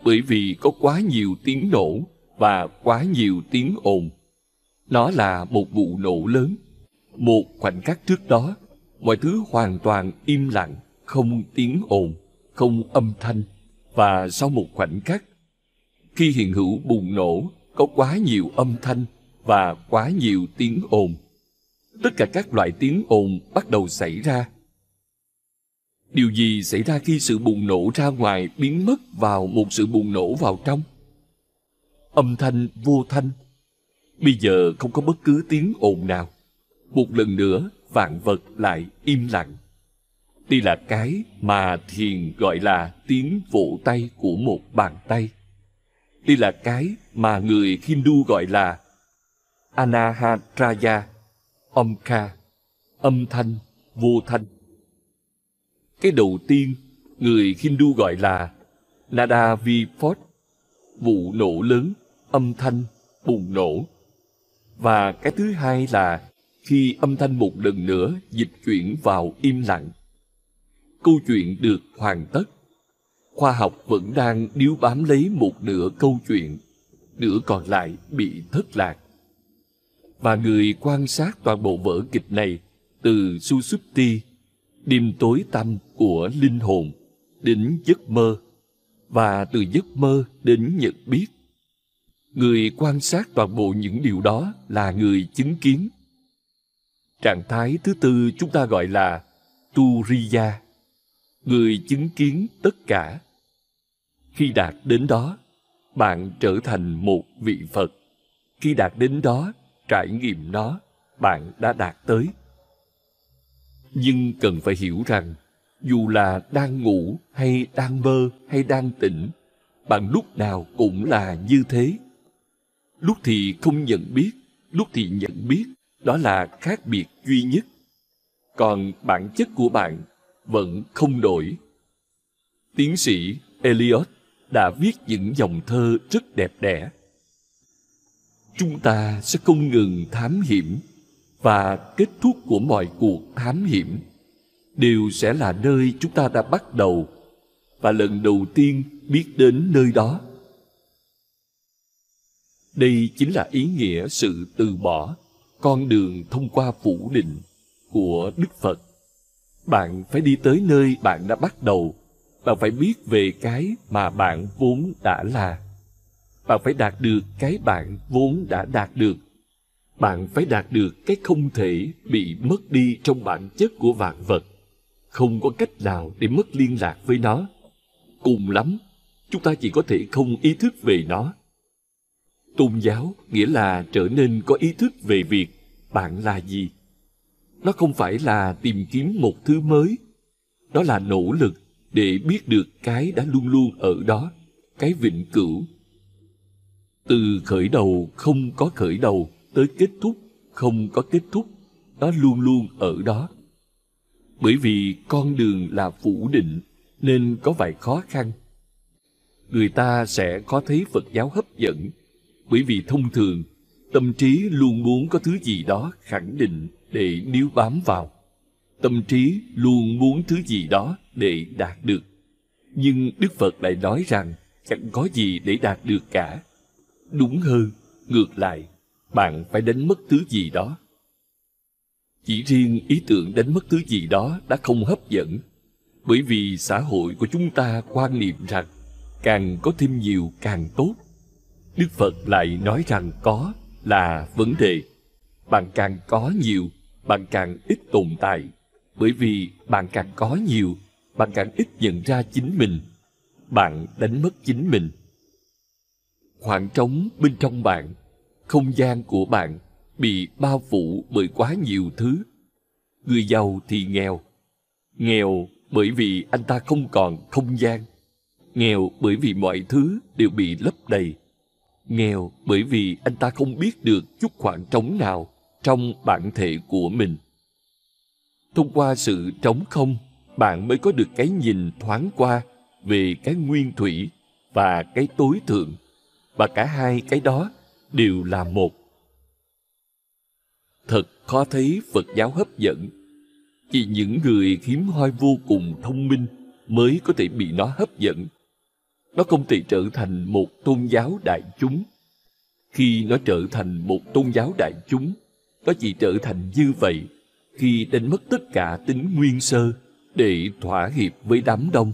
bởi vì có quá nhiều tiếng nổ và quá nhiều tiếng ồn. Nó là một vụ nổ lớn. Một khoảnh khắc trước đó, mọi thứ hoàn toàn im lặng, không tiếng ồn, không âm thanh. Và sau một khoảnh khắc, khi hiện hữu bùng nổ, có quá nhiều âm thanh và quá nhiều tiếng ồn. Tất cả các loại tiếng ồn bắt đầu xảy ra. Điều gì xảy ra khi sự bùng nổ ra ngoài biến mất vào một sự bùng nổ vào trong? Âm thanh vô thanh. Bây giờ không có bất cứ tiếng ồn nào. Một lần nữa, vạn vật lại im lặng. Đây là cái mà thiền gọi là tiếng vỗ tay của một bàn tay. Đây là cái mà người Hindu gọi là Anahatraya, Omka, âm thanh, vô thanh. Cái đầu tiên, người Hindu gọi là Nada Vipot, vụ nổ lớn, âm thanh, bùng nổ. Và cái thứ hai là khi âm thanh một lần nữa dịch chuyển vào im lặng. Câu chuyện được hoàn tất. Khoa học vẫn đang điếu bám lấy một nửa câu chuyện, nửa còn lại bị thất lạc. Và người quan sát toàn bộ vở kịch này từ Susupti, đêm tối tăm của linh hồn, đến giấc mơ, và từ giấc mơ đến nhận biết. Người quan sát toàn bộ những điều đó là người chứng kiến. Trạng thái thứ tư chúng ta gọi là Turiya, người chứng kiến tất cả. Khi đạt đến đó, bạn trở thành một vị Phật. Khi đạt đến đó, trải nghiệm nó, bạn đã đạt tới. Nhưng cần phải hiểu rằng, dù là đang ngủ hay đang mơ hay đang tỉnh, bạn lúc nào cũng là như thế. Lúc thì không nhận biết, lúc thì nhận biết, đó là khác biệt duy nhất. Còn bản chất của bạn vẫn không đổi. Tiến sĩ Eliot đã viết những dòng thơ rất đẹp đẽ. Chúng ta sẽ không ngừng thám hiểm và kết thúc của mọi cuộc thám hiểm đều sẽ là nơi chúng ta đã bắt đầu và lần đầu tiên biết đến nơi đó. Đây chính là ý nghĩa sự từ bỏ con đường thông qua phủ định của Đức Phật. Bạn phải đi tới nơi bạn đã bắt đầu. Bạn phải biết về cái mà bạn vốn đã là. Bạn phải đạt được cái bạn vốn đã đạt được. Bạn phải đạt được cái không thể bị mất đi trong bản chất của vạn vật. Không có cách nào để mất liên lạc với nó. Cùng lắm, chúng ta chỉ có thể không ý thức về nó. Tôn giáo nghĩa là trở nên có ý thức về việc bạn là gì nó không phải là tìm kiếm một thứ mới. Đó là nỗ lực để biết được cái đã luôn luôn ở đó, cái vĩnh cửu. Từ khởi đầu không có khởi đầu tới kết thúc không có kết thúc, nó luôn luôn ở đó. Bởi vì con đường là phủ định nên có vài khó khăn. Người ta sẽ khó thấy phật giáo hấp dẫn, bởi vì thông thường Tâm trí luôn muốn có thứ gì đó khẳng định để níu bám vào. Tâm trí luôn muốn thứ gì đó để đạt được. Nhưng Đức Phật lại nói rằng chẳng có gì để đạt được cả. Đúng hơn, ngược lại, bạn phải đánh mất thứ gì đó. Chỉ riêng ý tưởng đánh mất thứ gì đó đã không hấp dẫn, bởi vì xã hội của chúng ta quan niệm rằng càng có thêm nhiều càng tốt. Đức Phật lại nói rằng có là vấn đề. Bạn càng có nhiều, bạn càng ít tồn tại. Bởi vì bạn càng có nhiều, bạn càng ít nhận ra chính mình. Bạn đánh mất chính mình. Khoảng trống bên trong bạn, không gian của bạn bị bao phủ bởi quá nhiều thứ. Người giàu thì nghèo. Nghèo bởi vì anh ta không còn không gian. Nghèo bởi vì mọi thứ đều bị lấp đầy nghèo bởi vì anh ta không biết được chút khoảng trống nào trong bản thể của mình. Thông qua sự trống không, bạn mới có được cái nhìn thoáng qua về cái nguyên thủy và cái tối thượng, và cả hai cái đó đều là một. Thật khó thấy Phật giáo hấp dẫn. Chỉ những người hiếm hoi vô cùng thông minh mới có thể bị nó hấp dẫn nó không thể trở thành một tôn giáo đại chúng. Khi nó trở thành một tôn giáo đại chúng, nó chỉ trở thành như vậy khi đánh mất tất cả tính nguyên sơ để thỏa hiệp với đám đông.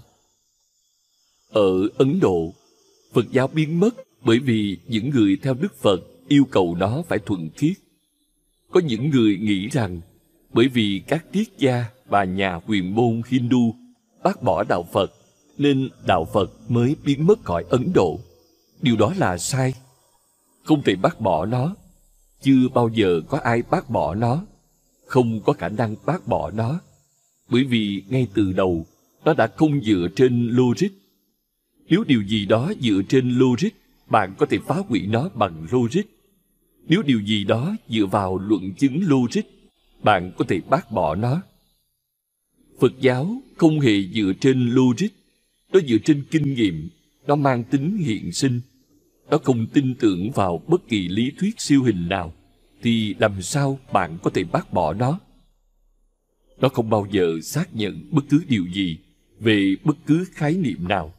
Ở Ấn Độ, Phật giáo biến mất bởi vì những người theo Đức Phật yêu cầu nó phải thuần khiết. Có những người nghĩ rằng bởi vì các triết gia và nhà quyền môn Hindu bác bỏ đạo Phật, nên đạo Phật mới biến mất khỏi Ấn Độ. Điều đó là sai. Không thể bác bỏ nó. Chưa bao giờ có ai bác bỏ nó. Không có khả năng bác bỏ nó. Bởi vì ngay từ đầu, nó đã không dựa trên logic. Nếu điều gì đó dựa trên logic, bạn có thể phá hủy nó bằng logic. Nếu điều gì đó dựa vào luận chứng logic, bạn có thể bác bỏ nó. Phật giáo không hề dựa trên logic, nó dựa trên kinh nghiệm, nó mang tính hiện sinh. Nó không tin tưởng vào bất kỳ lý thuyết siêu hình nào, thì làm sao bạn có thể bác bỏ nó? Nó không bao giờ xác nhận bất cứ điều gì về bất cứ khái niệm nào.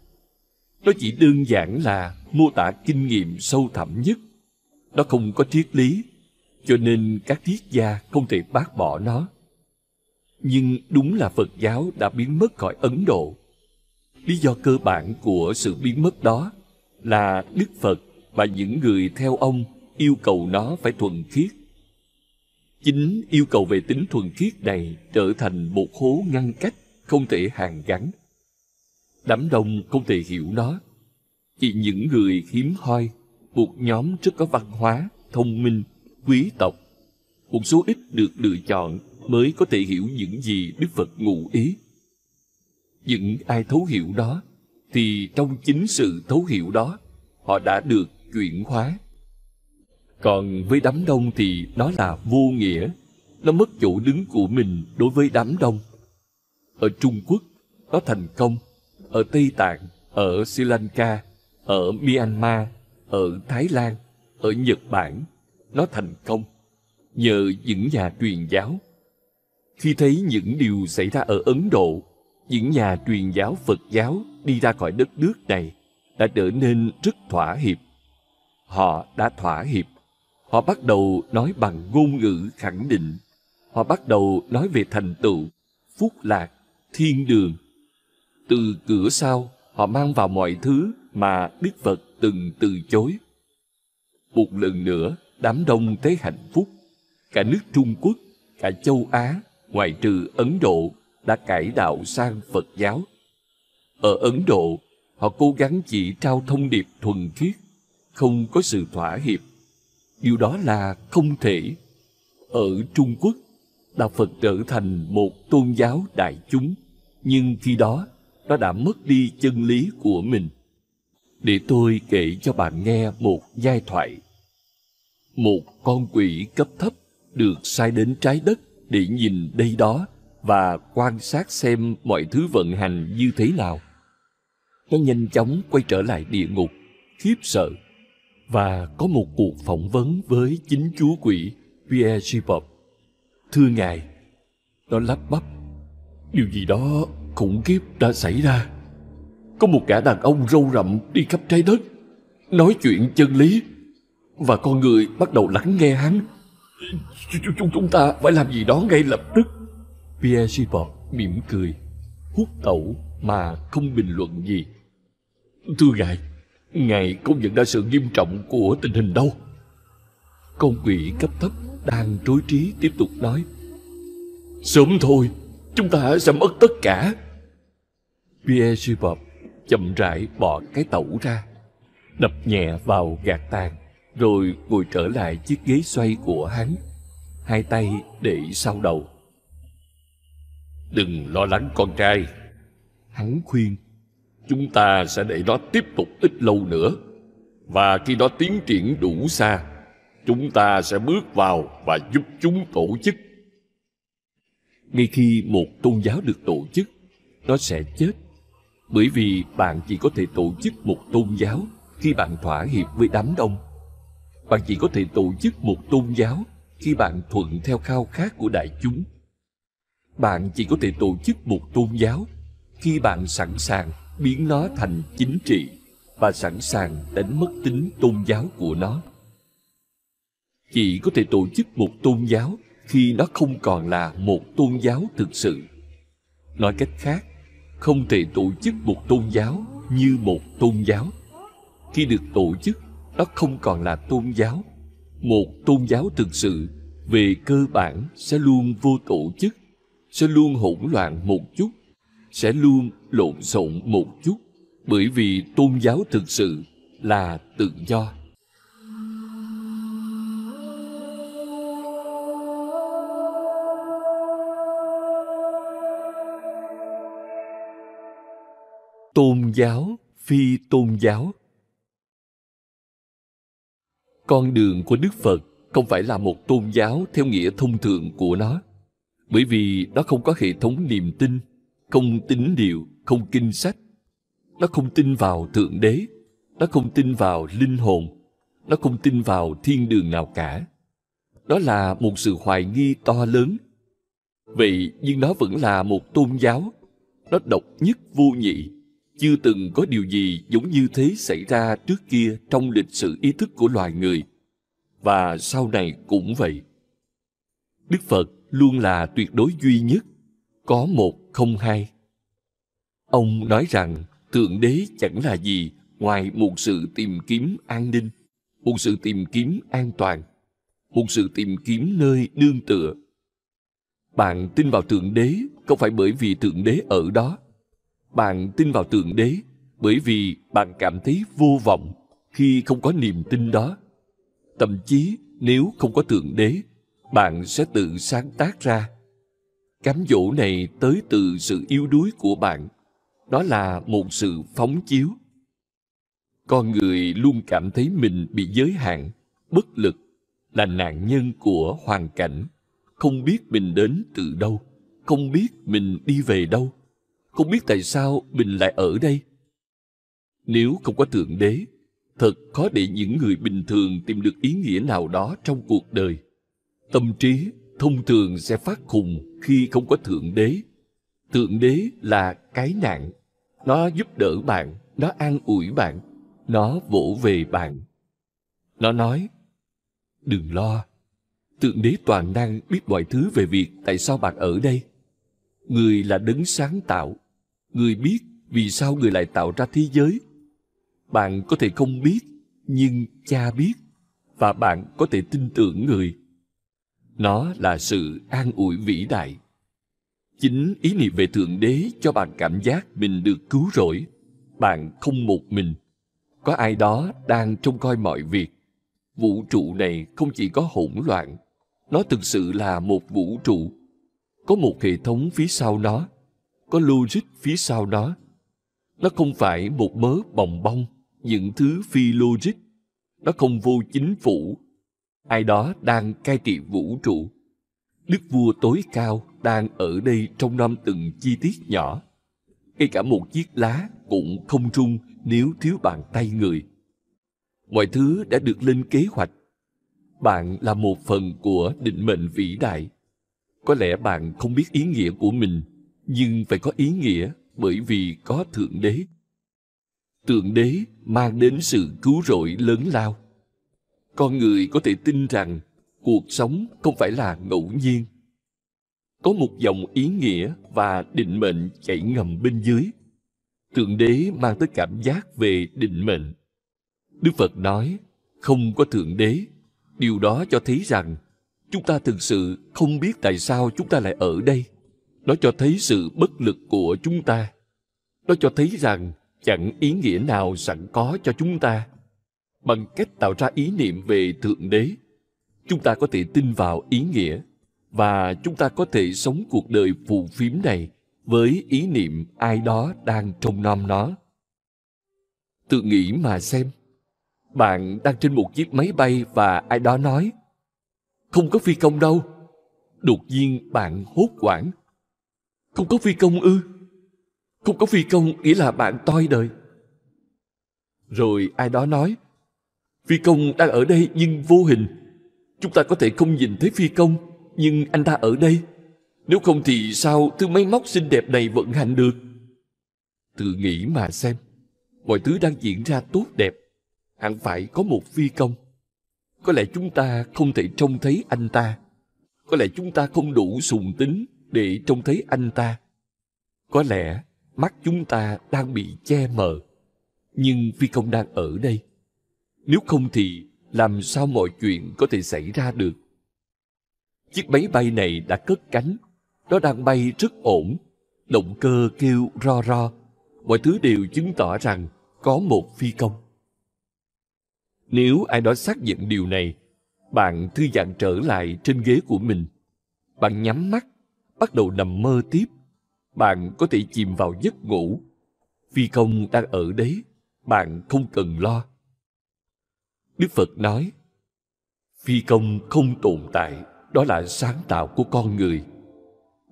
Nó chỉ đơn giản là mô tả kinh nghiệm sâu thẳm nhất. Nó không có triết lý, cho nên các triết gia không thể bác bỏ nó. Nhưng đúng là Phật giáo đã biến mất khỏi Ấn Độ. Lý do cơ bản của sự biến mất đó là Đức Phật và những người theo ông yêu cầu nó phải thuần khiết. Chính yêu cầu về tính thuần khiết này trở thành một hố ngăn cách không thể hàn gắn. Đám đông không thể hiểu nó. Chỉ những người hiếm hoi, một nhóm rất có văn hóa, thông minh, quý tộc, một số ít được lựa chọn mới có thể hiểu những gì Đức Phật ngụ ý. Những ai thấu hiểu đó, thì trong chính sự thấu hiểu đó, họ đã được chuyển hóa. Còn với đám đông thì nó là vô nghĩa, nó mất chỗ đứng của mình đối với đám đông. Ở Trung Quốc, nó thành công. Ở Tây Tạng, ở Sri Lanka, ở Myanmar, ở Thái Lan, ở Nhật Bản, nó thành công nhờ những nhà truyền giáo. Khi thấy những điều xảy ra ở Ấn Độ, những nhà truyền giáo Phật giáo đi ra khỏi đất nước này đã trở nên rất thỏa hiệp. Họ đã thỏa hiệp. Họ bắt đầu nói bằng ngôn ngữ khẳng định. Họ bắt đầu nói về thành tựu, phúc lạc, thiên đường. Từ cửa sau, họ mang vào mọi thứ mà Đức Phật từng từ chối. Một lần nữa, đám đông thấy hạnh phúc. Cả nước Trung Quốc, cả châu Á, ngoại trừ Ấn Độ, đã cải đạo sang Phật giáo. Ở Ấn Độ, họ cố gắng chỉ trao thông điệp thuần khiết, không có sự thỏa hiệp. Điều đó là không thể. Ở Trung Quốc, Đạo Phật trở thành một tôn giáo đại chúng, nhưng khi đó, nó đã mất đi chân lý của mình. Để tôi kể cho bạn nghe một giai thoại. Một con quỷ cấp thấp được sai đến trái đất để nhìn đây đó và quan sát xem mọi thứ vận hành như thế nào. Nó nhanh chóng quay trở lại địa ngục, khiếp sợ, và có một cuộc phỏng vấn với chính chúa quỷ Pierre Gibop. Thưa ngài, nó lắp bắp, điều gì đó khủng khiếp đã xảy ra. Có một gã đàn ông râu rậm đi khắp trái đất, nói chuyện chân lý, và con người bắt đầu lắng nghe hắn. Chúng chúng ta phải làm gì đó ngay lập tức. Pierre Gibord mỉm cười, hút tẩu mà không bình luận gì. Thưa ngài, ngài không nhận ra sự nghiêm trọng của tình hình đâu. Con quỷ cấp thấp đang rối trí tiếp tục nói. Sớm thôi, chúng ta sẽ mất tất cả. Pierre Gibord chậm rãi bỏ cái tẩu ra, đập nhẹ vào gạt tàn, rồi ngồi trở lại chiếc ghế xoay của hắn, hai tay để sau đầu. Đừng lo lắng con trai. Hắn khuyên, chúng ta sẽ để nó tiếp tục ít lâu nữa. Và khi nó tiến triển đủ xa, chúng ta sẽ bước vào và giúp chúng tổ chức. Ngay khi một tôn giáo được tổ chức, nó sẽ chết. Bởi vì bạn chỉ có thể tổ chức một tôn giáo khi bạn thỏa hiệp với đám đông. Bạn chỉ có thể tổ chức một tôn giáo khi bạn thuận theo khao khát của đại chúng bạn chỉ có thể tổ chức một tôn giáo khi bạn sẵn sàng biến nó thành chính trị và sẵn sàng đánh mất tính tôn giáo của nó. Chỉ có thể tổ chức một tôn giáo khi nó không còn là một tôn giáo thực sự. Nói cách khác, không thể tổ chức một tôn giáo như một tôn giáo. Khi được tổ chức, nó không còn là tôn giáo. Một tôn giáo thực sự về cơ bản sẽ luôn vô tổ chức, sẽ luôn hỗn loạn một chút sẽ luôn lộn xộn một chút, bởi vì tôn giáo thực sự là tự do. Tôn giáo phi tôn giáo. Con đường của đức phật không phải là một tôn giáo theo nghĩa thông thường của nó, bởi vì nó không có hệ thống niềm tin không tín điều, không kinh sách. Nó không tin vào thượng đế. Nó không tin vào linh hồn. Nó không tin vào thiên đường nào cả. Đó là một sự hoài nghi to lớn. Vậy nhưng nó vẫn là một tôn giáo. Nó độc nhất vô nhị. Chưa từng có điều gì giống như thế xảy ra trước kia trong lịch sử ý thức của loài người. Và sau này cũng vậy. Đức phật luôn là tuyệt đối duy nhất có một không hai. Ông nói rằng, thượng đế chẳng là gì ngoài một sự tìm kiếm an ninh, một sự tìm kiếm an toàn, một sự tìm kiếm nơi nương tựa. Bạn tin vào thượng đế không phải bởi vì thượng đế ở đó. Bạn tin vào thượng đế bởi vì bạn cảm thấy vô vọng khi không có niềm tin đó. Thậm chí, nếu không có thượng đế, bạn sẽ tự sáng tác ra cám dỗ này tới từ sự yếu đuối của bạn. Đó là một sự phóng chiếu. Con người luôn cảm thấy mình bị giới hạn, bất lực, là nạn nhân của hoàn cảnh. Không biết mình đến từ đâu, không biết mình đi về đâu, không biết tại sao mình lại ở đây. Nếu không có thượng đế, thật khó để những người bình thường tìm được ý nghĩa nào đó trong cuộc đời. Tâm trí thông thường sẽ phát khùng khi không có thượng đế. Thượng đế là cái nạn. Nó giúp đỡ bạn, nó an ủi bạn, nó vỗ về bạn. Nó nói, đừng lo. Thượng đế toàn năng biết mọi thứ về việc tại sao bạn ở đây. Người là đấng sáng tạo. Người biết vì sao người lại tạo ra thế giới. Bạn có thể không biết, nhưng cha biết và bạn có thể tin tưởng người nó là sự an ủi vĩ đại. Chính ý niệm về thượng đế cho bạn cảm giác mình được cứu rỗi. Bạn không một mình. Có ai đó đang trông coi mọi việc. Vũ trụ này không chỉ có hỗn loạn, nó thực sự là một vũ trụ. Có một hệ thống phía sau nó, có logic phía sau nó. Nó không phải một mớ bồng bông những thứ phi logic. Nó không vô chính phủ ai đó đang cai trị vũ trụ. Đức vua tối cao đang ở đây trong năm từng chi tiết nhỏ. Ngay cả một chiếc lá cũng không rung nếu thiếu bàn tay người. Mọi thứ đã được lên kế hoạch. Bạn là một phần của định mệnh vĩ đại. Có lẽ bạn không biết ý nghĩa của mình, nhưng phải có ý nghĩa bởi vì có thượng đế. Thượng đế mang đến sự cứu rỗi lớn lao con người có thể tin rằng cuộc sống không phải là ngẫu nhiên. Có một dòng ý nghĩa và định mệnh chảy ngầm bên dưới. Thượng đế mang tới cảm giác về định mệnh. Đức phật nói, không có thượng đế, điều đó cho thấy rằng chúng ta thực sự không biết tại sao chúng ta lại ở đây. Nó cho thấy sự bất lực của chúng ta. Nó cho thấy rằng chẳng ý nghĩa nào sẵn có cho chúng ta bằng cách tạo ra ý niệm về thượng đế. Chúng ta có thể tin vào ý nghĩa và chúng ta có thể sống cuộc đời phù phiếm này với ý niệm ai đó đang trông nom nó. Tự nghĩ mà xem, bạn đang trên một chiếc máy bay và ai đó nói, không có phi công đâu. Đột nhiên bạn hốt hoảng, không có phi công ư? Không có phi công nghĩa là bạn toi đời. Rồi ai đó nói phi công đang ở đây nhưng vô hình. Chúng ta có thể không nhìn thấy phi công, nhưng anh ta ở đây. Nếu không thì sao thứ máy móc xinh đẹp này vận hành được? Tự nghĩ mà xem, mọi thứ đang diễn ra tốt đẹp. Hẳn phải có một phi công. Có lẽ chúng ta không thể trông thấy anh ta. Có lẽ chúng ta không đủ sùng tính để trông thấy anh ta. Có lẽ mắt chúng ta đang bị che mờ, nhưng phi công đang ở đây nếu không thì làm sao mọi chuyện có thể xảy ra được chiếc máy bay này đã cất cánh nó đang bay rất ổn động cơ kêu ro ro, mọi thứ đều chứng tỏ rằng có một phi công. Nếu ai đó xác nhận điều này, bạn thư giãn trở lại trên ghế của mình. Bạn nhắm mắt, bắt đầu nằm mơ tiếp. Bạn có thể chìm vào giấc ngủ. Phi công đang ở đấy, bạn không cần lo. Đức Phật nói, phi công không tồn tại, đó là sáng tạo của con người.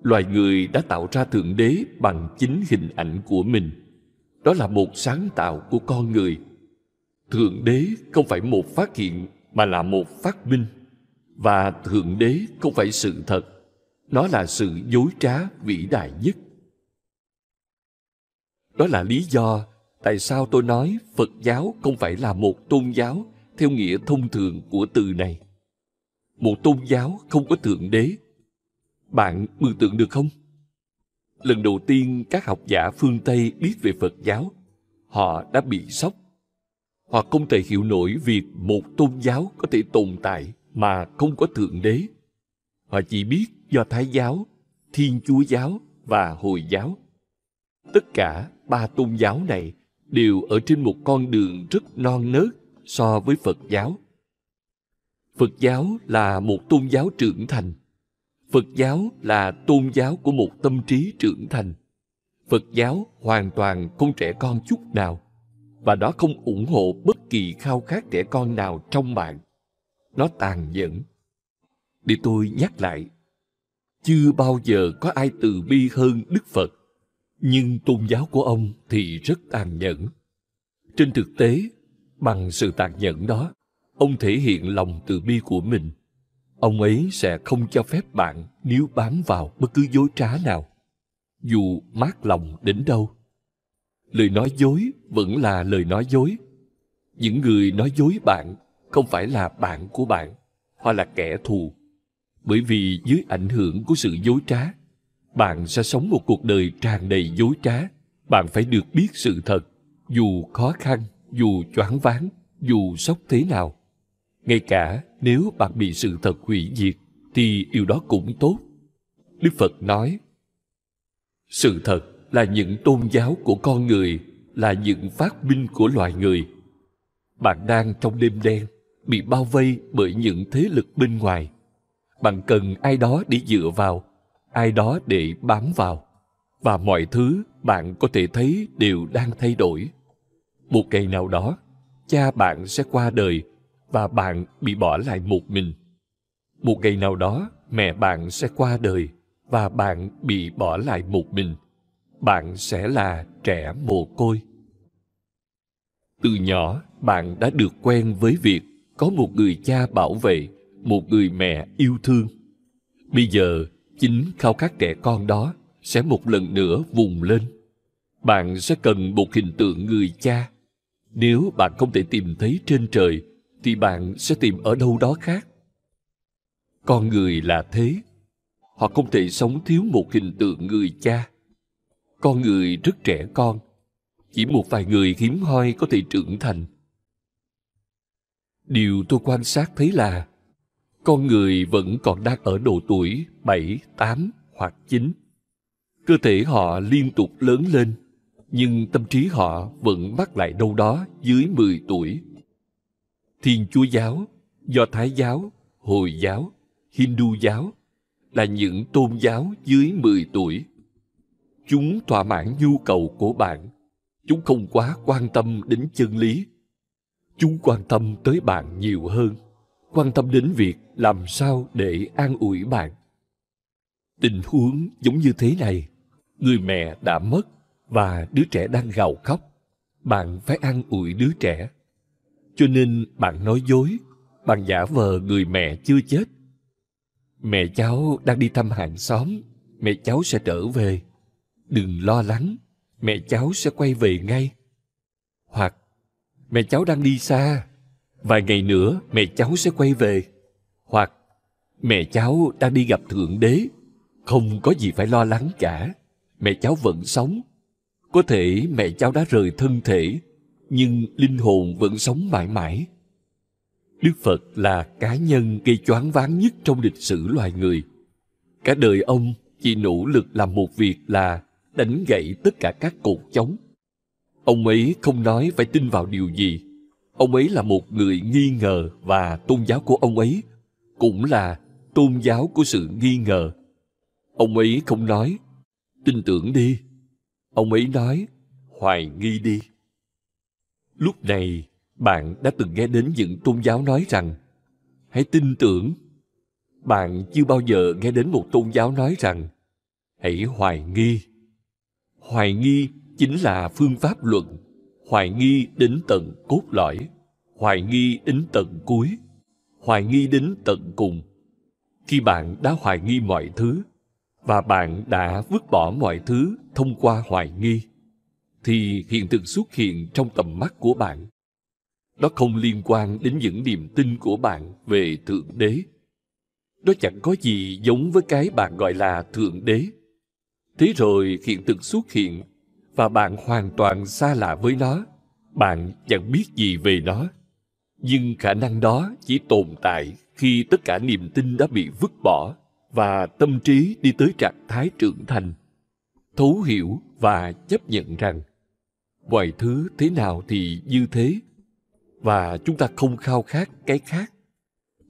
Loài người đã tạo ra Thượng Đế bằng chính hình ảnh của mình. Đó là một sáng tạo của con người. Thượng Đế không phải một phát hiện mà là một phát minh. Và Thượng Đế không phải sự thật, nó là sự dối trá vĩ đại nhất. Đó là lý do tại sao tôi nói Phật giáo không phải là một tôn giáo theo nghĩa thông thường của từ này. Một tôn giáo không có Thượng Đế. Bạn mường tượng được không? Lần đầu tiên các học giả phương Tây biết về Phật giáo, họ đã bị sốc. Họ không thể hiểu nổi việc một tôn giáo có thể tồn tại mà không có Thượng Đế. Họ chỉ biết do Thái giáo, Thiên Chúa giáo và Hồi giáo. Tất cả ba tôn giáo này đều ở trên một con đường rất non nớt so với Phật giáo. Phật giáo là một tôn giáo trưởng thành. Phật giáo là tôn giáo của một tâm trí trưởng thành. Phật giáo hoàn toàn không trẻ con chút nào và nó không ủng hộ bất kỳ khao khát trẻ con nào trong bạn. Nó tàn nhẫn. Để tôi nhắc lại, chưa bao giờ có ai từ bi hơn Đức Phật, nhưng tôn giáo của ông thì rất tàn nhẫn. Trên thực tế, bằng sự tàn nhẫn đó, ông thể hiện lòng từ bi của mình. Ông ấy sẽ không cho phép bạn nếu bám vào bất cứ dối trá nào, dù mát lòng đến đâu lời nói dối vẫn là lời nói dối. Những người nói dối bạn không phải là bạn của bạn hoặc là kẻ thù. Bởi vì dưới ảnh hưởng của sự dối trá bạn sẽ sống một cuộc đời tràn đầy dối trá. Bạn phải được biết sự thật dù khó khăn dù choáng váng, dù sốc thế nào, ngay cả nếu bạn bị sự thật hủy diệt thì điều đó cũng tốt. Đức phật nói, sự thật là những tôn giáo của con người, là những phát minh của loài người. Bạn đang trong đêm đen, bị bao vây bởi những thế lực bên ngoài. Bạn cần ai đó để dựa vào, ai đó để bám vào. Và mọi thứ bạn có thể thấy đều đang thay đổi một ngày nào đó, cha bạn sẽ qua đời và bạn bị bỏ lại một mình. Một ngày nào đó, mẹ bạn sẽ qua đời và bạn bị bỏ lại một mình. Bạn sẽ là trẻ mồ côi. Từ nhỏ, bạn đã được quen với việc có một người cha bảo vệ, một người mẹ yêu thương. Bây giờ, chính khao khát trẻ con đó sẽ một lần nữa vùng lên. Bạn sẽ cần một hình tượng người cha nếu bạn không thể tìm thấy trên trời thì bạn sẽ tìm ở đâu đó khác. Con người là thế. Họ không thể sống thiếu một hình tượng người cha. Con người rất trẻ con. Chỉ một vài người hiếm hoi có thể trưởng thành. Điều tôi quan sát thấy là con người vẫn còn đang ở độ tuổi 7, 8 hoặc 9. Cơ thể họ liên tục lớn lên, nhưng tâm trí họ vẫn mắc lại đâu đó dưới 10 tuổi. Thiên Chúa giáo, Do Thái giáo, Hồi giáo, Hindu giáo là những tôn giáo dưới 10 tuổi. Chúng thỏa mãn nhu cầu của bạn. Chúng không quá quan tâm đến chân lý. Chúng quan tâm tới bạn nhiều hơn. Quan tâm đến việc làm sao để an ủi bạn. Tình huống giống như thế này người mẹ đã mất và đứa trẻ đang gào khóc. Bạn phải an ủi đứa trẻ. Cho nên bạn nói dối, bạn giả vờ người mẹ chưa chết. Mẹ cháu đang đi thăm hàng xóm, mẹ cháu sẽ trở về. Đừng lo lắng, mẹ cháu sẽ quay về ngay. Hoặc, mẹ cháu đang đi xa, vài ngày nữa mẹ cháu sẽ quay về. Hoặc, mẹ cháu đang đi gặp thượng đế. Không có gì phải lo lắng cả, mẹ cháu vẫn sống có thể mẹ cháu đã rời thân thể nhưng linh hồn vẫn sống mãi mãi đức phật là cá nhân gây choáng váng nhất trong lịch sử loài người cả đời ông chỉ nỗ lực làm một việc là đánh gãy tất cả các cột chống. Ông ấy không nói phải tin vào điều gì. Ông ấy là một người nghi ngờ và tôn giáo của ông ấy cũng là tôn giáo của sự nghi ngờ. Ông ấy không nói, tin tưởng đi. Ông ấy nói, hoài nghi đi. Lúc này, bạn đã từng nghe đến những tôn giáo nói rằng, hãy tin tưởng. Bạn chưa bao giờ nghe đến một tôn giáo nói rằng, hãy hoài nghi. Hoài nghi chính là phương pháp luận, hoài nghi đến tận cốt lõi, hoài nghi đến tận cuối, hoài nghi đến tận cùng. Khi bạn đã hoài nghi mọi thứ, và bạn đã vứt bỏ mọi thứ thông qua hoài nghi, thì hiện thực xuất hiện trong tầm mắt của bạn. Nó không liên quan đến những niềm tin của bạn về Thượng Đế. Nó chẳng có gì giống với cái bạn gọi là Thượng Đế. Thế rồi hiện thực xuất hiện và bạn hoàn toàn xa lạ với nó. Bạn chẳng biết gì về nó. Nhưng khả năng đó chỉ tồn tại khi tất cả niềm tin đã bị vứt bỏ và tâm trí đi tới trạng thái trưởng thành. Thấu hiểu và chấp nhận rằng mọi thứ thế nào thì như thế và chúng ta không khao khát cái khác.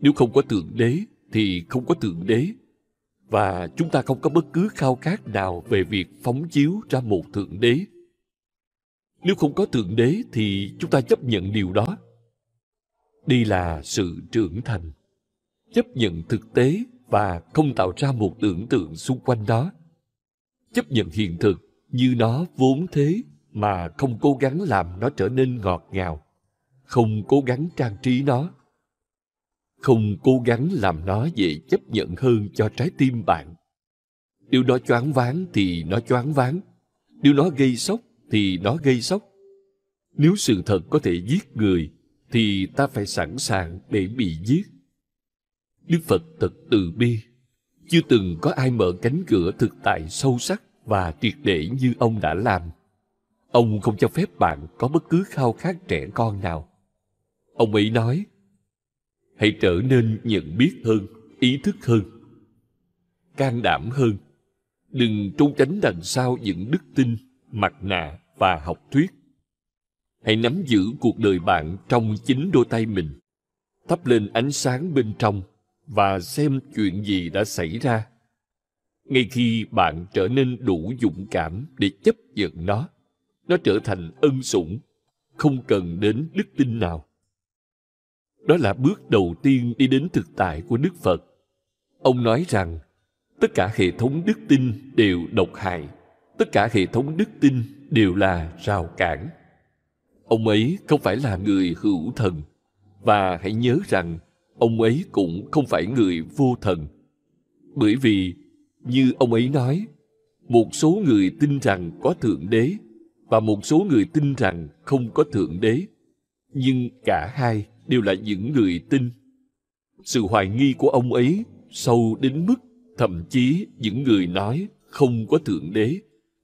Nếu không có Thượng Đế thì không có Thượng Đế và chúng ta không có bất cứ khao khát nào về việc phóng chiếu ra một Thượng Đế. Nếu không có Thượng Đế thì chúng ta chấp nhận điều đó. Đây là sự trưởng thành. Chấp nhận thực tế và không tạo ra một tưởng tượng xung quanh đó. Chấp nhận hiện thực như nó vốn thế mà không cố gắng làm nó trở nên ngọt ngào, không cố gắng trang trí nó, không cố gắng làm nó dễ chấp nhận hơn cho trái tim bạn. Điều nó choáng váng thì nó choáng váng, điều nó gây sốc thì nó gây sốc. Nếu sự thật có thể giết người, thì ta phải sẵn sàng để bị giết. Đức Phật thật từ bi. Chưa từng có ai mở cánh cửa thực tại sâu sắc và triệt để như ông đã làm. Ông không cho phép bạn có bất cứ khao khát trẻ con nào. Ông ấy nói, hãy trở nên nhận biết hơn, ý thức hơn, can đảm hơn. Đừng trốn tránh đằng sau những đức tin, mặt nạ và học thuyết. Hãy nắm giữ cuộc đời bạn trong chính đôi tay mình. Thắp lên ánh sáng bên trong và xem chuyện gì đã xảy ra. Ngay khi bạn trở nên đủ dũng cảm để chấp nhận nó, nó trở thành ân sủng, không cần đến đức tin nào. Đó là bước đầu tiên đi đến thực tại của Đức Phật. Ông nói rằng, tất cả hệ thống đức tin đều độc hại, tất cả hệ thống đức tin đều là rào cản. Ông ấy không phải là người hữu thần, và hãy nhớ rằng ông ấy cũng không phải người vô thần. Bởi vì, như ông ấy nói, một số người tin rằng có Thượng Đế và một số người tin rằng không có Thượng Đế. Nhưng cả hai đều là những người tin. Sự hoài nghi của ông ấy sâu đến mức thậm chí những người nói không có Thượng Đế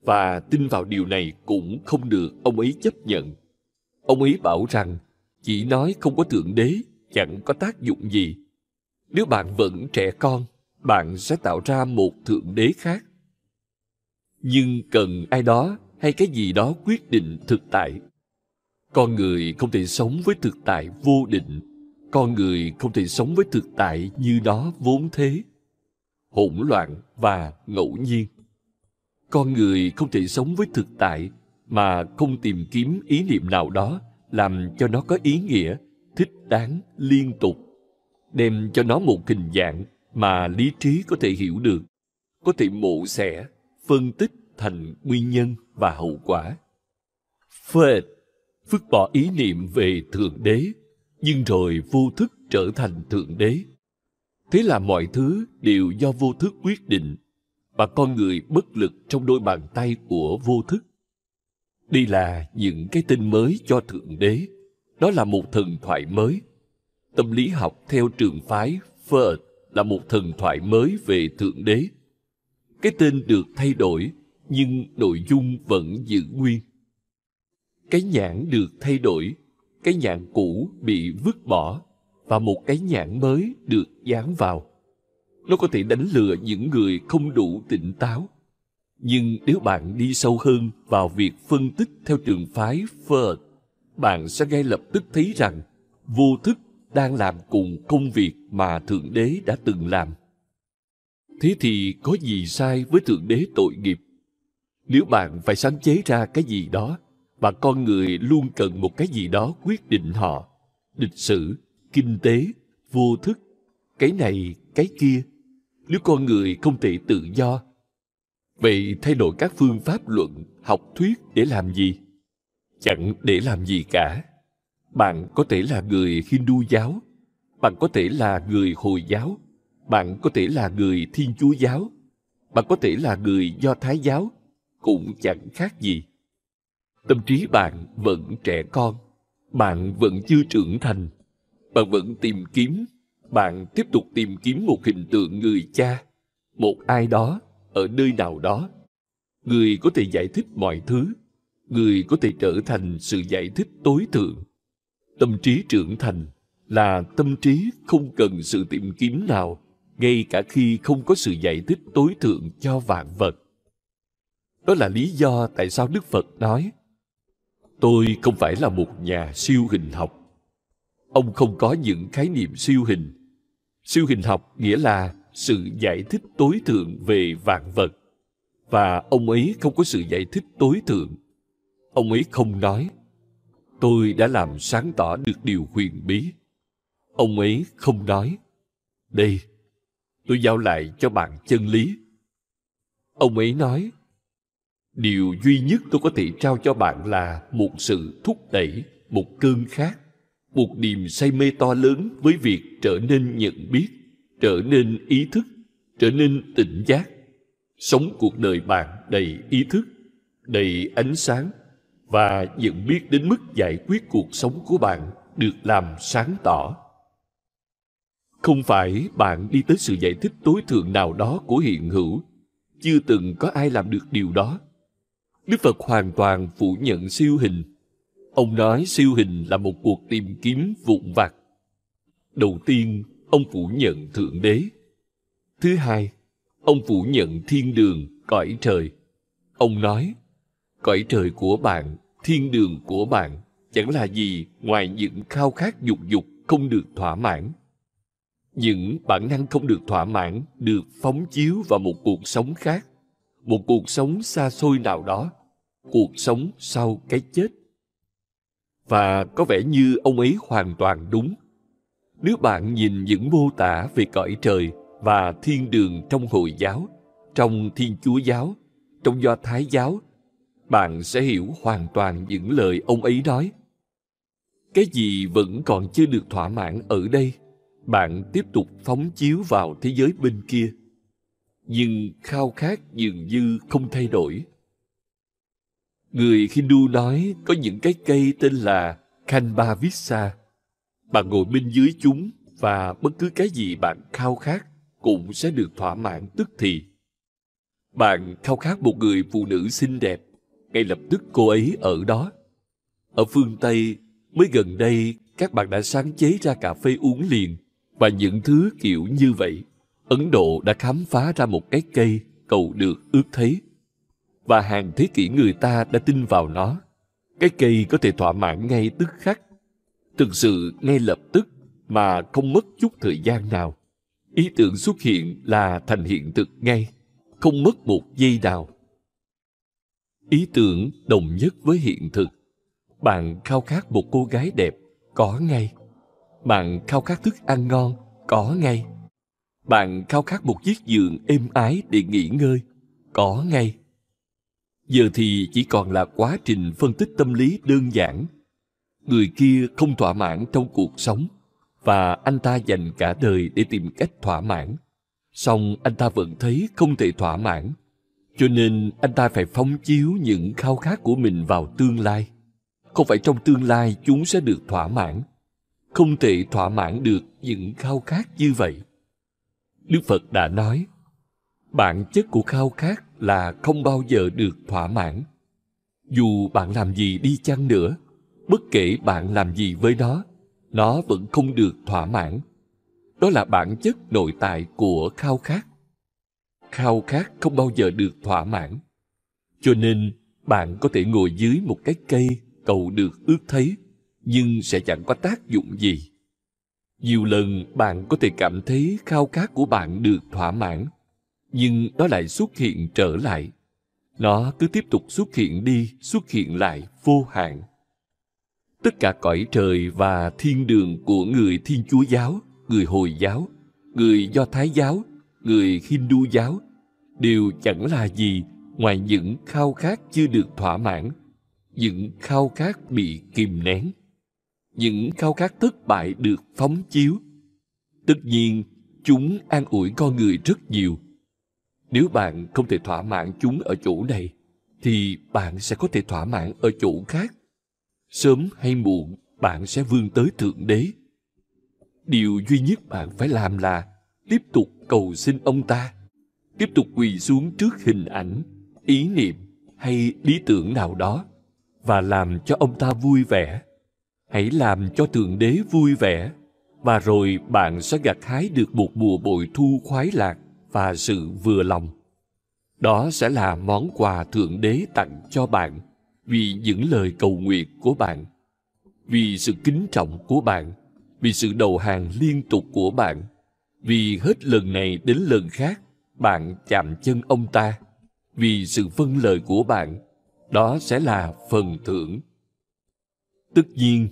và tin vào điều này cũng không được ông ấy chấp nhận. Ông ấy bảo rằng chỉ nói không có Thượng Đế chẳng có tác dụng gì. Nếu bạn vẫn trẻ con, bạn sẽ tạo ra một Thượng Đế khác. Nhưng cần ai đó hay cái gì đó quyết định thực tại. Con người không thể sống với thực tại vô định. Con người không thể sống với thực tại như đó vốn thế. Hỗn loạn và ngẫu nhiên. Con người không thể sống với thực tại mà không tìm kiếm ý niệm nào đó làm cho nó có ý nghĩa, thích đáng, liên tục. Đem cho nó một hình dạng mà lý trí có thể hiểu được, có thể mổ xẻ, phân tích thành nguyên nhân và hậu quả. Phật vứt bỏ ý niệm về Thượng Đế, nhưng rồi vô thức trở thành Thượng Đế. Thế là mọi thứ đều do vô thức quyết định, và con người bất lực trong đôi bàn tay của vô thức. Đây là những cái tên mới cho Thượng Đế. Đó là một thần thoại mới. Tâm lý học theo trường phái Phật là một thần thoại mới về Thượng Đế. Cái tên được thay đổi nhưng nội dung vẫn giữ nguyên. Cái nhãn được thay đổi, cái nhãn cũ bị vứt bỏ và một cái nhãn mới được dán vào. Nó có thể đánh lừa những người không đủ tỉnh táo. Nhưng nếu bạn đi sâu hơn vào việc phân tích theo trường phái Phật, bạn sẽ ngay lập tức thấy rằng vô thức đang làm cùng công việc mà Thượng Đế đã từng làm. Thế thì có gì sai với Thượng Đế tội nghiệp? Nếu bạn phải sáng chế ra cái gì đó, và con người luôn cần một cái gì đó quyết định họ, lịch sử, kinh tế, vô thức, cái này, cái kia. Nếu con người không thể tự do, vậy thay đổi các phương pháp luận, học thuyết để làm gì? Chẳng để làm gì cả. Bạn có thể là người Hindu giáo, bạn có thể là người Hồi giáo, bạn có thể là người Thiên Chúa giáo, bạn có thể là người Do Thái giáo, cũng chẳng khác gì. Tâm trí bạn vẫn trẻ con, bạn vẫn chưa trưởng thành, bạn vẫn tìm kiếm, bạn tiếp tục tìm kiếm một hình tượng người cha, một ai đó ở nơi nào đó. Người có thể giải thích mọi thứ, người có thể trở thành sự giải thích tối thượng. Tâm trí trưởng thành là tâm trí không cần sự tìm kiếm nào, ngay cả khi không có sự giải thích tối thượng cho vạn vật. Đó là lý do tại sao Đức Phật nói Tôi không phải là một nhà siêu hình học. Ông không có những khái niệm siêu hình. Siêu hình học nghĩa là sự giải thích tối thượng về vạn vật. Và ông ấy không có sự giải thích tối thượng. Ông ấy không nói, tôi đã làm sáng tỏ được điều huyền bí. Ông ấy không nói, đây, tôi giao lại cho bạn chân lý. Ông ấy nói, điều duy nhất tôi có thể trao cho bạn là một sự thúc đẩy một cơn khát một niềm say mê to lớn với việc trở nên nhận biết trở nên ý thức trở nên tỉnh giác sống cuộc đời bạn đầy ý thức đầy ánh sáng và nhận biết đến mức giải quyết cuộc sống của bạn được làm sáng tỏ không phải bạn đi tới sự giải thích tối thượng nào đó của hiện hữu chưa từng có ai làm được điều đó Đức Phật hoàn toàn phủ nhận siêu hình. Ông nói siêu hình là một cuộc tìm kiếm vụn vặt. Đầu tiên, ông phủ nhận Thượng Đế. Thứ hai, ông phủ nhận thiên đường, cõi trời. Ông nói, cõi trời của bạn, thiên đường của bạn chẳng là gì ngoài những khao khát dục dục không được thỏa mãn. Những bản năng không được thỏa mãn được phóng chiếu vào một cuộc sống khác, một cuộc sống xa xôi nào đó cuộc sống sau cái chết và có vẻ như ông ấy hoàn toàn đúng nếu bạn nhìn những mô tả về cõi trời và thiên đường trong hồi giáo trong thiên chúa giáo trong do thái giáo bạn sẽ hiểu hoàn toàn những lời ông ấy nói cái gì vẫn còn chưa được thỏa mãn ở đây bạn tiếp tục phóng chiếu vào thế giới bên kia nhưng khao khát dường như không thay đổi Người Hindu nói có những cái cây tên là Kanbhavissa. Bạn ngồi bên dưới chúng và bất cứ cái gì bạn khao khát cũng sẽ được thỏa mãn tức thì. Bạn khao khát một người phụ nữ xinh đẹp, ngay lập tức cô ấy ở đó. Ở phương Tây, mới gần đây các bạn đã sáng chế ra cà phê uống liền và những thứ kiểu như vậy. Ấn Độ đã khám phá ra một cái cây cầu được ước thấy và hàng thế kỷ người ta đã tin vào nó. Cái cây có thể thỏa mãn ngay tức khắc, thực sự ngay lập tức mà không mất chút thời gian nào. Ý tưởng xuất hiện là thành hiện thực ngay, không mất một giây nào. Ý tưởng đồng nhất với hiện thực. Bạn khao khát một cô gái đẹp, có ngay. Bạn khao khát thức ăn ngon, có ngay. Bạn khao khát một chiếc giường êm ái để nghỉ ngơi, có ngay giờ thì chỉ còn là quá trình phân tích tâm lý đơn giản người kia không thỏa mãn trong cuộc sống và anh ta dành cả đời để tìm cách thỏa mãn song anh ta vẫn thấy không thể thỏa mãn cho nên anh ta phải phóng chiếu những khao khát của mình vào tương lai. Không phải trong tương lai chúng sẽ được thỏa mãn. Không thể thỏa mãn được những khao khát như vậy. Đức phật đã nói, bản chất của khao khát là không bao giờ được thỏa mãn. Dù bạn làm gì đi chăng nữa, bất kể bạn làm gì với nó nó vẫn không được thỏa mãn. Đó là bản chất nội tại của khao khát khao khát không bao giờ được thỏa mãn Cho nên, bạn có thể ngồi dưới một cái cây cầu được ước thấy, nhưng sẽ chẳng có tác dụng gì. Nhiều lần bạn có thể cảm thấy khao khát của bạn được thỏa mãn, nhưng nó lại xuất hiện trở lại. Nó cứ tiếp tục xuất hiện đi, xuất hiện lại vô hạn. Tất cả cõi trời và thiên đường của người Thiên Chúa giáo, người Hồi giáo, người Do Thái giáo, người Hindu giáo đều chẳng là gì ngoài những khao khát chưa được thỏa mãn, những khao khát bị kìm nén, những khao khát thất bại được phóng chiếu. Tất nhiên, chúng an ủi con người rất nhiều. Nếu bạn không thể thỏa mãn chúng ở chỗ này, thì bạn sẽ có thể thỏa mãn ở chỗ khác. Sớm hay muộn, bạn sẽ vươn tới Thượng Đế. Điều duy nhất bạn phải làm là tiếp tục cầu xin ông ta, tiếp tục quỳ xuống trước hình ảnh ý niệm hay lý tưởng nào đó và làm cho ông ta vui vẻ. Hãy làm cho thượng đế vui vẻ và rồi bạn sẽ gặt hái được một mùa bội thu khoái lạc và sự vừa lòng. Đó sẽ là món quà thượng đế tặng cho bạn vì những lời cầu nguyện của bạn vì sự kính trọng của bạn vì sự đầu hàng liên tục của bạn vì hết lần này đến lần khác, bạn chạm chân ông ta. Vì sự vâng lời của bạn, đó sẽ là phần thưởng. Tất nhiên,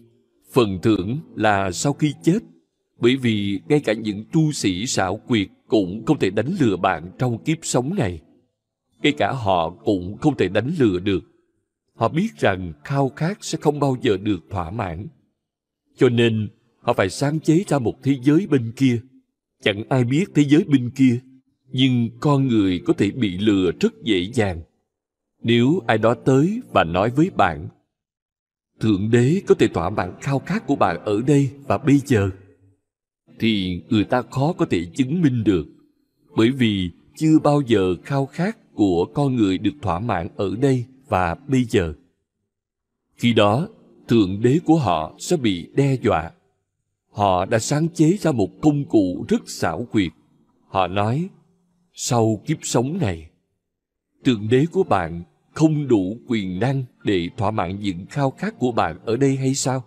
phần thưởng là sau khi chết, bởi vì ngay cả những tu sĩ xảo quyệt cũng không thể đánh lừa bạn trong kiếp sống này. Ngay cả họ cũng không thể đánh lừa được. Họ biết rằng khao khát sẽ không bao giờ được thỏa mãn. Cho nên, họ phải sáng chế ra một thế giới bên kia chẳng ai biết thế giới bên kia, nhưng con người có thể bị lừa rất dễ dàng. Nếu ai đó tới và nói với bạn, thượng đế có thể thỏa mãn khao khát của bạn ở đây và bây giờ, thì người ta khó có thể chứng minh được. Bởi vì chưa bao giờ khao khát của con người được thỏa mãn ở đây và bây giờ. Khi đó, thượng đế của họ sẽ bị đe dọa họ đã sáng chế ra một công cụ rất xảo quyệt. Họ nói, sau kiếp sống này tượng đế của bạn không đủ quyền năng để thỏa mãn những khao khát của bạn ở đây hay sao?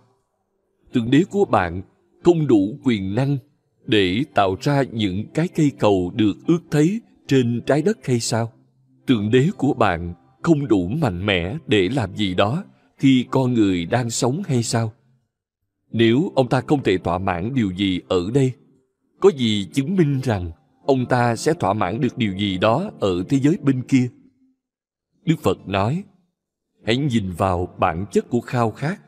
Tượng đế của bạn không đủ quyền năng để tạo ra những cái cây cầu được ước thấy trên trái đất hay sao? Tượng đế của bạn không đủ mạnh mẽ để làm gì đó khi con người đang sống hay sao? Nếu ông ta không thể thỏa mãn điều gì ở đây, có gì chứng minh rằng ông ta sẽ thỏa mãn được điều gì đó ở thế giới bên kia? Đức phật nói, hãy nhìn vào bản chất của khao khát.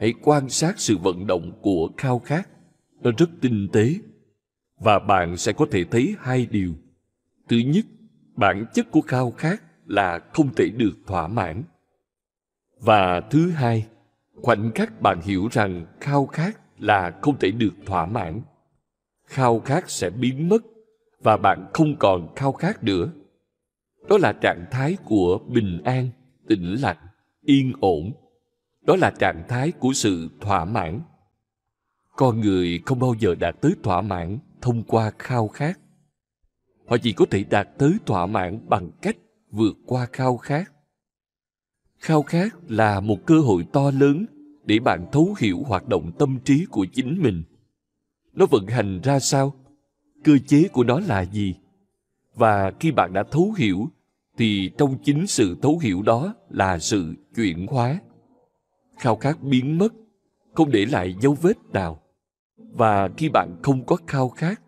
Hãy quan sát sự vận động của khao khát. Nó rất tinh tế, và bạn sẽ có thể thấy hai điều. Thứ nhất, bản chất của khao khát là không thể được thỏa mãn. Và thứ hai khoảnh khắc bạn hiểu rằng khao khát là không thể được thỏa mãn. Khao khát sẽ biến mất và bạn không còn khao khát nữa. Đó là trạng thái của bình an, tĩnh lặng, yên ổn. Đó là trạng thái của sự thỏa mãn. Con người không bao giờ đạt tới thỏa mãn thông qua khao khát. Họ chỉ có thể đạt tới thỏa mãn bằng cách vượt qua khao khát khao khát là một cơ hội to lớn để bạn thấu hiểu hoạt động tâm trí của chính mình. Nó vận hành ra sao? Cơ chế của nó là gì? Và khi bạn đã thấu hiểu, thì trong chính sự thấu hiểu đó là sự chuyển hóa. Khao khát biến mất, không để lại dấu vết nào. Và khi bạn không có khao khát,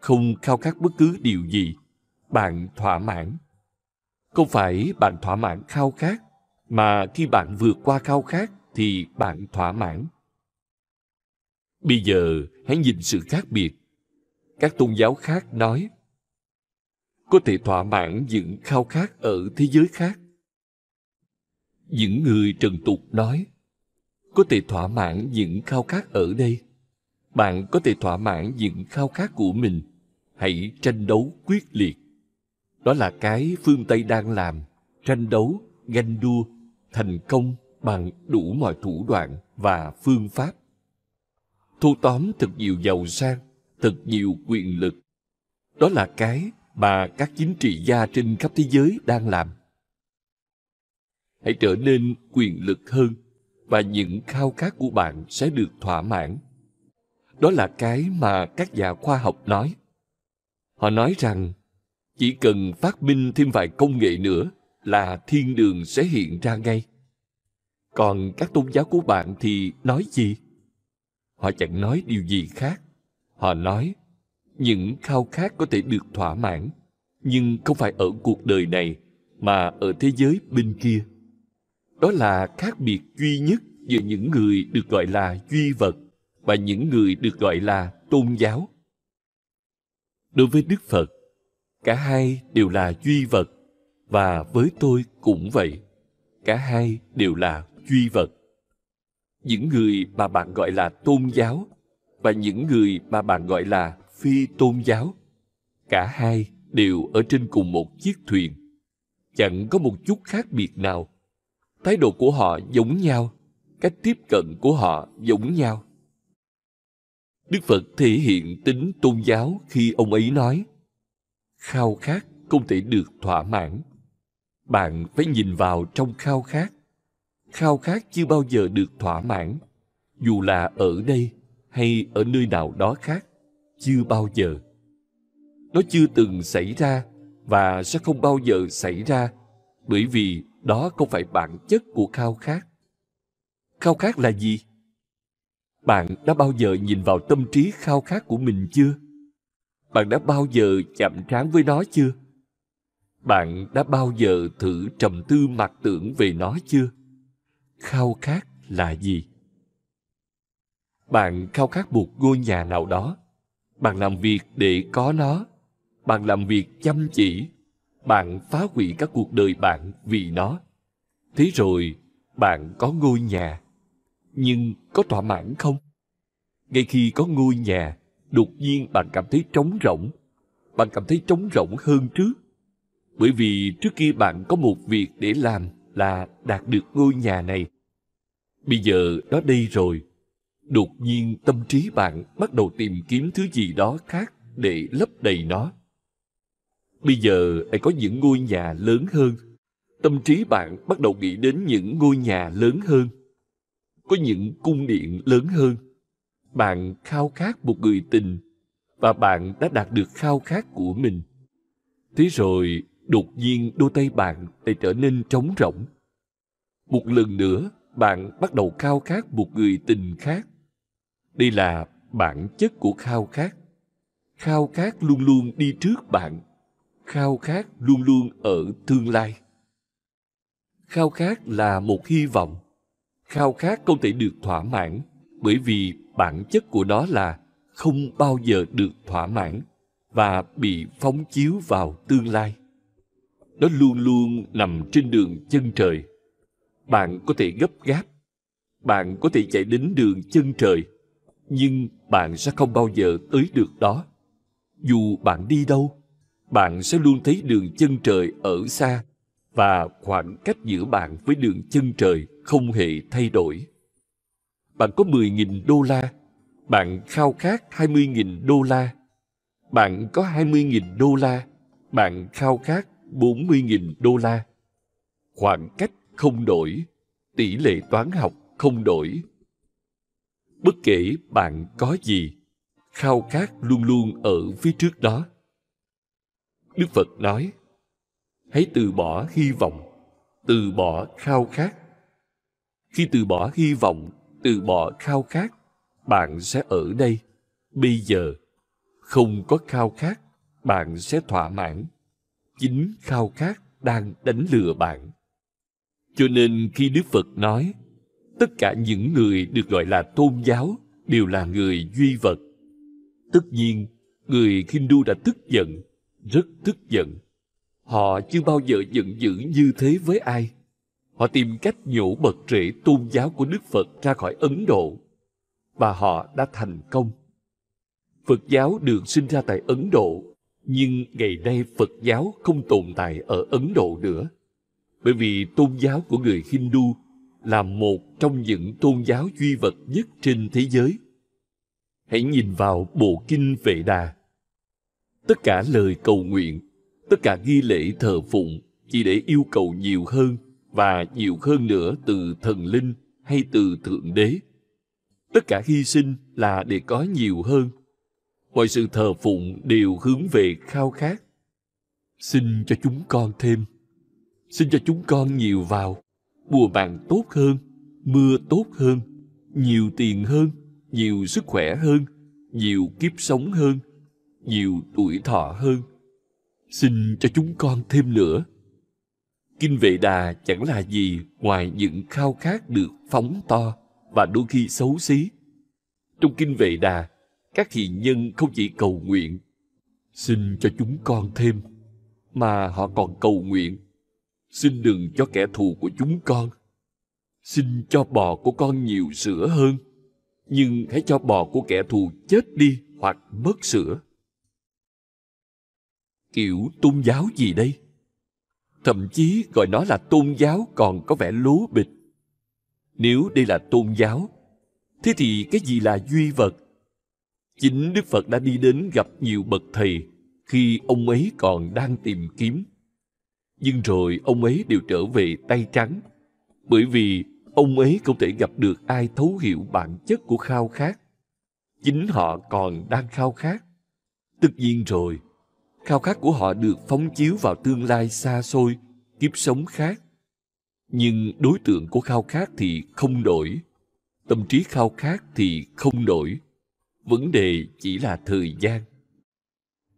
không khao khát bất cứ điều gì, bạn thỏa mãn. Không phải bạn thỏa mãn khao khát mà khi bạn vượt qua khao khát thì bạn thỏa mãn. Bây giờ, hãy nhìn sự khác biệt. Các tôn giáo khác nói, có thể thỏa mãn những khao khát ở thế giới khác. Những người trần tục nói, có thể thỏa mãn những khao khát ở đây. Bạn có thể thỏa mãn những khao khát của mình. Hãy tranh đấu quyết liệt. Đó là cái phương tây đang làm, tranh đấu, ganh đua thành công bằng đủ mọi thủ đoạn và phương pháp. Thu tóm thật nhiều giàu sang, thật nhiều quyền lực. Đó là cái mà các chính trị gia trên khắp thế giới đang làm. Hãy trở nên quyền lực hơn và những khao khát của bạn sẽ được thỏa mãn. Đó là cái mà các nhà khoa học nói. Họ nói rằng chỉ cần phát minh thêm vài công nghệ nữa là thiên đường sẽ hiện ra ngay. Còn các tôn giáo của bạn thì nói gì? Họ chẳng nói điều gì khác. Họ nói, những khao khát có thể được thỏa mãn, nhưng không phải ở cuộc đời này, mà ở thế giới bên kia. Đó là khác biệt duy nhất giữa những người được gọi là duy vật và những người được gọi là tôn giáo. Đối với đức phật, cả hai đều là duy vật và với tôi cũng vậy, cả hai đều là duy vật. Những người mà bạn gọi là tôn giáo và những người mà bạn gọi là phi tôn giáo, cả hai đều ở trên cùng một chiếc thuyền. Chẳng có một chút khác biệt nào. Thái độ của họ giống nhau, cách tiếp cận của họ giống nhau. Đức phật thể hiện tính tôn giáo khi ông ấy nói, khao khát không thể được thỏa mãn bạn phải nhìn vào trong khao khát. Khao khát chưa bao giờ được thỏa mãn. Dù là ở đây hay ở nơi nào đó khác, chưa bao giờ. Nó chưa từng xảy ra và sẽ không bao giờ xảy ra, bởi vì đó không phải bản chất của khao khát. Khao khát là gì? Bạn đã bao giờ nhìn vào tâm trí khao khát của mình chưa? Bạn đã bao giờ chạm trán với nó chưa? Bạn đã bao giờ thử trầm tư mặc tưởng về nó chưa? Khao khát là gì? Bạn khao khát một ngôi nhà nào đó. Bạn làm việc để có nó. Bạn làm việc chăm chỉ. Bạn phá hủy các cuộc đời bạn vì nó. Thế rồi, bạn có ngôi nhà, nhưng có thỏa mãn không? Ngay khi có ngôi nhà, đột nhiên bạn cảm thấy trống rỗng. Bạn cảm thấy trống rỗng hơn trước bởi vì trước kia bạn có một việc để làm là đạt được ngôi nhà này. Bây giờ nó đây rồi. Đột nhiên tâm trí bạn bắt đầu tìm kiếm thứ gì đó khác để lấp đầy nó. Bây giờ lại có những ngôi nhà lớn hơn. Tâm trí bạn bắt đầu nghĩ đến những ngôi nhà lớn hơn. Có những cung điện lớn hơn. Bạn khao khát một người tình và bạn đã đạt được khao khát của mình. Thế rồi đột nhiên đôi tay bạn lại trở nên trống rỗng. Một lần nữa, bạn bắt đầu khao khát một người tình khác. Đây là bản chất của khao khát. Khao khát luôn luôn đi trước bạn. Khao khát luôn luôn ở tương lai. Khao khát là một hy vọng. Khao khát không thể được thỏa mãn, bởi vì bản chất của nó là không bao giờ được thỏa mãn và bị phóng chiếu vào tương lai nó luôn luôn nằm trên đường chân trời bạn có thể gấp gáp bạn có thể chạy đến đường chân trời nhưng bạn sẽ không bao giờ tới được đó dù bạn đi đâu bạn sẽ luôn thấy đường chân trời ở xa và khoảng cách giữa bạn với đường chân trời không hề thay đổi. Bạn có 10.000 đô la, bạn khao khát 20.000 đô la. Bạn có 20.000 đô la, bạn khao khát 40.000 đô la. Khoảng cách không đổi, tỷ lệ toán học không đổi. Bất kể bạn có gì, khao khát luôn luôn ở phía trước đó. Đức Phật nói, hãy từ bỏ hy vọng, từ bỏ khao khát. Khi từ bỏ hy vọng, từ bỏ khao khát, bạn sẽ ở đây, bây giờ. Không có khao khát, bạn sẽ thỏa mãn. Chính khao khát đang đánh lừa bạn. Cho nên khi Đức Phật nói, tất cả những người được gọi là tôn giáo đều là người duy vật. Tất nhiên, người Hindu đã tức giận rất tức giận. Họ chưa bao giờ giận dữ như thế với ai. Họ tìm cách nhổ bật rễ tôn giáo của Đức Phật ra khỏi Ấn Độ. Và họ đã thành công. Phật giáo được sinh ra tại Ấn Độ, nhưng ngày nay Phật giáo không tồn tại ở Ấn Độ nữa. Bởi vì tôn giáo của người Hindu là một trong những tôn giáo duy vật nhất trên thế giới. Hãy nhìn vào bộ kinh Vệ Đà tất cả lời cầu nguyện, tất cả nghi lễ thờ phụng chỉ để yêu cầu nhiều hơn và nhiều hơn nữa từ thần linh hay từ thượng đế tất cả hy sinh là để có nhiều hơn mọi sự thờ phụng đều hướng về khao khát. Xin cho chúng con thêm. Xin cho chúng con nhiều vào. Mùa màng tốt hơn, mưa tốt hơn, nhiều tiền hơn, nhiều sức khỏe hơn, nhiều kiếp sống hơn, nhiều tuổi thọ hơn. Xin cho chúng con thêm nữa kinh vệ đà chẳng là gì ngoài những khao khát được phóng to và đôi khi xấu xí. Trong kinh vệ đà các hiền nhân không chỉ cầu nguyện xin cho chúng con thêm, mà họ còn cầu nguyện xin đừng cho kẻ thù của chúng con, xin cho bò của con nhiều sữa hơn, nhưng hãy cho bò của kẻ thù chết đi hoặc mất sữa. Kiểu tôn giáo gì đây? Thậm chí gọi nó là tôn giáo còn có vẻ lố bịch. Nếu đây là tôn giáo, thế thì cái gì là duy vật? Chính đức phật đã đi đến gặp nhiều bậc thầy khi ông ấy còn đang tìm kiếm. Nhưng rồi ông ấy đều trở về tay trắng, bởi vì ông ấy không thể gặp được ai thấu hiểu bản chất của khao khát. Chính họ còn đang khao khát. Tất nhiên rồi, khao khát của họ được phóng chiếu vào tương lai xa xôi, kiếp sống khác. Nhưng đối tượng của khao khát thì không đổi, tâm trí khao khát thì không đổi vấn đề chỉ là thời gian.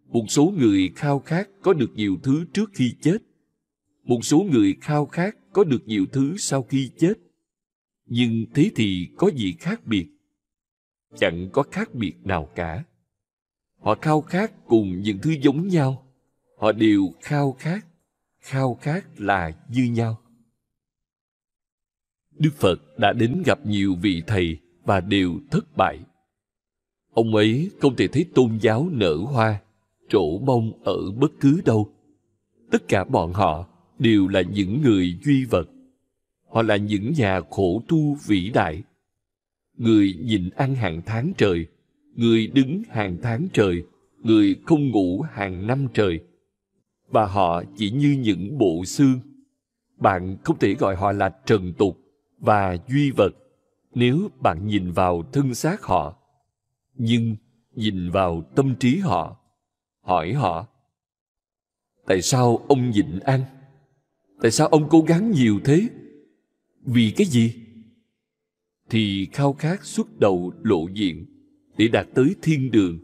Một số người khao khát có được nhiều thứ trước khi chết. Một số người khao khát có được nhiều thứ sau khi chết. Nhưng thế thì có gì khác biệt? Chẳng có khác biệt nào cả. Họ khao khát cùng những thứ giống nhau. Họ đều khao khát. Khao khát là như nhau. Đức phật đã đến gặp nhiều vị thầy và đều thất bại ông ấy không thể thấy tôn giáo nở hoa, trổ bông ở bất cứ đâu. Tất cả bọn họ đều là những người duy vật. Họ là những nhà khổ tu vĩ đại. Người nhịn ăn hàng tháng trời, người đứng hàng tháng trời, người không ngủ hàng năm trời. Và họ chỉ như những bộ xương. Bạn không thể gọi họ là trần tục và duy vật. Nếu bạn nhìn vào thân xác họ nhưng nhìn vào tâm trí họ, hỏi họ, tại sao ông nhịn ăn? Tại sao ông cố gắng nhiều thế? Vì cái gì? Thì khao khát xuất đầu lộ diện để đạt tới thiên đường,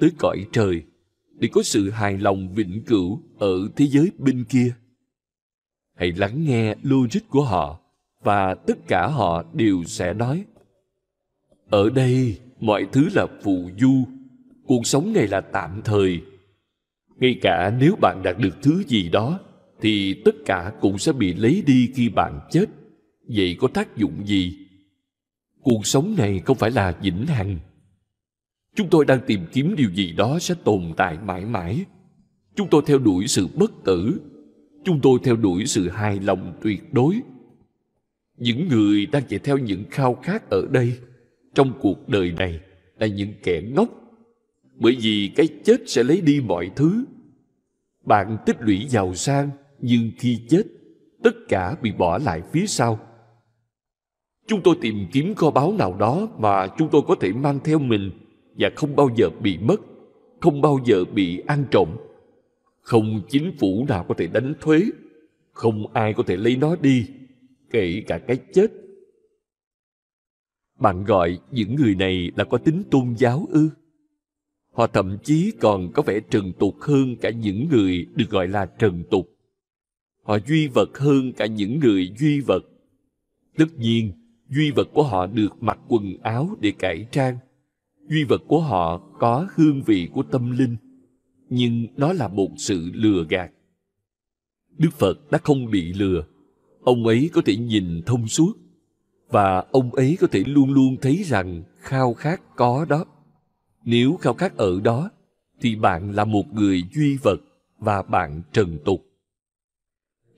tới cõi trời, để có sự hài lòng vĩnh cửu ở thế giới bên kia. Hãy lắng nghe logic của họ và tất cả họ đều sẽ nói, ở đây mọi thứ là phù du. Cuộc sống này là tạm thời. Ngay cả nếu bạn đạt được thứ gì đó, thì tất cả cũng sẽ bị lấy đi khi bạn chết. Vậy có tác dụng gì? Cuộc sống này không phải là vĩnh hằng. Chúng tôi đang tìm kiếm điều gì đó sẽ tồn tại mãi mãi. Chúng tôi theo đuổi sự bất tử. Chúng tôi theo đuổi sự hài lòng tuyệt đối. Những người đang chạy theo những khao khát ở đây trong cuộc đời này là những kẻ ngốc. Bởi vì cái chết sẽ lấy đi mọi thứ. Bạn tích lũy giàu sang, nhưng khi chết, tất cả bị bỏ lại phía sau. Chúng tôi tìm kiếm kho báu nào đó mà chúng tôi có thể mang theo mình và không bao giờ bị mất, không bao giờ bị ăn trộm. Không chính phủ nào có thể đánh thuế, không ai có thể lấy nó đi, kể cả cái chết bạn gọi những người này là có tính tôn giáo ư? Họ thậm chí còn có vẻ trần tục hơn cả những người được gọi là trần tục. Họ duy vật hơn cả những người duy vật. Tất nhiên, duy vật của họ được mặc quần áo để cải trang. Duy vật của họ có hương vị của tâm linh, nhưng nó là một sự lừa gạt. Đức phật đã không bị lừa. Ông ấy có thể nhìn thông suốt và ông ấy có thể luôn luôn thấy rằng khao khát có đó. Nếu khao khát ở đó thì bạn là một người duy vật và bạn trần tục.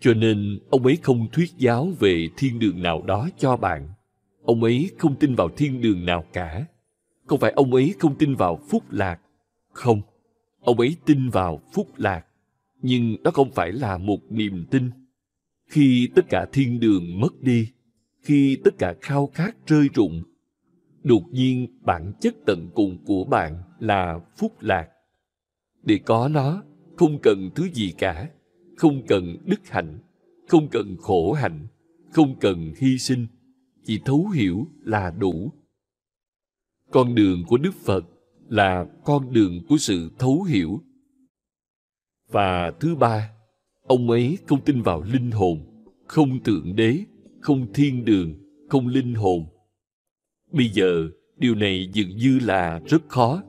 Cho nên ông ấy không thuyết giáo về thiên đường nào đó cho bạn. Ông ấy không tin vào thiên đường nào cả. Không phải ông ấy không tin vào phúc lạc? Không. Ông ấy tin vào phúc lạc. Nhưng đó không phải là một niềm tin. Khi tất cả thiên đường mất đi, khi tất cả khao khát rơi rụng, đột nhiên bản chất tận cùng của bạn là phúc lạc. Để có nó, không cần thứ gì cả, không cần đức hạnh, không cần khổ hạnh, không cần hy sinh, chỉ thấu hiểu là đủ. Con đường của Đức Phật là con đường của sự thấu hiểu. Và thứ ba, ông ấy không tin vào linh hồn, không tượng đế, không thiên đường, không linh hồn. Bây giờ, điều này dường như là rất khó.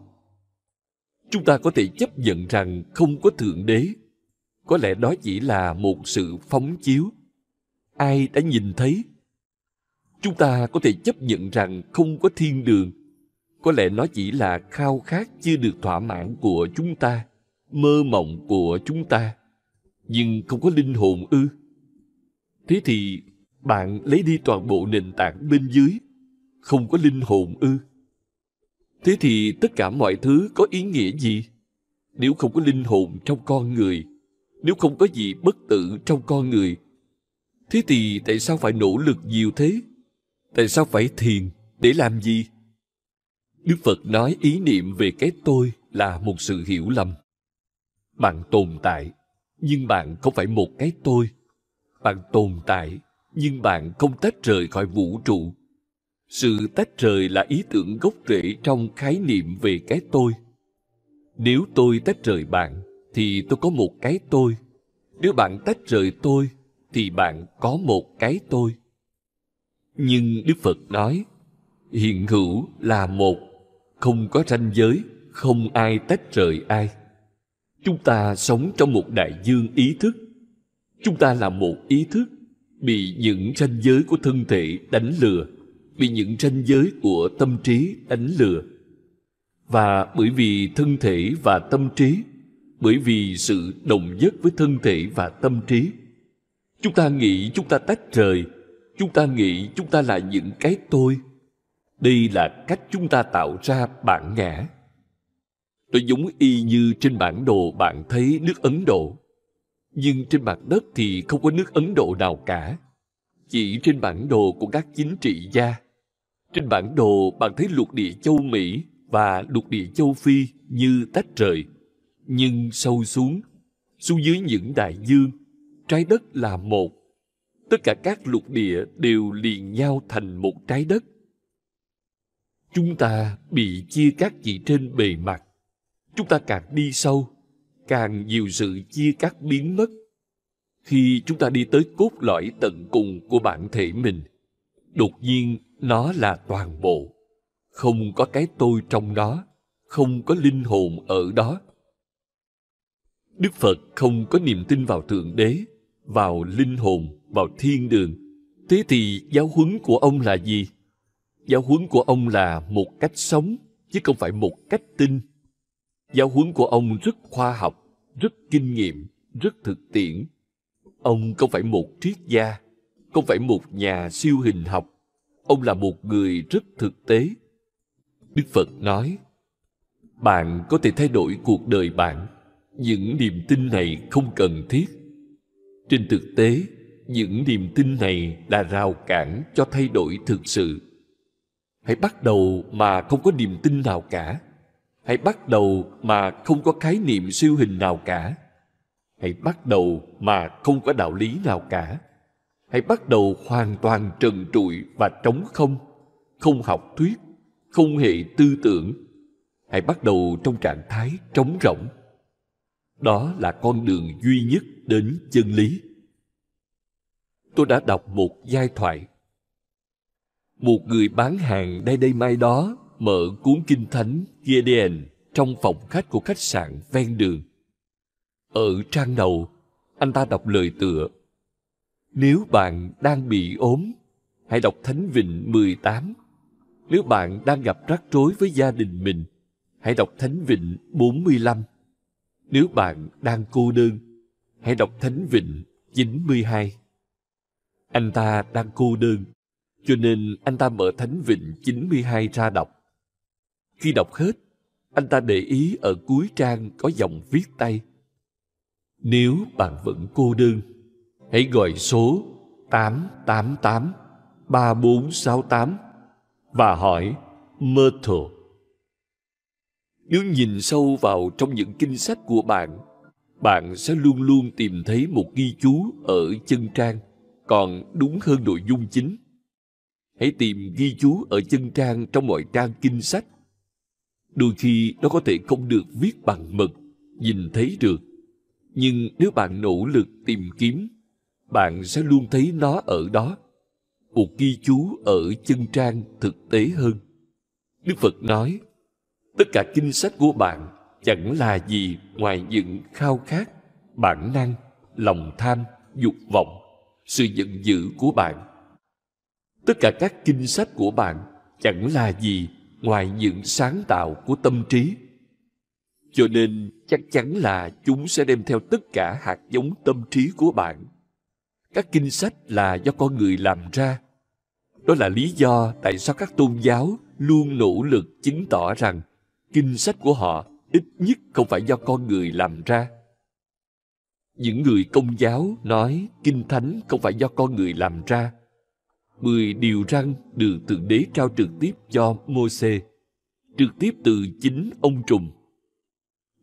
Chúng ta có thể chấp nhận rằng không có thượng đế. Có lẽ đó chỉ là một sự phóng chiếu. Ai đã nhìn thấy? Chúng ta có thể chấp nhận rằng không có thiên đường có lẽ nó chỉ là khao khát chưa được thỏa mãn của chúng ta mơ mộng của chúng ta nhưng không có linh hồn ư thế thì bạn lấy đi toàn bộ nền tảng bên dưới không có linh hồn ư thế thì tất cả mọi thứ có ý nghĩa gì nếu không có linh hồn trong con người nếu không có gì bất tử trong con người thế thì tại sao phải nỗ lực nhiều thế tại sao phải thiền để làm gì Đức Phật nói ý niệm về cái tôi là một sự hiểu lầm. Bạn tồn tại, nhưng bạn không phải một cái tôi. Bạn tồn tại, nhưng bạn không tách rời khỏi vũ trụ. Sự tách rời là ý tưởng gốc rễ trong khái niệm về cái tôi. Nếu tôi tách rời bạn, thì tôi có một cái tôi. Nếu bạn tách rời tôi, thì bạn có một cái tôi. Nhưng Đức Phật nói, hiện hữu là một không có ranh giới không ai tách rời ai chúng ta sống trong một đại dương ý thức chúng ta là một ý thức bị những ranh giới của thân thể đánh lừa, bị những ranh giới của tâm trí đánh lừa và bởi vì thân thể và tâm trí, bởi vì sự đồng nhất với thân thể và tâm trí, chúng ta nghĩ chúng ta tách rời, chúng ta nghĩ chúng ta là những cái tôi đây là cách chúng ta tạo ra bản ngã. Nó giống y như trên bản đồ bạn thấy nước Ấn Độ. Nhưng trên mặt đất thì không có nước Ấn Độ nào cả. Chỉ trên bản đồ của các chính trị gia. Trên bản đồ bạn thấy lục địa châu Mỹ và lục địa châu Phi như tách rời. Nhưng sâu xuống, xuống dưới những đại dương, trái đất là một. Tất cả các lục địa đều liền nhau thành một trái đất chúng ta bị chia cắt chỉ trên bề mặt chúng ta càng đi sâu càng nhiều sự chia cắt biến mất khi chúng ta đi tới cốt lõi tận cùng của bản thể mình. Đột nhiên, nó là toàn bộ. Không có cái tôi trong nó, không có linh hồn ở đó. Đức phật không có niềm tin vào thượng đế, vào linh hồn, vào thiên đường. Thế thì giáo huấn của ông là gì? Giáo huấn của ông là một cách sống, chứ không phải một cách tin giáo huấn của ông rất khoa học rất kinh nghiệm, rất thực tiễn. Ông không phải một triết gia, không phải một nhà siêu hình học. Ông là một người rất thực tế. Đức phật nói, bạn có thể thay đổi cuộc đời bạn. Những niềm tin này không cần thiết. Trên thực tế, những niềm tin này là rào cản cho thay đổi thực sự. Hãy bắt đầu mà không có niềm tin nào cả hãy bắt đầu mà không có khái niệm siêu hình nào cả. Hãy bắt đầu mà không có đạo lý nào cả. Hãy bắt đầu hoàn toàn trần trụi và trống không không học thuyết, không hệ tư tưởng. Hãy bắt đầu trong trạng thái trống rỗng. Đó là con đường duy nhất đến chân lý. Tôi đã đọc một giai thoại. Một người bán hàng đây đây mai đó mở cuốn kinh thánh Gideon trong phòng khách của khách sạn ven đường. Ở trang đầu, anh ta đọc lời tựa. Nếu bạn đang bị ốm, hãy đọc Thánh Vịnh 18. Nếu bạn đang gặp rắc rối với gia đình mình, hãy đọc Thánh Vịnh 45. Nếu bạn đang cô đơn, hãy đọc Thánh Vịnh 92. Anh ta đang cô đơn cho nên anh ta mở Thánh Vịnh 92 ra đọc. Khi đọc hết, anh ta để ý ở cuối trang có dòng viết tay. Nếu bạn vẫn cô đơn, hãy gọi số 888 3468 và hỏi Myrtle. Nếu nhìn sâu vào trong những kinh sách của bạn, bạn sẽ luôn luôn tìm thấy một ghi chú ở chân trang, còn đúng hơn nội dung chính. Hãy tìm ghi chú ở chân trang trong mọi trang kinh sách. Đôi khi nó có thể không được viết bằng mực, nhìn thấy được. Nhưng nếu bạn nỗ lực tìm kiếm, bạn sẽ luôn thấy nó ở đó. Một ghi chú ở chân trang thực tế hơn. Đức Phật nói, tất cả kinh sách của bạn chẳng là gì ngoài những khao khát, bản năng, lòng tham, dục vọng, sự giận dữ của bạn. Tất cả các kinh sách của bạn chẳng là gì ngoài những sáng tạo của tâm trí. Cho nên chắc chắn là chúng sẽ đem theo tất cả hạt giống tâm trí của bạn. Các kinh sách là do con người làm ra. Đó là lý do tại sao các tôn giáo luôn nỗ lực chứng tỏ rằng kinh sách của họ ít nhất không phải do con người làm ra. Những người công giáo nói kinh thánh không phải do con người làm ra. Mười điều răn được Thượng Đế trao trực tiếp cho Mô-xê, trực tiếp từ chính ông trùng.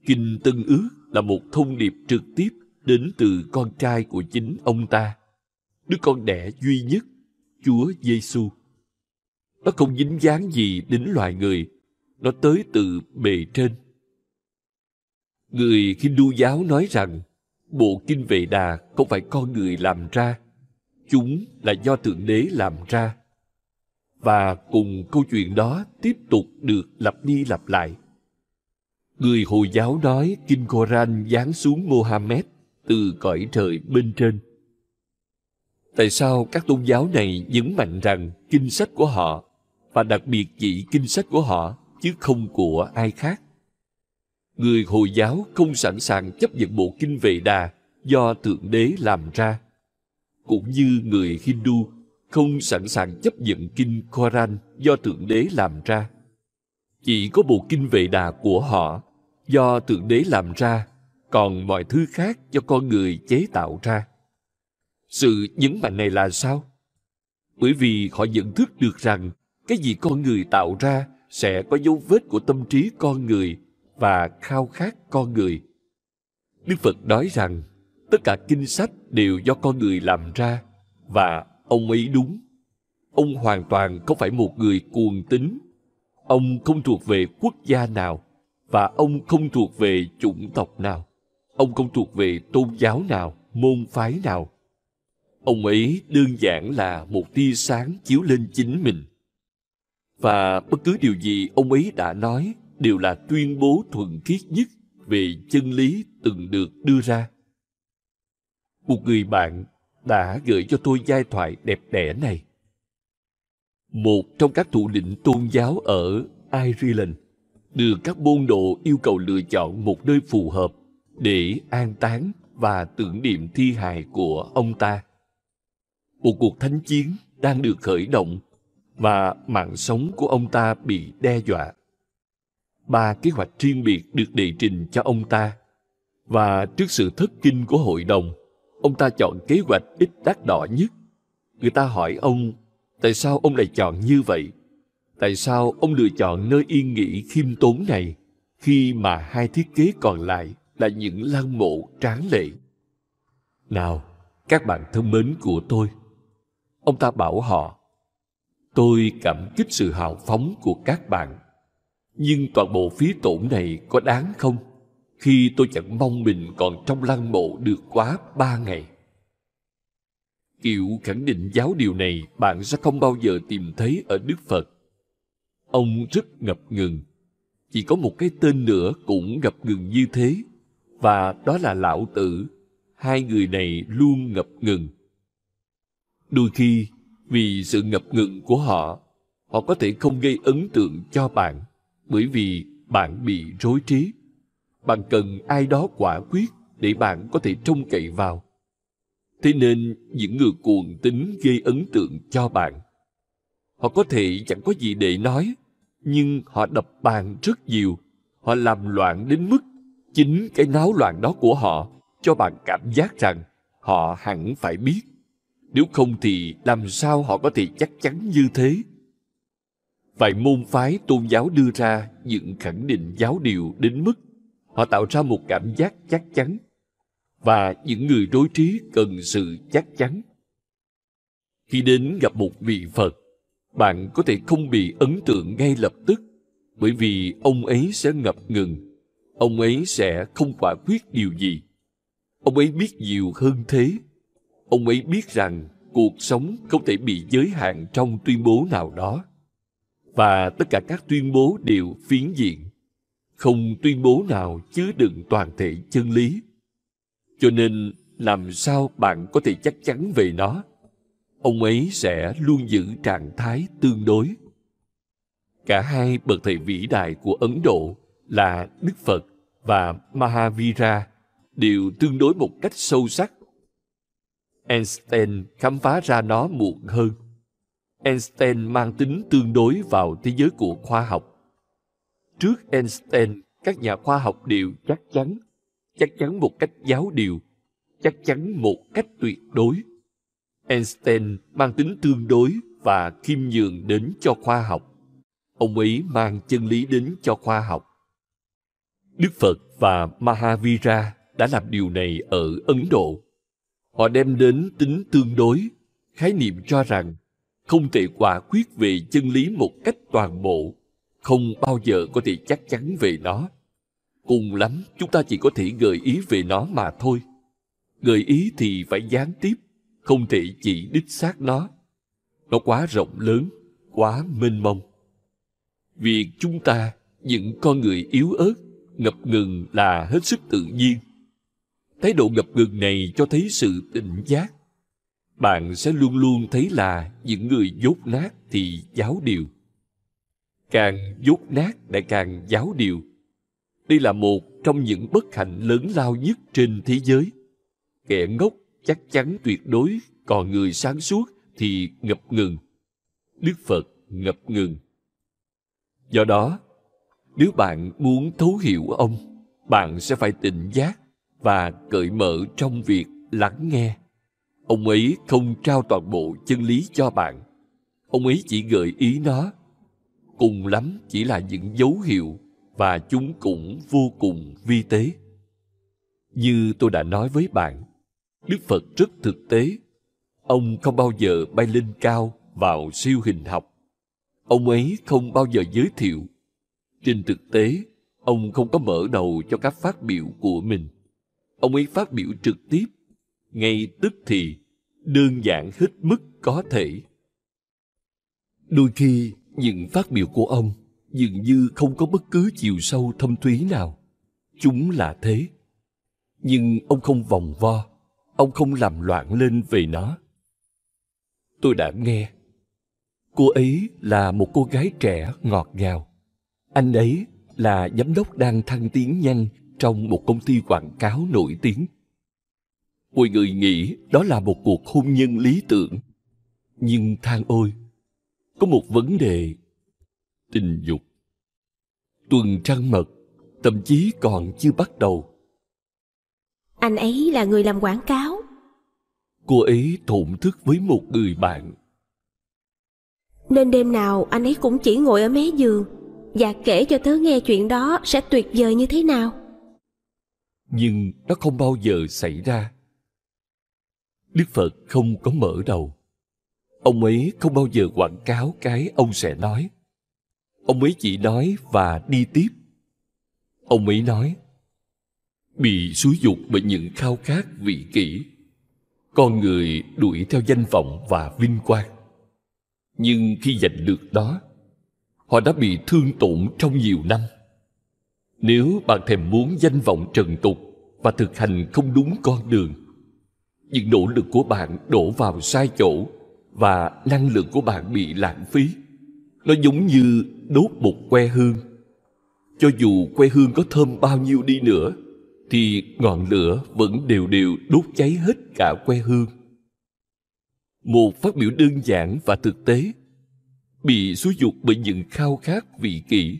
Kinh Tân Ước là một thông điệp trực tiếp đến từ con trai của chính ông ta, đứa con đẻ duy nhất, Chúa Giêsu. Nó không dính dáng gì đến loài người, nó tới từ bề trên. Người Hindu giáo nói rằng bộ kinh Vệ Đà không phải con người làm ra, chúng là do Thượng Đế làm ra. Và cùng câu chuyện đó tiếp tục được lặp đi lặp lại. Người Hồi giáo nói Kinh Koran giáng xuống Mohammed từ cõi trời bên trên. Tại sao các tôn giáo này nhấn mạnh rằng kinh sách của họ, và đặc biệt chỉ kinh sách của họ, chứ không của ai khác? Người Hồi giáo không sẵn sàng chấp nhận bộ kinh Vệ Đà do Thượng Đế làm ra. Cũng như người Hindu không sẵn sàng chấp nhận kinh Koran do Thượng Đế làm ra. Chỉ có bộ kinh Vệ Đà của họ do Thượng Đế làm ra, còn mọi thứ khác do con người chế tạo ra. Sự nhấn mạnh này là sao? Bởi vì họ nhận thức được rằng cái gì con người tạo ra sẽ có dấu vết của tâm trí con người và khao khát con người. Đức Phật nói rằng tất cả kinh sách đều do con người làm ra và ông ấy đúng. Ông hoàn toàn không phải một người cuồng tín. Ông không thuộc về quốc gia nào và ông không thuộc về chủng tộc nào. Ông không thuộc về tôn giáo nào, môn phái nào. Ông ấy đơn giản là một tia sáng chiếu lên chính mình. Và bất cứ điều gì ông ấy đã nói đều là tuyên bố thuần khiết nhất về chân lý từng được đưa ra. Một người bạn đã gửi cho tôi giai thoại đẹp đẽ này. Một trong các thủ lĩnh tôn giáo ở Ireland được các môn đồ yêu cầu lựa chọn một nơi phù hợp để an táng và tưởng niệm thi hài của ông ta. Một cuộc thánh chiến đang được khởi động và mạng sống của ông ta bị đe dọa. Ba kế hoạch riêng biệt được đề trình cho ông ta và trước sự thất kinh của hội đồng, ông ta chọn kế hoạch ít đắt đỏ nhất. Người ta hỏi ông, tại sao ông lại chọn như vậy? Tại sao ông lựa chọn nơi yên nghỉ khiêm tốn này khi mà hai thiết kế còn lại là những lăng mộ tráng lệ? Nào, các bạn thân mến của tôi, ông ta bảo họ, tôi cảm kích sự hào phóng của các bạn. Nhưng toàn bộ phí tổn này có đáng không? Khi tôi chẳng mong mình còn trong lăng mộ được quá ba ngày. Kiểu khẳng định giáo điều này bạn sẽ không bao giờ tìm thấy ở Đức Phật Ông rất ngập ngừng. Chỉ có một cái tên nữa cũng ngập ngừng như thế, và đó là Lão Tử. Hai người này luôn ngập ngừng. Đôi khi, vì sự ngập ngừng của họ, họ có thể không gây ấn tượng cho bạn, bởi vì bạn bị rối trí. Bạn cần ai đó quả quyết để bạn có thể trông cậy vào. Thế nên những người cuồng tính gây ấn tượng cho bạn Họ có thể chẳng có gì để nói, nhưng họ đập bàn rất nhiều. Họ làm loạn đến mức chính cái náo loạn đó của họ cho bạn cảm giác rằng họ hẳn phải biết. Nếu không thì làm sao họ có thể chắc chắn như thế? Vài môn phái tôn giáo đưa ra những khẳng định giáo điều đến mức họ tạo ra một cảm giác chắc chắn và những người đối trí cần sự chắc chắn. Khi đến gặp một vị Phật, bạn có thể không bị ấn tượng ngay lập tức bởi vì ông ấy sẽ ngập ngừng, ông ấy sẽ không quả quyết điều gì. Ông ấy biết nhiều hơn thế. Ông ấy biết rằng cuộc sống không thể bị giới hạn trong tuyên bố nào đó. Và tất cả các tuyên bố đều phiến diện. Không tuyên bố nào chứa đựng toàn thể chân lý. Cho nên làm sao bạn có thể chắc chắn về nó? Ông ấy sẽ luôn giữ trạng thái tương đối. Cả hai bậc thầy vĩ đại của Ấn Độ là Đức Phật và Mahavira đều tương đối một cách sâu sắc. Einstein khám phá ra nó muộn hơn. Einstein mang tính tương đối vào thế giới của khoa học. Trước Einstein, các nhà khoa học đều chắc chắn, chắc chắn một cách giáo điều, chắc chắn một cách tuyệt đối. Einstein mang tính tương đối và khiêm nhường đến cho khoa học. Ông ấy mang chân lý đến cho khoa học. Đức Phật và Mahavira đã làm điều này ở Ấn Độ. Họ đem đến tính tương đối, khái niệm cho rằng không thể quả quyết về chân lý một cách toàn bộ, không bao giờ có thể chắc chắn về nó. Cùng lắm, chúng ta chỉ có thể gợi ý về nó mà thôi. Gợi ý thì phải gián tiếp, không thể chỉ đích xác nó. Nó quá rộng lớn, quá mênh mông. Việc chúng ta, những con người yếu ớt, ngập ngừng là hết sức tự nhiên. Thái độ ngập ngừng này cho thấy sự tỉnh giác. Bạn sẽ luôn luôn thấy là những người dốt nát thì giáo điều. Càng dốt nát lại càng giáo điều. Đây là một trong những bất hạnh lớn lao nhất trên thế giới. Kẻ ngốc chắc chắn tuyệt đối, còn người sáng suốt thì ngập ngừng. Đức Phật ngập ngừng. Do đó, nếu bạn muốn thấu hiểu ông, bạn sẽ phải tỉnh giác và cởi mở trong việc lắng nghe. Ông ấy không trao toàn bộ chân lý cho bạn. Ông ấy chỉ gợi ý nó. Cùng lắm chỉ là những dấu hiệu và chúng cũng vô cùng vi tế. Như tôi đã nói với bạn, Đức Phật rất thực tế. Ông không bao giờ bay lên cao vào siêu hình học. Ông ấy không bao giờ giới thiệu. Trên thực tế, ông không có mở đầu cho các phát biểu của mình. Ông ấy phát biểu trực tiếp, ngay tức thì, đơn giản hết mức có thể. Đôi khi, những phát biểu của ông dường như không có bất cứ chiều sâu thâm thúy nào. Chúng là thế. Nhưng ông không vòng vo, ông không làm loạn lên về nó. Tôi đã nghe. Cô ấy là một cô gái trẻ ngọt ngào. Anh ấy là giám đốc đang thăng tiến nhanh trong một công ty quảng cáo nổi tiếng. Mọi người nghĩ đó là một cuộc hôn nhân lý tưởng. Nhưng than ôi, có một vấn đề tình dục. Tuần trăng mật, thậm chí còn chưa bắt đầu. Anh ấy là người làm quảng cáo. Cô ấy thổn thức với một người bạn. Nên đêm nào anh ấy cũng chỉ ngồi ở mé giường và kể cho tớ nghe chuyện đó sẽ tuyệt vời như thế nào. Nhưng nó không bao giờ xảy ra. Đức Phật không có mở đầu. Ông ấy không bao giờ quảng cáo cái ông sẽ nói. Ông ấy chỉ nói và đi tiếp. Ông ấy nói, bị xúi dục bởi những khao khát vị kỷ. Con người đuổi theo danh vọng và vinh quang. Nhưng khi giành được đó, họ đã bị thương tổn trong nhiều năm. Nếu bạn thèm muốn danh vọng trần tục và thực hành không đúng con đường, những nỗ lực của bạn đổ vào sai chỗ và năng lượng của bạn bị lãng phí. Nó giống như đốt một que hương. Cho dù que hương có thơm bao nhiêu đi nữa, thì ngọn lửa vẫn đều đều đốt cháy hết cả que hương. Một phát biểu đơn giản và thực tế, bị xúi dục bởi những khao khát vị kỷ,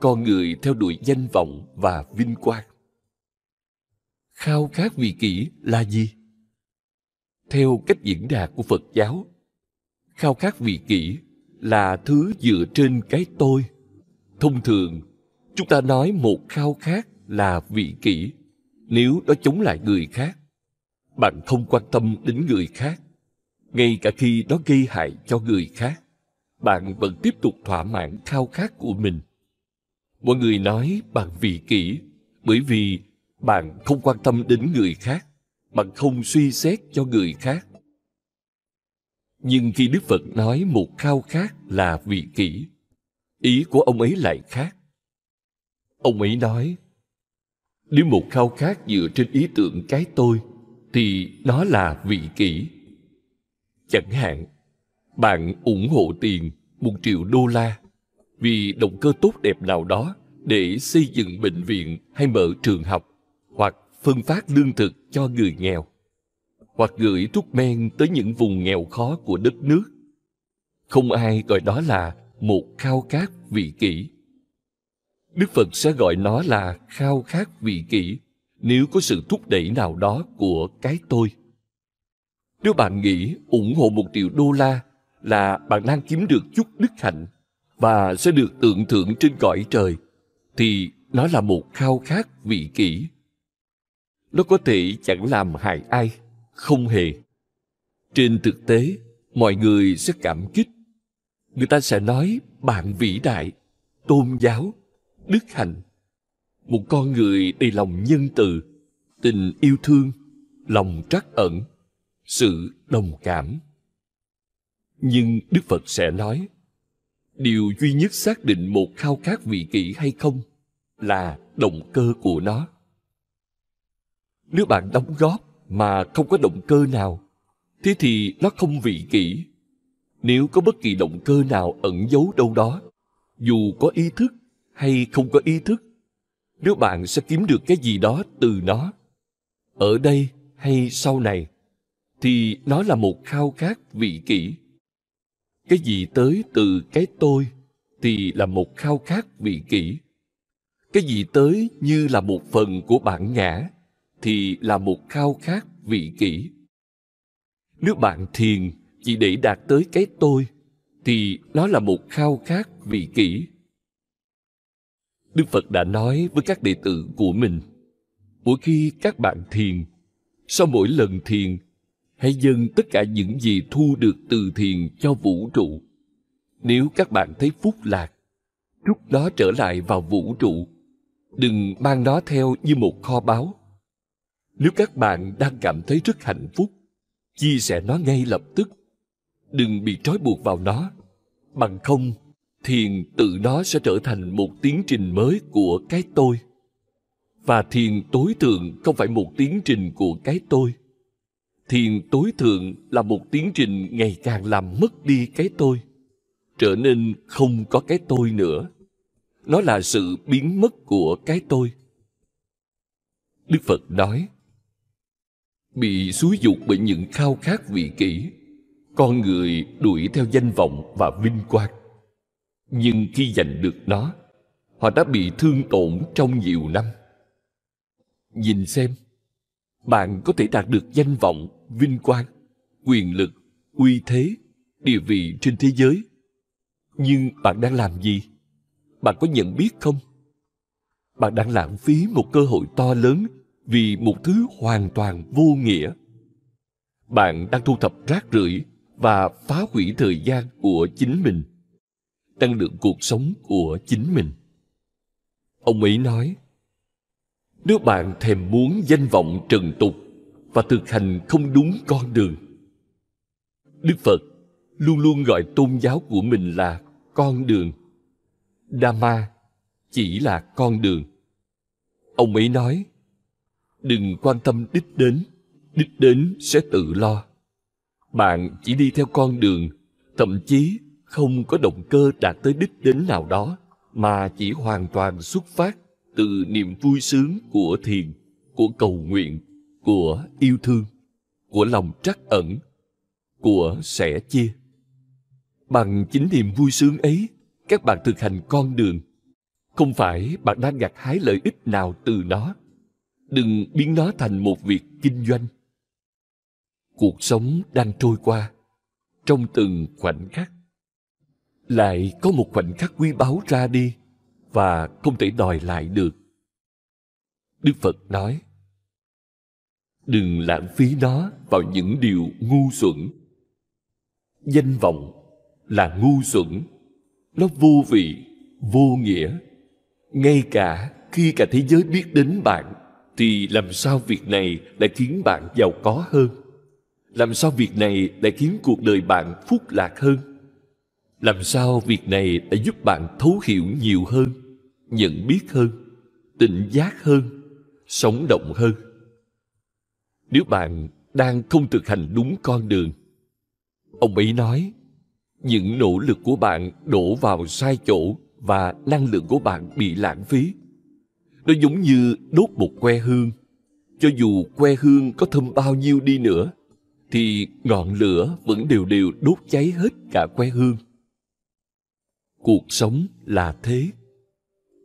con người theo đuổi danh vọng và vinh quang. Khao khát vị kỷ là gì? theo cách diễn đạt của phật giáo khao khát vị kỷ là thứ dựa trên cái tôi. Thông thường, chúng ta nói một khao khát là vị kỷ nếu đó chống lại người khác. Bạn không quan tâm đến người khác, ngay cả khi nó gây hại cho người khác, bạn vẫn tiếp tục thỏa mãn khao khát của mình. Mọi người nói bạn vị kỷ bởi vì bạn không quan tâm đến người khác, bạn không suy xét cho người khác nhưng khi đức phật nói một khao khát là vị kỷ, ý của ông ấy lại khác. Ông ấy nói, nếu một khao khát dựa trên ý tưởng cái tôi, thì nó là vị kỷ. Chẳng hạn, bạn ủng hộ tiền một triệu đô la vì động cơ tốt đẹp nào đó để xây dựng bệnh viện hay mở trường học hoặc phân phát lương thực cho người nghèo hoặc gửi thuốc men tới những vùng nghèo khó của đất nước. Không ai gọi đó là một khao khát vị kỷ. Đức phật sẽ gọi nó là khao khát vị kỷ nếu có sự thúc đẩy nào đó của cái tôi. Nếu bạn nghĩ ủng hộ một triệu đô la là bạn đang kiếm được chút đức hạnh và sẽ được tượng thưởng trên cõi trời, thì nó là một khao khát vị kỷ. Nó có thể chẳng làm hại ai không hề. Trên thực tế, mọi người sẽ cảm kích. Người ta sẽ nói, bạn vĩ đại, tôn giáo, đức hạnh. Một con người đầy lòng nhân từ, tình yêu thương, lòng trắc ẩn, sự đồng cảm. Nhưng đức phật sẽ nói, điều duy nhất xác định một khao khát vị kỷ hay không là động cơ của nó. Nếu bạn đóng góp mà không có động cơ nào. Thế thì nó không vị kỷ. Nếu có bất kỳ động cơ nào ẩn giấu đâu đó, dù có ý thức hay không có ý thức, nếu bạn sẽ kiếm được cái gì đó từ nó, ở đây hay sau này, thì nó là một khao khát vị kỷ. Cái gì tới từ cái tôi thì là một khao khát vị kỷ. Cái gì tới như là một phần của bản ngã thì là một khao khát vị kỷ. Nếu bạn thiền chỉ để đạt tới cái tôi, thì nó là một khao khát vị kỷ. Đức phật đã nói với các đệ tử của mình, mỗi khi các bạn thiền, sau mỗi lần thiền, hãy dâng tất cả những gì thu được từ thiền cho vũ trụ. Nếu các bạn thấy phúc lạc, rút nó trở lại vào vũ trụ. Đừng mang nó theo như một kho báu nếu các bạn đang cảm thấy rất hạnh phúc, chia sẻ nó ngay lập tức. Đừng bị trói buộc vào nó. Bằng không, thiền tự nó sẽ trở thành một tiến trình mới của cái tôi. Và thiền tối thượng không phải một tiến trình của cái tôi. Thiền tối thượng là một tiến trình ngày càng làm mất đi cái tôi, trở nên không có cái tôi nữa. Nó là sự biến mất của cái tôi. Đức phật nói bị xúi dục bởi những khao khát vị kỷ. Con người đuổi theo danh vọng và vinh quang. Nhưng khi giành được nó, họ đã bị thương tổn trong nhiều năm. Nhìn xem, bạn có thể đạt được danh vọng, vinh quang, quyền lực, uy thế, địa vị trên thế giới. Nhưng bạn đang làm gì? Bạn có nhận biết không? Bạn đang lãng phí một cơ hội to lớn vì một thứ hoàn toàn vô nghĩa. Bạn đang thu thập rác rưởi và phá hủy thời gian của chính mình năng lượng cuộc sống của chính mình. Ông ấy nói, nếu bạn thèm muốn danh vọng trần tục và thực hành không đúng con đường, đức phật luôn luôn gọi tôn giáo của mình là con đường. Dhamma chỉ là con đường. Ông ấy nói đừng quan tâm đích đến đích đến sẽ tự lo. Bạn chỉ đi theo con đường, thậm chí không có động cơ đạt tới đích đến nào đó, mà chỉ hoàn toàn xuất phát từ niềm vui sướng của thiền, của cầu nguyện, của yêu thương, của lòng trắc ẩn, của sẻ chia. Bằng chính niềm vui sướng ấy, các bạn thực hành con đường. Không phải bạn đang gặt hái lợi ích nào từ nó đừng biến nó thành một việc kinh doanh. Cuộc sống đang trôi qua, trong từng khoảnh khắc, lại có một khoảnh khắc quý báu ra đi và không thể đòi lại được. Đức phật nói, đừng lãng phí nó vào những điều ngu xuẩn. Danh vọng là ngu xuẩn, nó vô vị, vô nghĩa, ngay cả khi cả thế giới biết đến bạn thì làm sao việc này lại khiến bạn giàu có hơn? Làm sao việc này lại khiến cuộc đời bạn phúc lạc hơn? Làm sao việc này đã giúp bạn thấu hiểu nhiều hơn, nhận biết hơn, tỉnh giác hơn, sống động hơn? Nếu bạn đang không thực hành đúng con đường, ông ấy nói, những nỗ lực của bạn đổ vào sai chỗ và năng lượng của bạn bị lãng phí nó giống như đốt một que hương. Cho dù que hương có thơm bao nhiêu đi nữa, thì ngọn lửa vẫn đều đều đốt cháy hết cả que hương. Cuộc sống là thế.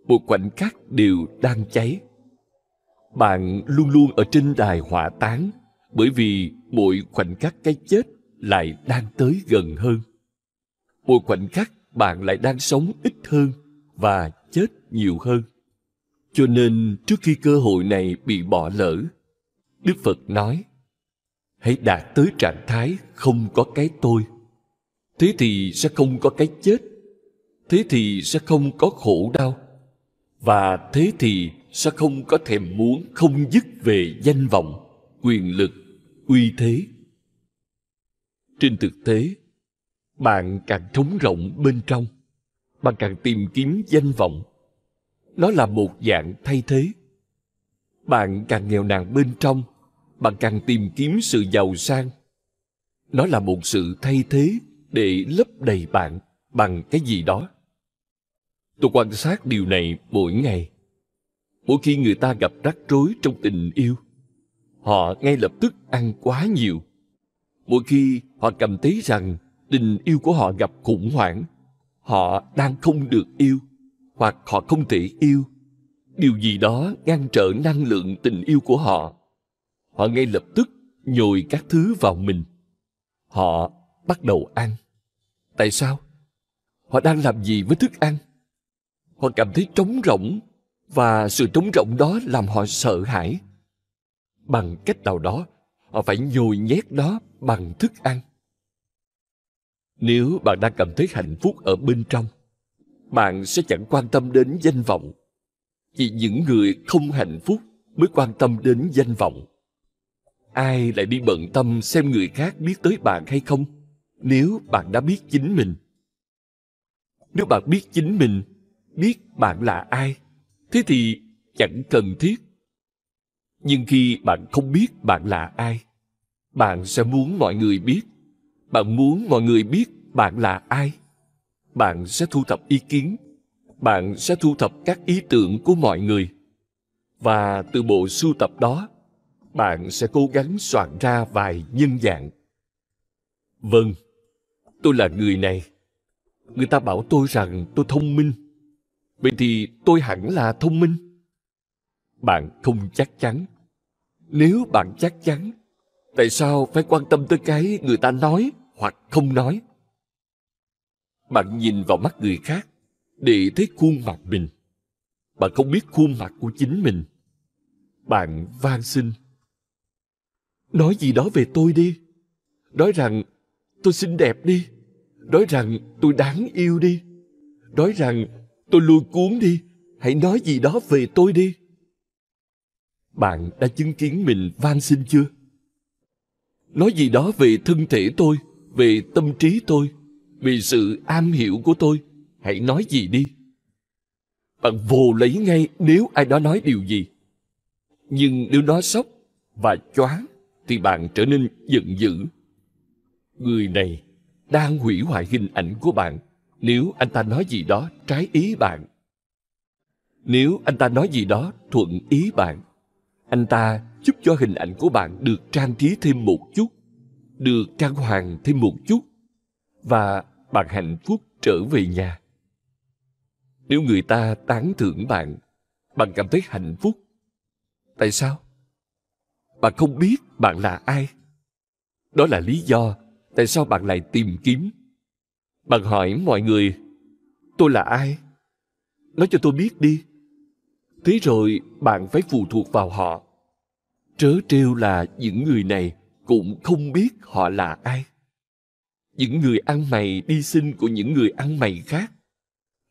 Một khoảnh khắc đều đang cháy. Bạn luôn luôn ở trên đài hỏa táng, bởi vì mỗi khoảnh khắc cái chết lại đang tới gần hơn. Mỗi khoảnh khắc bạn lại đang sống ít hơn và chết nhiều hơn cho nên trước khi cơ hội này bị bỏ lỡ, đức phật nói, hãy đạt tới trạng thái không có cái tôi. Thế thì sẽ không có cái chết. Thế thì sẽ không có khổ đau. Và thế thì sẽ không có thèm muốn không dứt về danh vọng, quyền lực, uy thế. Trên thực tế, bạn càng trống rộng bên trong, bạn càng tìm kiếm danh vọng nó là một dạng thay thế. Bạn càng nghèo nàn bên trong, bạn càng tìm kiếm sự giàu sang. Nó là một sự thay thế để lấp đầy bạn bằng cái gì đó. Tôi quan sát điều này mỗi ngày. Mỗi khi người ta gặp rắc rối trong tình yêu, họ ngay lập tức ăn quá nhiều. Mỗi khi họ cảm thấy rằng tình yêu của họ gặp khủng hoảng, họ đang không được yêu hoặc họ không thể yêu. Điều gì đó ngăn trở năng lượng tình yêu của họ. Họ ngay lập tức nhồi các thứ vào mình. Họ bắt đầu ăn. Tại sao? Họ đang làm gì với thức ăn? Họ cảm thấy trống rỗng và sự trống rỗng đó làm họ sợ hãi. Bằng cách nào đó, họ phải nhồi nhét nó bằng thức ăn. Nếu bạn đang cảm thấy hạnh phúc ở bên trong bạn sẽ chẳng quan tâm đến danh vọng. Chỉ những người không hạnh phúc mới quan tâm đến danh vọng. Ai lại đi bận tâm xem người khác biết tới bạn hay không, nếu bạn đã biết chính mình? Nếu bạn biết chính mình, biết bạn là ai, thế thì chẳng cần thiết. Nhưng khi bạn không biết bạn là ai, bạn sẽ muốn mọi người biết. Bạn muốn mọi người biết bạn là ai bạn sẽ thu thập ý kiến, bạn sẽ thu thập các ý tưởng của mọi người. Và từ bộ sưu tập đó, bạn sẽ cố gắng soạn ra vài nhân dạng. Vâng tôi là người này. Người ta bảo tôi rằng tôi thông minh. Vậy thì tôi hẳn là thông minh. Bạn không chắc chắn. Nếu bạn chắc chắn, tại sao phải quan tâm tới cái người ta nói hoặc không nói? Bạn nhìn vào mắt người khác, để thấy khuôn mặt mình. Bạn không biết khuôn mặt của chính mình. Bạn van xin. Nói gì đó về tôi đi. Nói rằng, tôi xinh đẹp đi. Nói rằng, tôi đáng yêu đi. Nói rằng, tôi lôi cuốn đi. Hãy nói gì đó về tôi đi. Bạn đã chứng kiến mình van xin chưa? Nói gì đó về thân thể tôi, về tâm trí tôi vì sự am hiểu của tôi, hãy nói gì đi. Bạn vồ lấy ngay nếu ai đó nói điều gì. Nhưng nếu nó sốc và choáng thì bạn trở nên giận dữ. Người này đang hủy hoại hình ảnh của bạn nếu anh ta nói gì đó trái ý bạn. Nếu anh ta nói gì đó thuận ý bạn, anh ta giúp cho hình ảnh của bạn được trang trí thêm một chút, được trang hoàng thêm một chút và bạn hạnh phúc trở về nhà nếu người ta tán thưởng bạn bạn cảm thấy hạnh phúc tại sao bạn không biết bạn là ai Đó là lý do tại sao bạn lại tìm kiếm. Bạn hỏi mọi người, tôi là ai? Nói cho tôi biết đi. Thế rồi bạn phải phụ thuộc vào họ. Trớ trêu là những người này cũng không biết họ là ai. Những người ăn mày đi xin của những người ăn mày khác.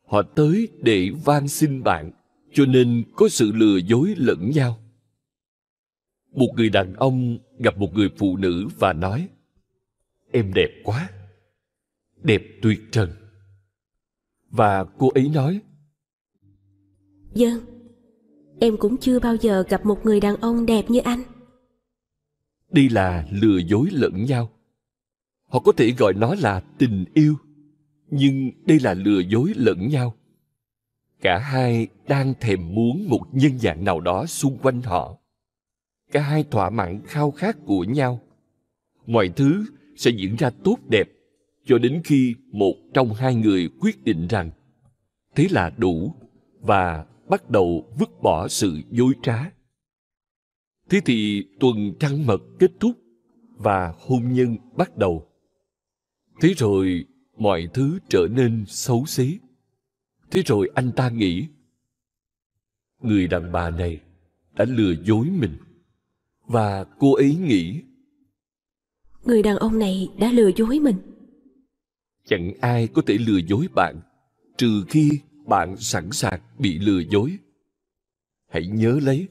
Họ tới để van xin bạn, cho nên có sự lừa dối lẫn nhau. Một người đàn ông gặp một người phụ nữ và nói Em đẹp quá, đẹp tuyệt trần. Và cô ấy nói vâng, em cũng chưa bao giờ gặp một người đàn ông đẹp như anh. Đây là lừa dối lẫn nhau. Họ có thể gọi nó là tình yêu, nhưng đây là lừa dối lẫn nhau. Cả hai đang thèm muốn một nhân dạng nào đó xung quanh họ. Cả hai thỏa mãn khao khát của nhau. Mọi thứ sẽ diễn ra tốt đẹp cho đến khi một trong hai người quyết định rằng thế là đủ và bắt đầu vứt bỏ sự dối trá. Thế thì tuần trăng mật kết thúc và hôn nhân bắt đầu. Thế rồi mọi thứ trở nên xấu xí. Thế rồi anh ta nghĩ, người đàn bà này đã lừa dối mình. Và cô ấy nghĩ, người đàn ông này đã lừa dối mình. Chẳng ai có thể lừa dối bạn, trừ khi bạn sẵn sàng bị lừa dối. Hãy nhớ lấy,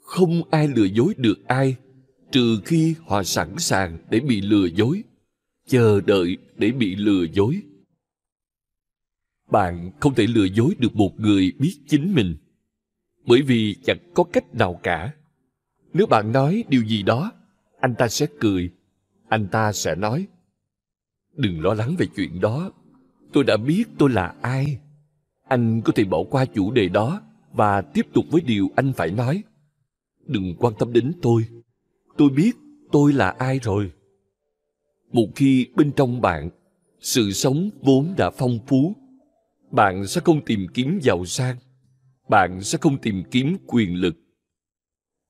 không ai lừa dối được ai, trừ khi họ sẵn sàng để bị lừa dối, chờ đợi để bị lừa dối. Bạn không thể lừa dối được một người biết chính mình, bởi vì chẳng có cách nào cả. Nếu bạn nói điều gì đó, anh ta sẽ cười, anh ta sẽ nói, Đừng lo lắng về chuyện đó, tôi đã biết tôi là ai anh có thể bỏ qua chủ đề đó và tiếp tục với điều anh phải nói đừng quan tâm đến tôi tôi biết tôi là ai rồi một khi bên trong bạn, sự sống vốn đã phong phú, bạn sẽ không tìm kiếm giàu sang, bạn sẽ không tìm kiếm quyền lực.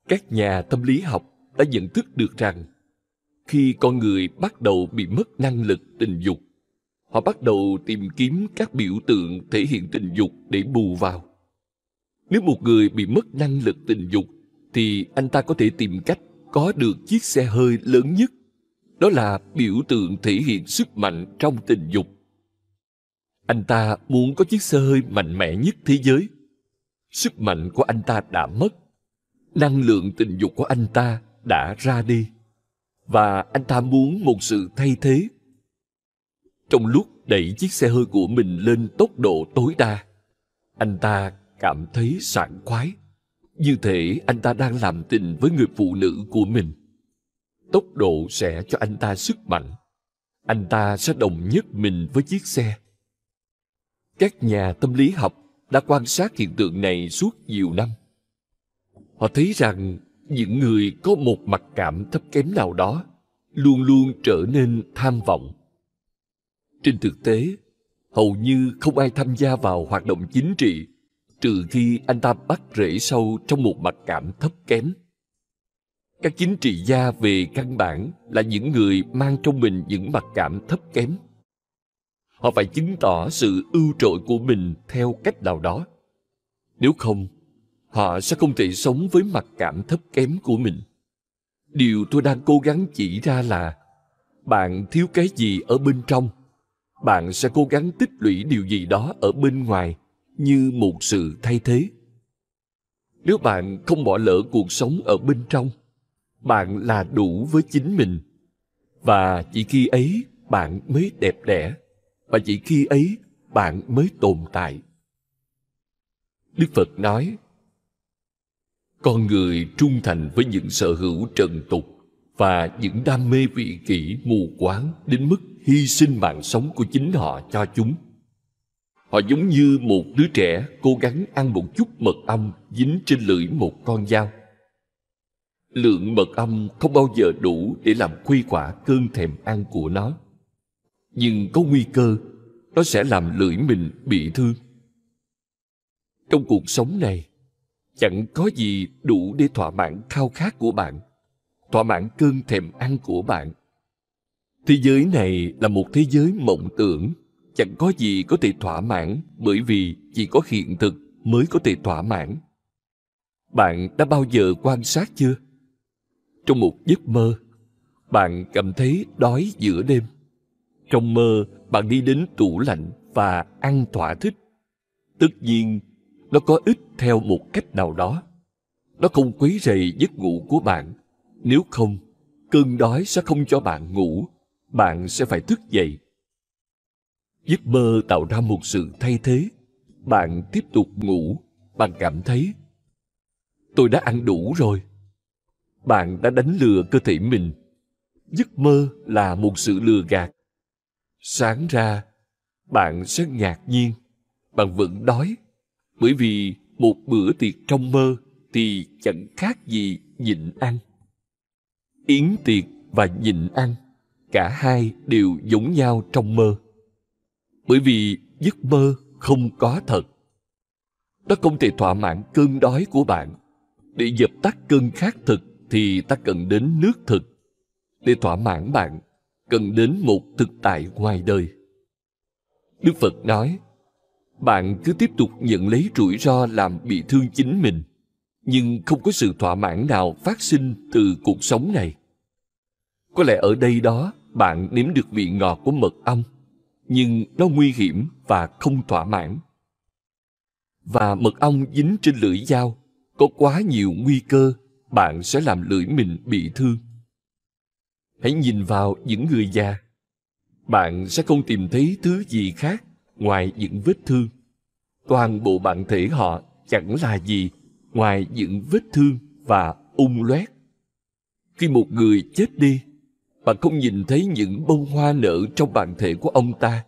Các nhà tâm lý học đã nhận thức được rằng, khi con người bắt đầu bị mất năng lực tình dục, họ bắt đầu tìm kiếm các biểu tượng thể hiện tình dục để bù vào. Nếu một người bị mất năng lực tình dục, thì anh ta có thể tìm cách có được chiếc xe hơi lớn nhất đó là biểu tượng thể hiện sức mạnh trong tình dục. Anh ta muốn có chiếc xe hơi mạnh mẽ nhất thế giới. Sức mạnh của anh ta đã mất. Năng lượng tình dục của anh ta đã ra đi. Và anh ta muốn một sự thay thế. Trong lúc đẩy chiếc xe hơi của mình lên tốc độ tối đa, anh ta cảm thấy sảng khoái. Như thể anh ta đang làm tình với người phụ nữ của mình. Tốc độ sẽ cho anh ta sức mạnh. Anh ta sẽ đồng nhất mình với chiếc xe. Các nhà tâm lý học đã quan sát hiện tượng này suốt nhiều năm. Họ thấy rằng những người có một mặc cảm thấp kém nào đó luôn luôn trở nên tham vọng trên thực tế, hầu như không ai tham gia vào hoạt động chính trị trừ khi anh ta bắt rễ sâu trong một mặc cảm thấp kém. Các chính trị gia về căn bản là những người mang trong mình những mặc cảm thấp kém. Họ phải chứng tỏ sự ưu trội của mình theo cách nào đó. Nếu không, họ sẽ không thể sống với mặc cảm thấp kém của mình. Điều tôi đang cố gắng chỉ ra là bạn thiếu cái gì ở bên trong bạn sẽ cố gắng tích lũy điều gì đó ở bên ngoài như một sự thay thế nếu bạn không bỏ lỡ cuộc sống ở bên trong bạn là đủ với chính mình và chỉ khi ấy bạn mới đẹp đẽ và chỉ khi ấy bạn mới tồn tại đức phật nói, con người trung thành với những sở hữu trần tục và những đam mê vị kỷ mù quáng đến mức hy sinh mạng sống của chính họ cho chúng. Họ giống như một đứa trẻ cố gắng ăn một chút mật ong dính trên lưỡi một con dao. Lượng mật ong không bao giờ đủ để làm khuây quả cơn thèm ăn của nó. Nhưng có nguy cơ nó sẽ làm lưỡi mình bị thương. Trong cuộc sống này, chẳng có gì đủ để thỏa mãn khao khát của bạn, thỏa mãn cơn thèm ăn của bạn Thế giới này là một thế giới mộng tưởng, chẳng có gì có thể thỏa mãn bởi vì chỉ có hiện thực mới có thể thỏa mãn. Bạn đã bao giờ quan sát chưa? Trong một giấc mơ, bạn cảm thấy đói giữa đêm. Trong mơ, bạn đi đến tủ lạnh và ăn thỏa thích. Tất nhiên, nó có ích theo một cách nào đó. Nó không quấy rầy giấc ngủ của bạn. Nếu không, cơn đói sẽ không cho bạn ngủ. Bạn sẽ phải thức dậy. Giấc mơ tạo ra một sự thay thế. Bạn tiếp tục ngủ. Bạn cảm thấy tôi đã ăn đủ rồi. Bạn đã đánh lừa cơ thể mình. Giấc mơ là một sự lừa gạt. Sáng ra, bạn sẽ ngạc nhiên. Bạn vẫn đói. Bởi vì một bữa tiệc trong mơ thì chẳng khác gì nhịn ăn. Yến tiệc và nhịn ăn, cả hai đều giống nhau trong mơ. Bởi vì giấc mơ không có thật. Nó không thể thỏa mãn cơn đói của bạn. Để dập tắt cơn khát thực thì ta cần đến nước thực. Để thỏa mãn bạn, cần đến một thực tại ngoài đời. Đức Phật nói, bạn cứ tiếp tục nhận lấy rủi ro làm bị thương chính mình nhưng không có sự thỏa mãn nào phát sinh từ cuộc sống này có lẽ ở đây đó bạn nếm được vị ngọt của mật ong nhưng nó nguy hiểm và không thỏa mãn và mật ong dính trên lưỡi dao có quá nhiều nguy cơ bạn sẽ làm lưỡi mình bị thương. Hãy nhìn vào những người già. Bạn sẽ không tìm thấy thứ gì khác ngoài những vết thương. Toàn bộ bản thể họ chẳng là gì ngoài những vết thương và ung loét. Khi một người chết đi, bạn không nhìn thấy những bông hoa nở trong bản thể của ông ta,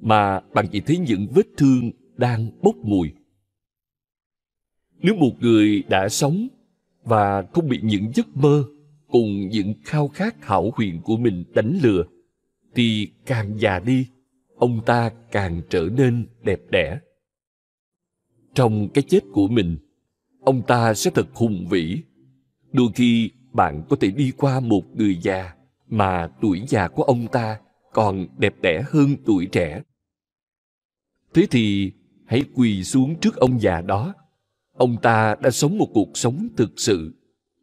mà bạn chỉ thấy những vết thương đang bốc mùi. Nếu một người đã sống và không bị những giấc mơ cùng những khao khát hảo huyền của mình đánh lừa, thì càng già đi, ông ta càng trở nên đẹp đẽ. Trong cái chết của mình, ông ta sẽ thật hùng vĩ. Đôi khi bạn có thể đi qua một người già mà tuổi già của ông ta còn đẹp đẽ hơn tuổi trẻ. Thế thì hãy quỳ xuống trước ông già đó ông ta đã sống một cuộc sống thực sự,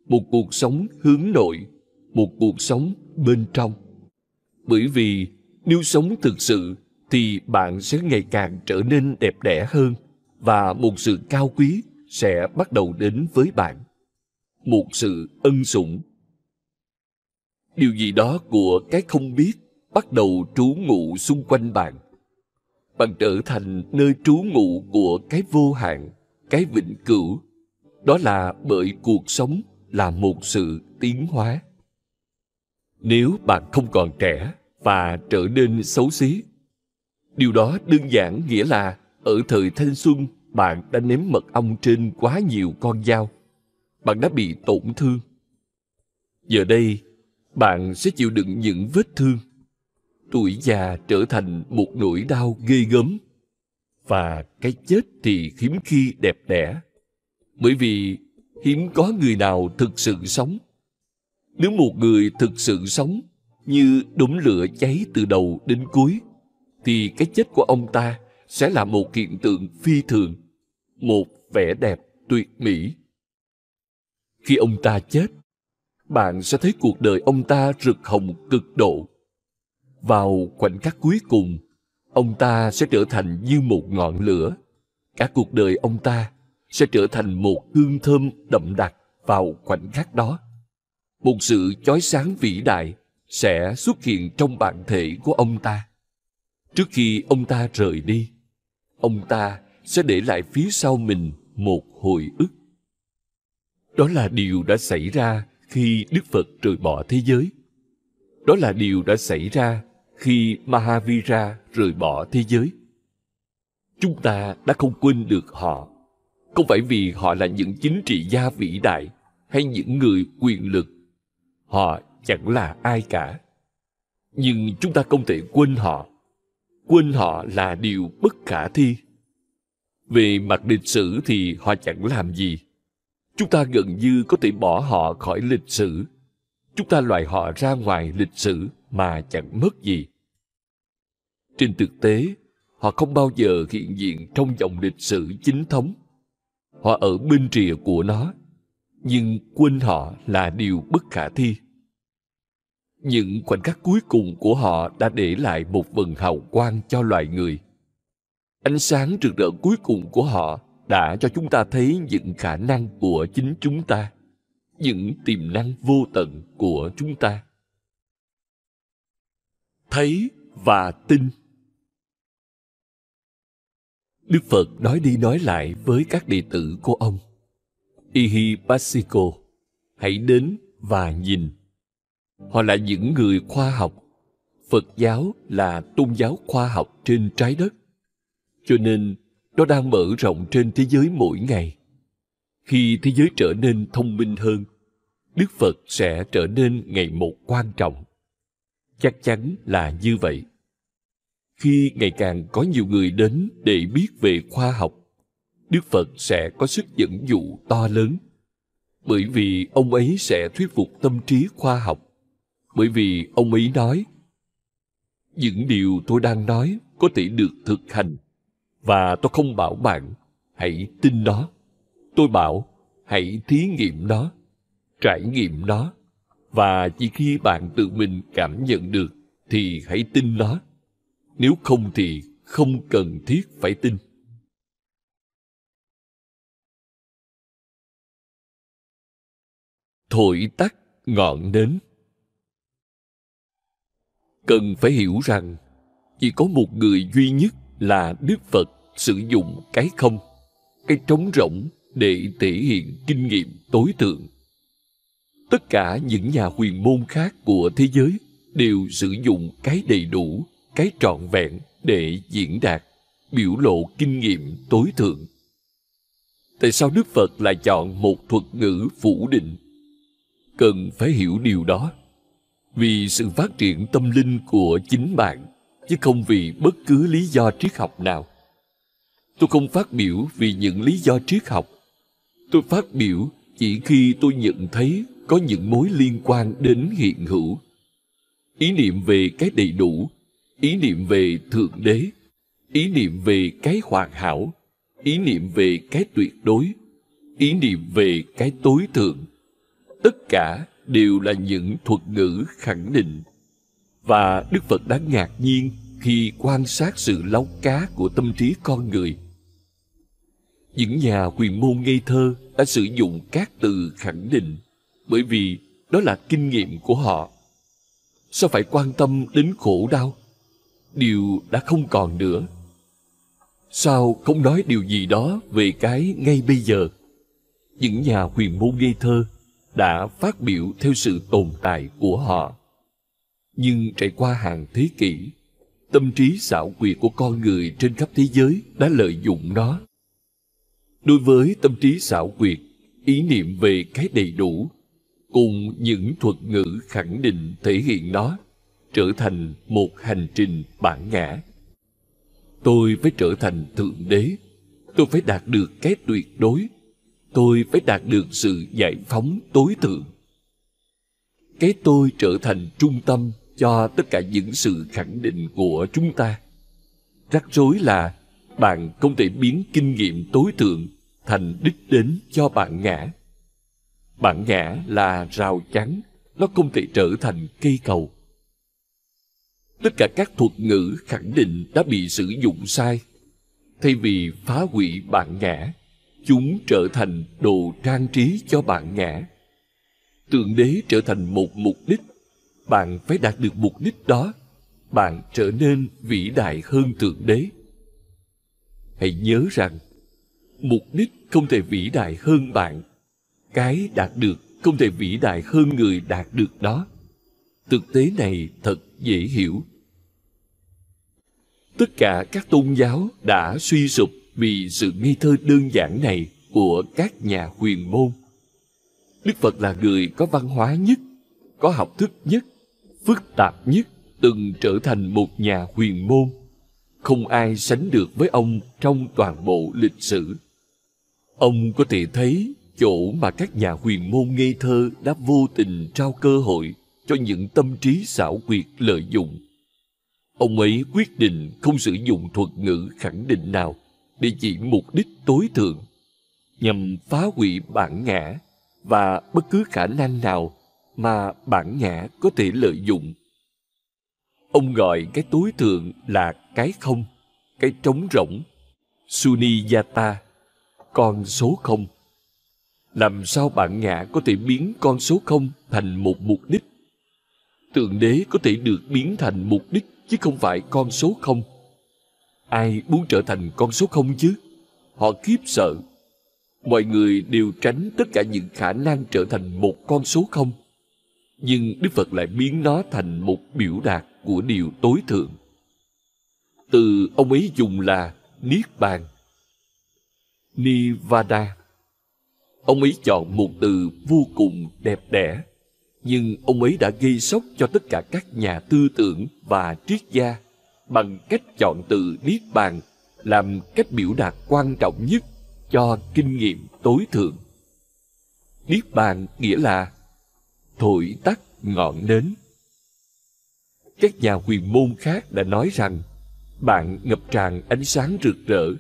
một cuộc sống hướng nội, một cuộc sống bên trong. Bởi vì nếu sống thực sự thì bạn sẽ ngày càng trở nên đẹp đẽ hơn và một sự cao quý sẽ bắt đầu đến với bạn. Một sự ân sủng. Điều gì đó của cái không biết bắt đầu trú ngụ xung quanh bạn. Bạn trở thành nơi trú ngụ của cái vô hạn cái vĩnh cửu. Đó là bởi cuộc sống là một sự tiến hóa. Nếu bạn không còn trẻ và trở nên xấu xí, điều đó đơn giản nghĩa là ở thời thanh xuân, bạn đã ném mật ong trên quá nhiều con dao. Bạn đã bị tổn thương. Giờ đây, bạn sẽ chịu đựng những vết thương. Tuổi già trở thành một nỗi đau ghê gớm và cái chết thì hiếm khi đẹp đẽ. Bởi vì hiếm có người nào thực sự sống. Nếu một người thực sự sống như đống lửa cháy từ đầu đến cuối, thì cái chết của ông ta sẽ là một hiện tượng phi thường, một vẻ đẹp tuyệt mỹ. Khi ông ta chết, bạn sẽ thấy cuộc đời ông ta rực hồng cực độ. Vào khoảnh khắc cuối cùng ông ta sẽ trở thành như một ngọn lửa. Cả cuộc đời ông ta sẽ trở thành một hương thơm đậm đặc vào khoảnh khắc đó. Một sự chói sáng vĩ đại sẽ xuất hiện trong bản thể của ông ta. Trước khi ông ta rời đi, ông ta sẽ để lại phía sau mình một hồi ức. Đó là điều đã xảy ra khi đức phật rời bỏ thế giới. Đó là điều đã xảy ra khi mahavira rời bỏ thế giới. Chúng ta đã không quên được họ. Không phải vì họ là những chính trị gia vĩ đại hay những người quyền lực. Họ chẳng là ai cả. Nhưng chúng ta không thể quên họ. Quên họ là điều bất khả thi. Về mặt lịch sử thì họ chẳng làm gì. Chúng ta gần như có thể bỏ họ khỏi lịch sử chúng ta loại họ ra ngoài lịch sử mà chẳng mất gì. Trên thực tế, họ không bao giờ hiện diện trong dòng lịch sử chính thống. Họ ở bên rìa của nó, nhưng quên họ là điều bất khả thi. Những khoảnh khắc cuối cùng của họ đã để lại một vần hào quang cho loài người. Ánh sáng rực rỡ cuối cùng của họ đã cho chúng ta thấy những khả năng của chính chúng ta, những tiềm năng vô tận của chúng ta. Thấy và tin Đức Phật nói đi nói lại với các đệ tử của ông. Ihi Pasiko, hãy đến và nhìn. Họ là những người khoa học. Phật giáo là tôn giáo khoa học trên trái đất. Cho nên, nó đang mở rộng trên thế giới mỗi ngày. Khi thế giới trở nên thông minh hơn, Đức Phật sẽ trở nên ngày một quan trọng. Chắc chắn là như vậy. Khi ngày càng có nhiều người đến để biết về khoa học đức phật sẽ có sức dẫn dụ to lớn. Bởi vì ông ấy sẽ thuyết phục tâm trí khoa học. Bởi vì ông ấy nói những điều tôi đang nói có thể được thực hành và tôi không bảo bạn hãy tin nó tôi bảo hãy thí nghiệm nó trải nghiệm nó. Và chỉ khi bạn tự mình cảm nhận được thì hãy tin nó. Nếu không thì không cần thiết phải tin. Thổi tắt ngọn nến. Cần phải hiểu rằng chỉ có một người duy nhất là Đức Phật sử dụng cái không, cái trống rỗng để thể hiện kinh nghiệm tối thượng. Tất cả những nhà huyền môn khác của thế giới đều sử dụng cái đầy đủ cái trọn vẹn để diễn đạt, biểu lộ kinh nghiệm tối thượng. Tại sao Đức Phật lại chọn một thuật ngữ phủ định? Cần phải hiểu điều đó. Vì sự phát triển tâm linh của chính bạn, chứ không vì bất cứ lý do triết học nào. Tôi không phát biểu vì những lý do triết học. Tôi phát biểu chỉ khi tôi nhận thấy có những mối liên quan đến hiện hữu. Ý niệm về cái đầy đủ, ý niệm về thượng đế, ý niệm về cái hoàn hảo, ý niệm về cái tuyệt đối, ý niệm về cái tối thượng, tất cả đều là những thuật ngữ khẳng định và đức phật đã ngạc nhiên khi quan sát sự láu cá của tâm trí con người những nhà huyền môn ngây thơ đã sử dụng các từ khẳng định, bởi vì đó là kinh nghiệm của họ. Sao phải quan tâm đến khổ đau? Điều đã không còn nữa. Sao không nói điều gì đó về cái ngay bây giờ? Những nhà huyền môn ngây thơ đã phát biểu theo sự tồn tại của họ. Nhưng trải qua hàng thế kỷ, tâm trí xảo quyệt của con người trên khắp thế giới đã lợi dụng nó đối với tâm trí xảo quyệt, ý niệm về cái đầy đủ, cùng những thuật ngữ khẳng định thể hiện nó, trở thành một hành trình bản ngã. Tôi phải trở thành thượng đế, tôi phải đạt được cái tuyệt đối, tôi phải đạt được sự giải phóng tối thượng. Cái tôi trở thành trung tâm cho tất cả những sự khẳng định của chúng ta. Rắc rối là bạn không thể biến kinh nghiệm tối thượng thành đích đến cho bạn ngã. Bạn ngã là rào chắn, nó không thể trở thành cây cầu. Tất cả các thuật ngữ khẳng định đã bị sử dụng sai. Thay vì phá hủy bạn ngã, chúng trở thành đồ trang trí cho bạn ngã. Tượng đế trở thành một mục đích. Bạn phải đạt được mục đích đó. Bạn trở nên vĩ đại hơn tượng đế. Hãy nhớ rằng mục đích không thể vĩ đại hơn bạn. Cái đạt được không thể vĩ đại hơn người đạt được đó. Thực tế này thật dễ hiểu. Tất cả các tôn giáo đã suy sụp vì sự nghi thơ đơn giản này của các nhà huyền môn. Đức phật là người có văn hóa nhất, có học thức nhất, phức tạp nhất, từng trở thành một nhà huyền môn. Không ai sánh được với ông trong toàn bộ lịch sử ông có thể thấy chỗ mà các nhà huyền môn ngây thơ đã vô tình trao cơ hội cho những tâm trí xảo quyệt lợi dụng. Ông ấy quyết định không sử dụng thuật ngữ khẳng định nào để chỉ mục đích tối thượng, nhằm phá hủy bản ngã và bất cứ khả năng nào mà bản ngã có thể lợi dụng. Ông gọi cái tối thượng là cái không, cái trống rỗng, Sunyata, con số không. Làm sao bạn ngã có thể biến con số không thành một mục đích? tượng đế có thể được biến thành mục đích chứ không phải con số không. Ai muốn trở thành con số không chứ? Họ khiếp sợ. Mọi người đều tránh tất cả những khả năng trở thành một con số không. Nhưng Đức Phật lại biến nó thành một biểu đạt của điều tối thượng. Từ ông ấy dùng là Niết Bàn. Nivada. Ông ấy chọn một từ vô cùng đẹp đẽ, nhưng ông ấy đã gây sốc cho tất cả các nhà tư tưởng và triết gia bằng cách chọn từ Niết Bàn làm cách biểu đạt quan trọng nhất cho kinh nghiệm tối thượng. Niết Bàn nghĩa là thổi tắt ngọn nến. Các nhà huyền môn khác đã nói rằng bạn ngập tràn ánh sáng rực rỡ,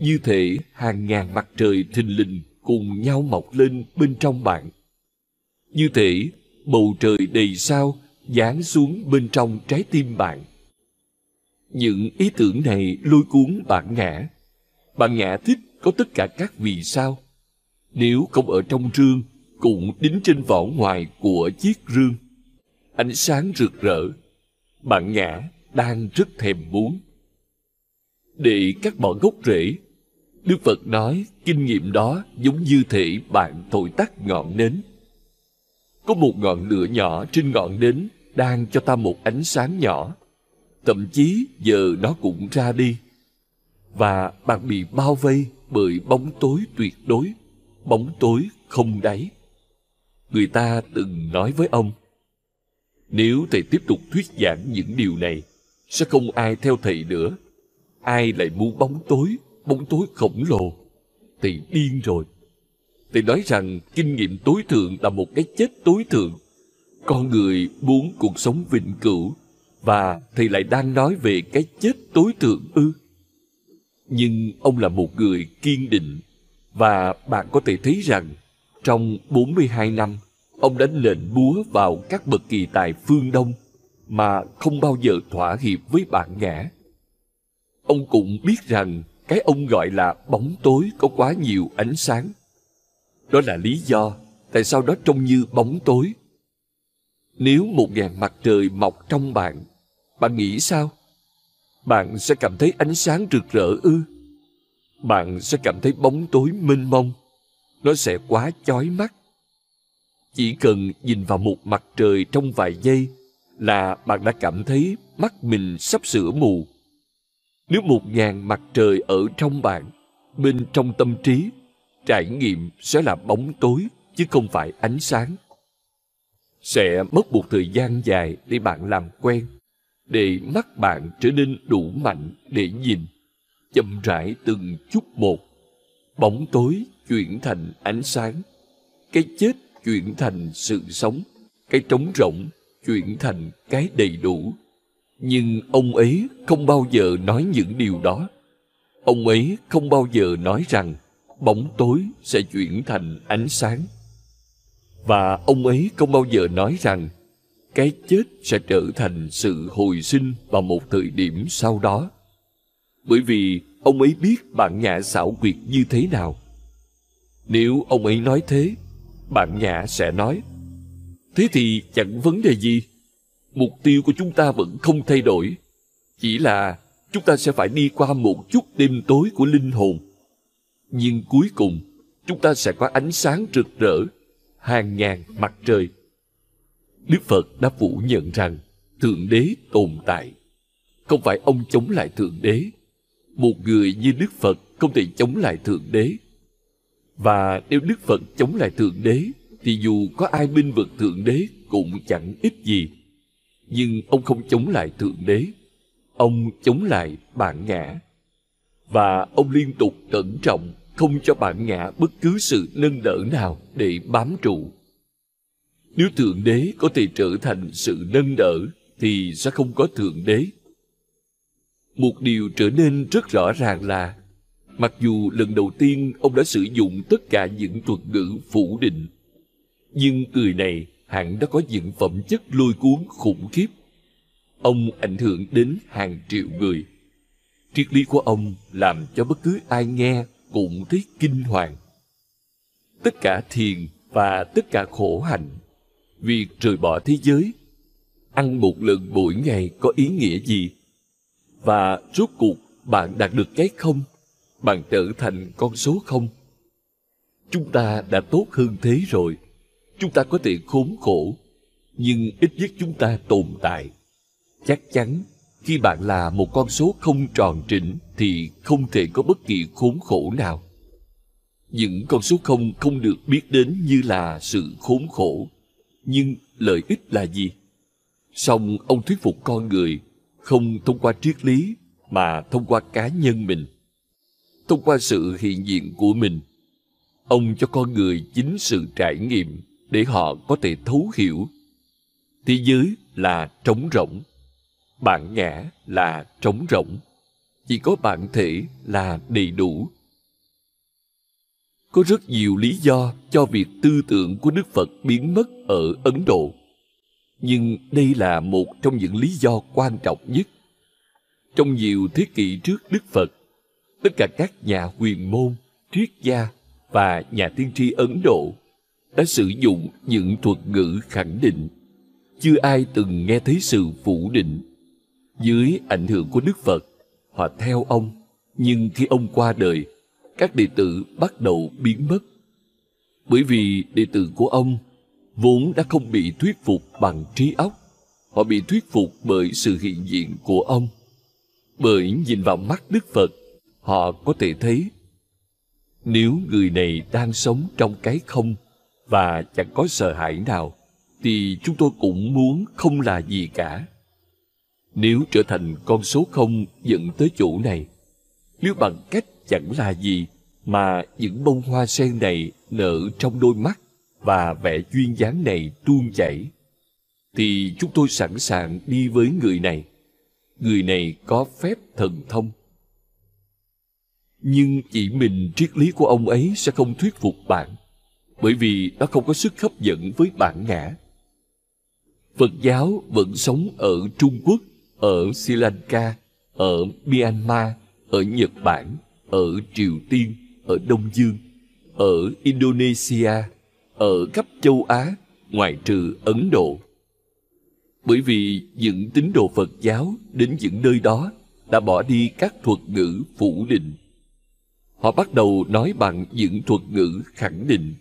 như thể hàng ngàn mặt trời thình lình cùng nhau mọc lên bên trong bạn. Như thể bầu trời đầy sao giáng xuống bên trong trái tim bạn. Những ý tưởng này lôi cuốn bạn ngã. Bạn ngã thích có tất cả các vì sao. Nếu không ở trong rương, cũng đính trên vỏ ngoài của chiếc rương. Ánh sáng rực rỡ. Bạn ngã đang rất thèm muốn. Để các bỏ gốc rễ, Đức Phật nói kinh nghiệm đó giống như thể bạn thổi tắt ngọn nến. Có một ngọn lửa nhỏ trên ngọn nến đang cho ta một ánh sáng nhỏ. Thậm chí giờ nó cũng ra đi. Và bạn bị bao vây bởi bóng tối tuyệt đối, bóng tối không đáy. Người ta từng nói với ông, nếu thầy tiếp tục thuyết giảng những điều này, sẽ không ai theo thầy nữa. Ai lại muốn bóng tối, bóng tối khổng lồ? Thầy điên rồi. Thầy nói rằng kinh nghiệm tối thượng là một cái chết tối thượng. Con người muốn cuộc sống vĩnh cửu, và thầy lại đang nói về cái chết tối thượng ư. Nhưng ông là một người kiên định, và bạn có thể thấy rằng trong 42 năm, ông đánh lệnh búa vào các bậc kỳ tài phương Đông mà không bao giờ thỏa hiệp với bản ngã. Ông cũng biết rằng cái ông gọi là bóng tối có quá nhiều ánh sáng. Đó là lý do tại sao đó trông như bóng tối. Nếu một ngàn mặt trời mọc trong bạn, bạn nghĩ sao? Bạn sẽ cảm thấy ánh sáng rực rỡ ư? Bạn sẽ cảm thấy bóng tối mênh mông. Nó sẽ quá chói mắt. Chỉ cần nhìn vào một mặt trời trong vài giây là bạn đã cảm thấy mắt mình sắp sửa mù. Nếu một ngàn mặt trời ở trong bạn, bên trong tâm trí, trải nghiệm sẽ là bóng tối chứ không phải ánh sáng. Sẽ mất một thời gian dài để bạn làm quen, để mắt bạn trở nên đủ mạnh để nhìn, chậm rãi từng chút một. Bóng tối chuyển thành ánh sáng, cái chết chuyển thành sự sống, cái trống rỗng chuyển thành cái đầy đủ. Nhưng ông ấy không bao giờ nói những điều đó. Ông ấy không bao giờ nói rằng bóng tối sẽ chuyển thành ánh sáng. Và ông ấy không bao giờ nói rằng cái chết sẽ trở thành sự hồi sinh vào một thời điểm sau đó. Bởi vì ông ấy biết bạn nhã xảo quyệt như thế nào. Nếu ông ấy nói thế, bạn nhã sẽ nói Thế thì chẳng vấn đề gì Mục tiêu của chúng ta vẫn không thay đổi. Chỉ là chúng ta sẽ phải đi qua một chút đêm tối của linh hồn. Nhưng cuối cùng chúng ta sẽ có ánh sáng rực rỡ Hàng ngàn mặt trời. Đức Phật đã phủ nhận rằng Thượng Đế tồn tại. Không phải ông chống lại Thượng Đế. Một người như Đức Phật không thể chống lại Thượng Đế. Và nếu Đức Phật chống lại Thượng Đế, thì dù có ai binh vực Thượng Đế cũng chẳng ích gì. Nhưng ông không chống lại Thượng Đế. Ông chống lại bản ngã. Và ông liên tục cẩn trọng, không cho bản ngã bất cứ sự nâng đỡ nào để bám trụ. Nếu Thượng Đế có thể trở thành sự nâng đỡ, thì sẽ không có Thượng Đế. Một điều trở nên rất rõ ràng là, mặc dù lần đầu tiên ông đã sử dụng tất cả những thuật ngữ phủ định, nhưng người này hẳn đã có những phẩm chất lôi cuốn khủng khiếp. Ông ảnh hưởng đến hàng triệu người. Triết lý của ông làm cho bất cứ ai nghe cũng thấy kinh hoàng. Tất cả thiền và tất cả khổ hạnh, việc rời bỏ thế giới, ăn một lần mỗi ngày có ý nghĩa gì? Và rốt cuộc bạn đạt được cái không? Bạn trở thành con số không? Chúng ta đã tốt hơn thế rồi. Chúng ta có thể khốn khổ, nhưng ít nhất chúng ta tồn tại. Chắc chắn khi bạn là một con số không tròn trĩnh thì không thể có bất kỳ khốn khổ nào. Những con số không không được biết đến như là sự khốn khổ. Nhưng lợi ích là gì? Song ông thuyết phục con người không thông qua triết lý mà thông qua cá nhân mình. Thông qua sự hiện diện của mình, ông cho con người chính sự trải nghiệm để họ có thể thấu hiểu. Thế giới là trống rỗng, bản ngã là trống rỗng, chỉ có bản thể là đầy đủ có rất nhiều lý do cho việc tư tưởng của đức phật biến mất ở ấn độ, nhưng đây là một trong những lý do quan trọng nhất trong nhiều thế kỷ trước đức phật, tất cả các nhà huyền môn, triết gia và nhà tiên tri ấn độ đã sử dụng những thuật ngữ khẳng định chưa ai từng nghe thấy sự phủ định dưới ảnh hưởng của Đức Phật, họ theo ông, nhưng khi ông qua đời, các đệ tử bắt đầu biến mất. Bởi vì đệ tử của ông vốn đã không bị thuyết phục bằng trí óc, họ bị thuyết phục bởi sự hiện diện của ông. Bởi nhìn vào mắt Đức Phật, họ có thể thấy nếu người này đang sống trong cái không và chẳng có sợ hãi nào, thì chúng tôi cũng muốn không là gì cả. Nếu trở thành con số không dẫn tới chỗ này, nếu bằng cách chẳng là gì mà những bông hoa sen này nở trong đôi mắt và vẻ duyên dáng này tuôn chảy, thì chúng tôi sẵn sàng đi với người này. Người này có phép thần thông. Nhưng chỉ mình triết lý của ông ấy sẽ không thuyết phục bạn, bởi vì nó không có sức hấp dẫn với bản ngã. Phật giáo vẫn sống ở Trung Quốc ở Sri Lanka, ở Myanmar, ở Nhật Bản, ở Triều Tiên, ở Đông Dương, ở Indonesia, ở khắp châu Á, ngoại trừ Ấn Độ. Bởi vì những tín đồ Phật giáo đến những nơi đó đã bỏ đi các thuật ngữ phủ định. Họ bắt đầu nói bằng những thuật ngữ khẳng định.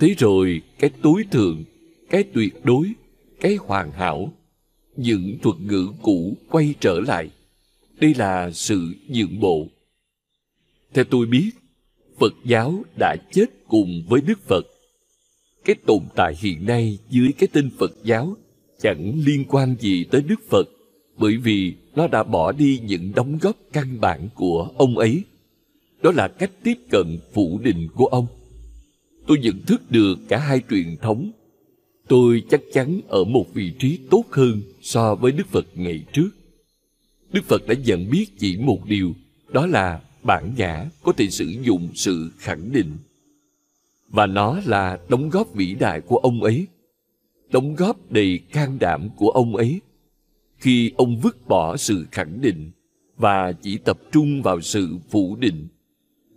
Thế rồi cái tối thượng, cái tuyệt đối, cái hoàn hảo những thuật ngữ cũ quay trở lại. Đây là sự nhượng bộ. Theo tôi biết, Phật giáo đã chết cùng với Đức Phật. Cái tồn tại hiện nay dưới cái tên Phật giáo chẳng liên quan gì tới Đức Phật bởi vì nó đã bỏ đi những đóng góp căn bản của ông ấy. Đó là cách tiếp cận phủ định của ông. Tôi nhận thức được cả hai truyền thống tôi chắc chắn ở một vị trí tốt hơn so với Đức Phật ngày trước. Đức Phật đã nhận biết chỉ một điều, đó là bản ngã có thể sử dụng sự khẳng định. Và nó là đóng góp vĩ đại của ông ấy, đóng góp đầy can đảm của ông ấy. Khi ông vứt bỏ sự khẳng định và chỉ tập trung vào sự phủ định,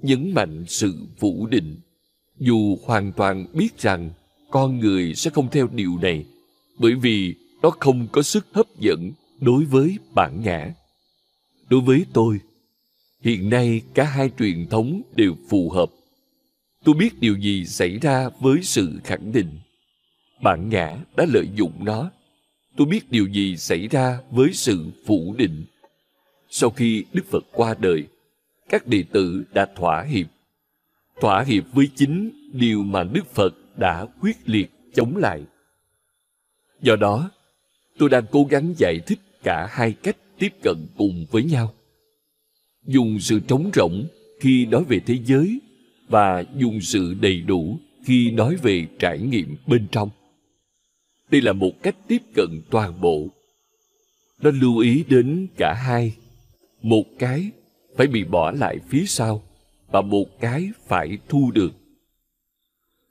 nhấn mạnh sự phủ định, dù hoàn toàn biết rằng con người sẽ không theo điều này, bởi vì nó không có sức hấp dẫn đối với bản ngã. Đối với tôi, hiện nay cả hai truyền thống đều phù hợp. Tôi biết điều gì xảy ra với sự khẳng định. Bản ngã đã lợi dụng nó. Tôi biết điều gì xảy ra với sự phủ định. Sau khi đức phật qua đời, các đệ tử đã thỏa hiệp thỏa hiệp với chính điều mà đức phật đã quyết liệt chống lại. Do đó, tôi đang cố gắng giải thích cả hai cách tiếp cận cùng với nhau. Dùng sự trống rỗng khi nói về thế giới và dùng sự đầy đủ khi nói về trải nghiệm bên trong. Đây là một cách tiếp cận toàn bộ. Nó lưu ý đến cả hai. Một cái phải bị bỏ lại phía sau và một cái phải thu được.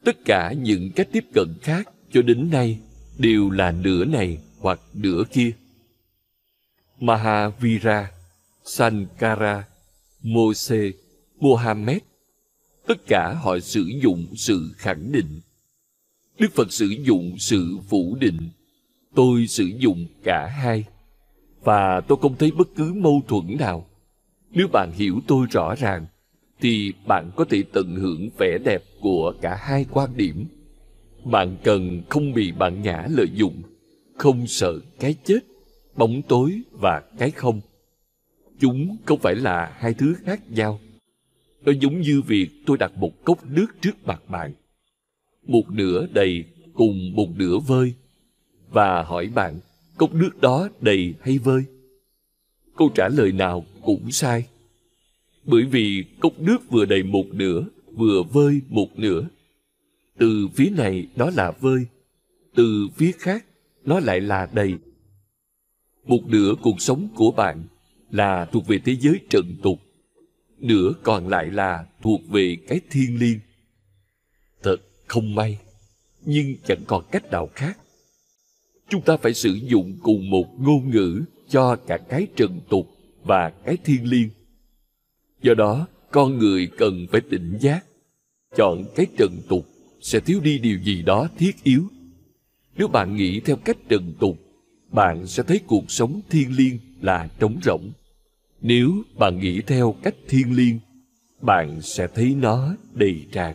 Tất cả những cách tiếp cận khác cho đến nay đều là nửa này hoặc nửa kia. Mahavira, Sankara, Mose, Mohammed, tất cả họ sử dụng sự khẳng định. Đức Phật sử dụng sự phủ định. Tôi sử dụng cả hai. Và tôi không thấy bất cứ mâu thuẫn nào. Nếu bạn hiểu tôi rõ ràng, thì bạn có thể tận hưởng vẻ đẹp của cả hai quan điểm. Bạn cần không bị bạn nhã lợi dụng, không sợ cái chết, bóng tối và cái không. Chúng không phải là hai thứ khác nhau. Nó giống như việc tôi đặt một cốc nước trước mặt bạn. Một nửa đầy cùng một nửa vơi. Và hỏi bạn, cốc nước đó đầy hay vơi? Câu trả lời nào cũng sai. Bởi vì cốc nước vừa đầy một nửa, vừa vơi một nửa. Từ phía này nó là vơi, từ phía khác nó lại là đầy. Một nửa cuộc sống của bạn là thuộc về thế giới trần tục, nửa còn lại là thuộc về cái thiên liêng. Thật không may, nhưng chẳng còn cách nào khác. Chúng ta phải sử dụng cùng một ngôn ngữ cho cả cái trần tục và cái thiên liêng. Do đó, con người cần phải tỉnh giác. Chọn cái trần tục sẽ thiếu đi điều gì đó thiết yếu. Nếu bạn nghĩ theo cách trần tục, bạn sẽ thấy cuộc sống thiên liêng là trống rỗng. Nếu bạn nghĩ theo cách thiên liêng, bạn sẽ thấy nó đầy tràn.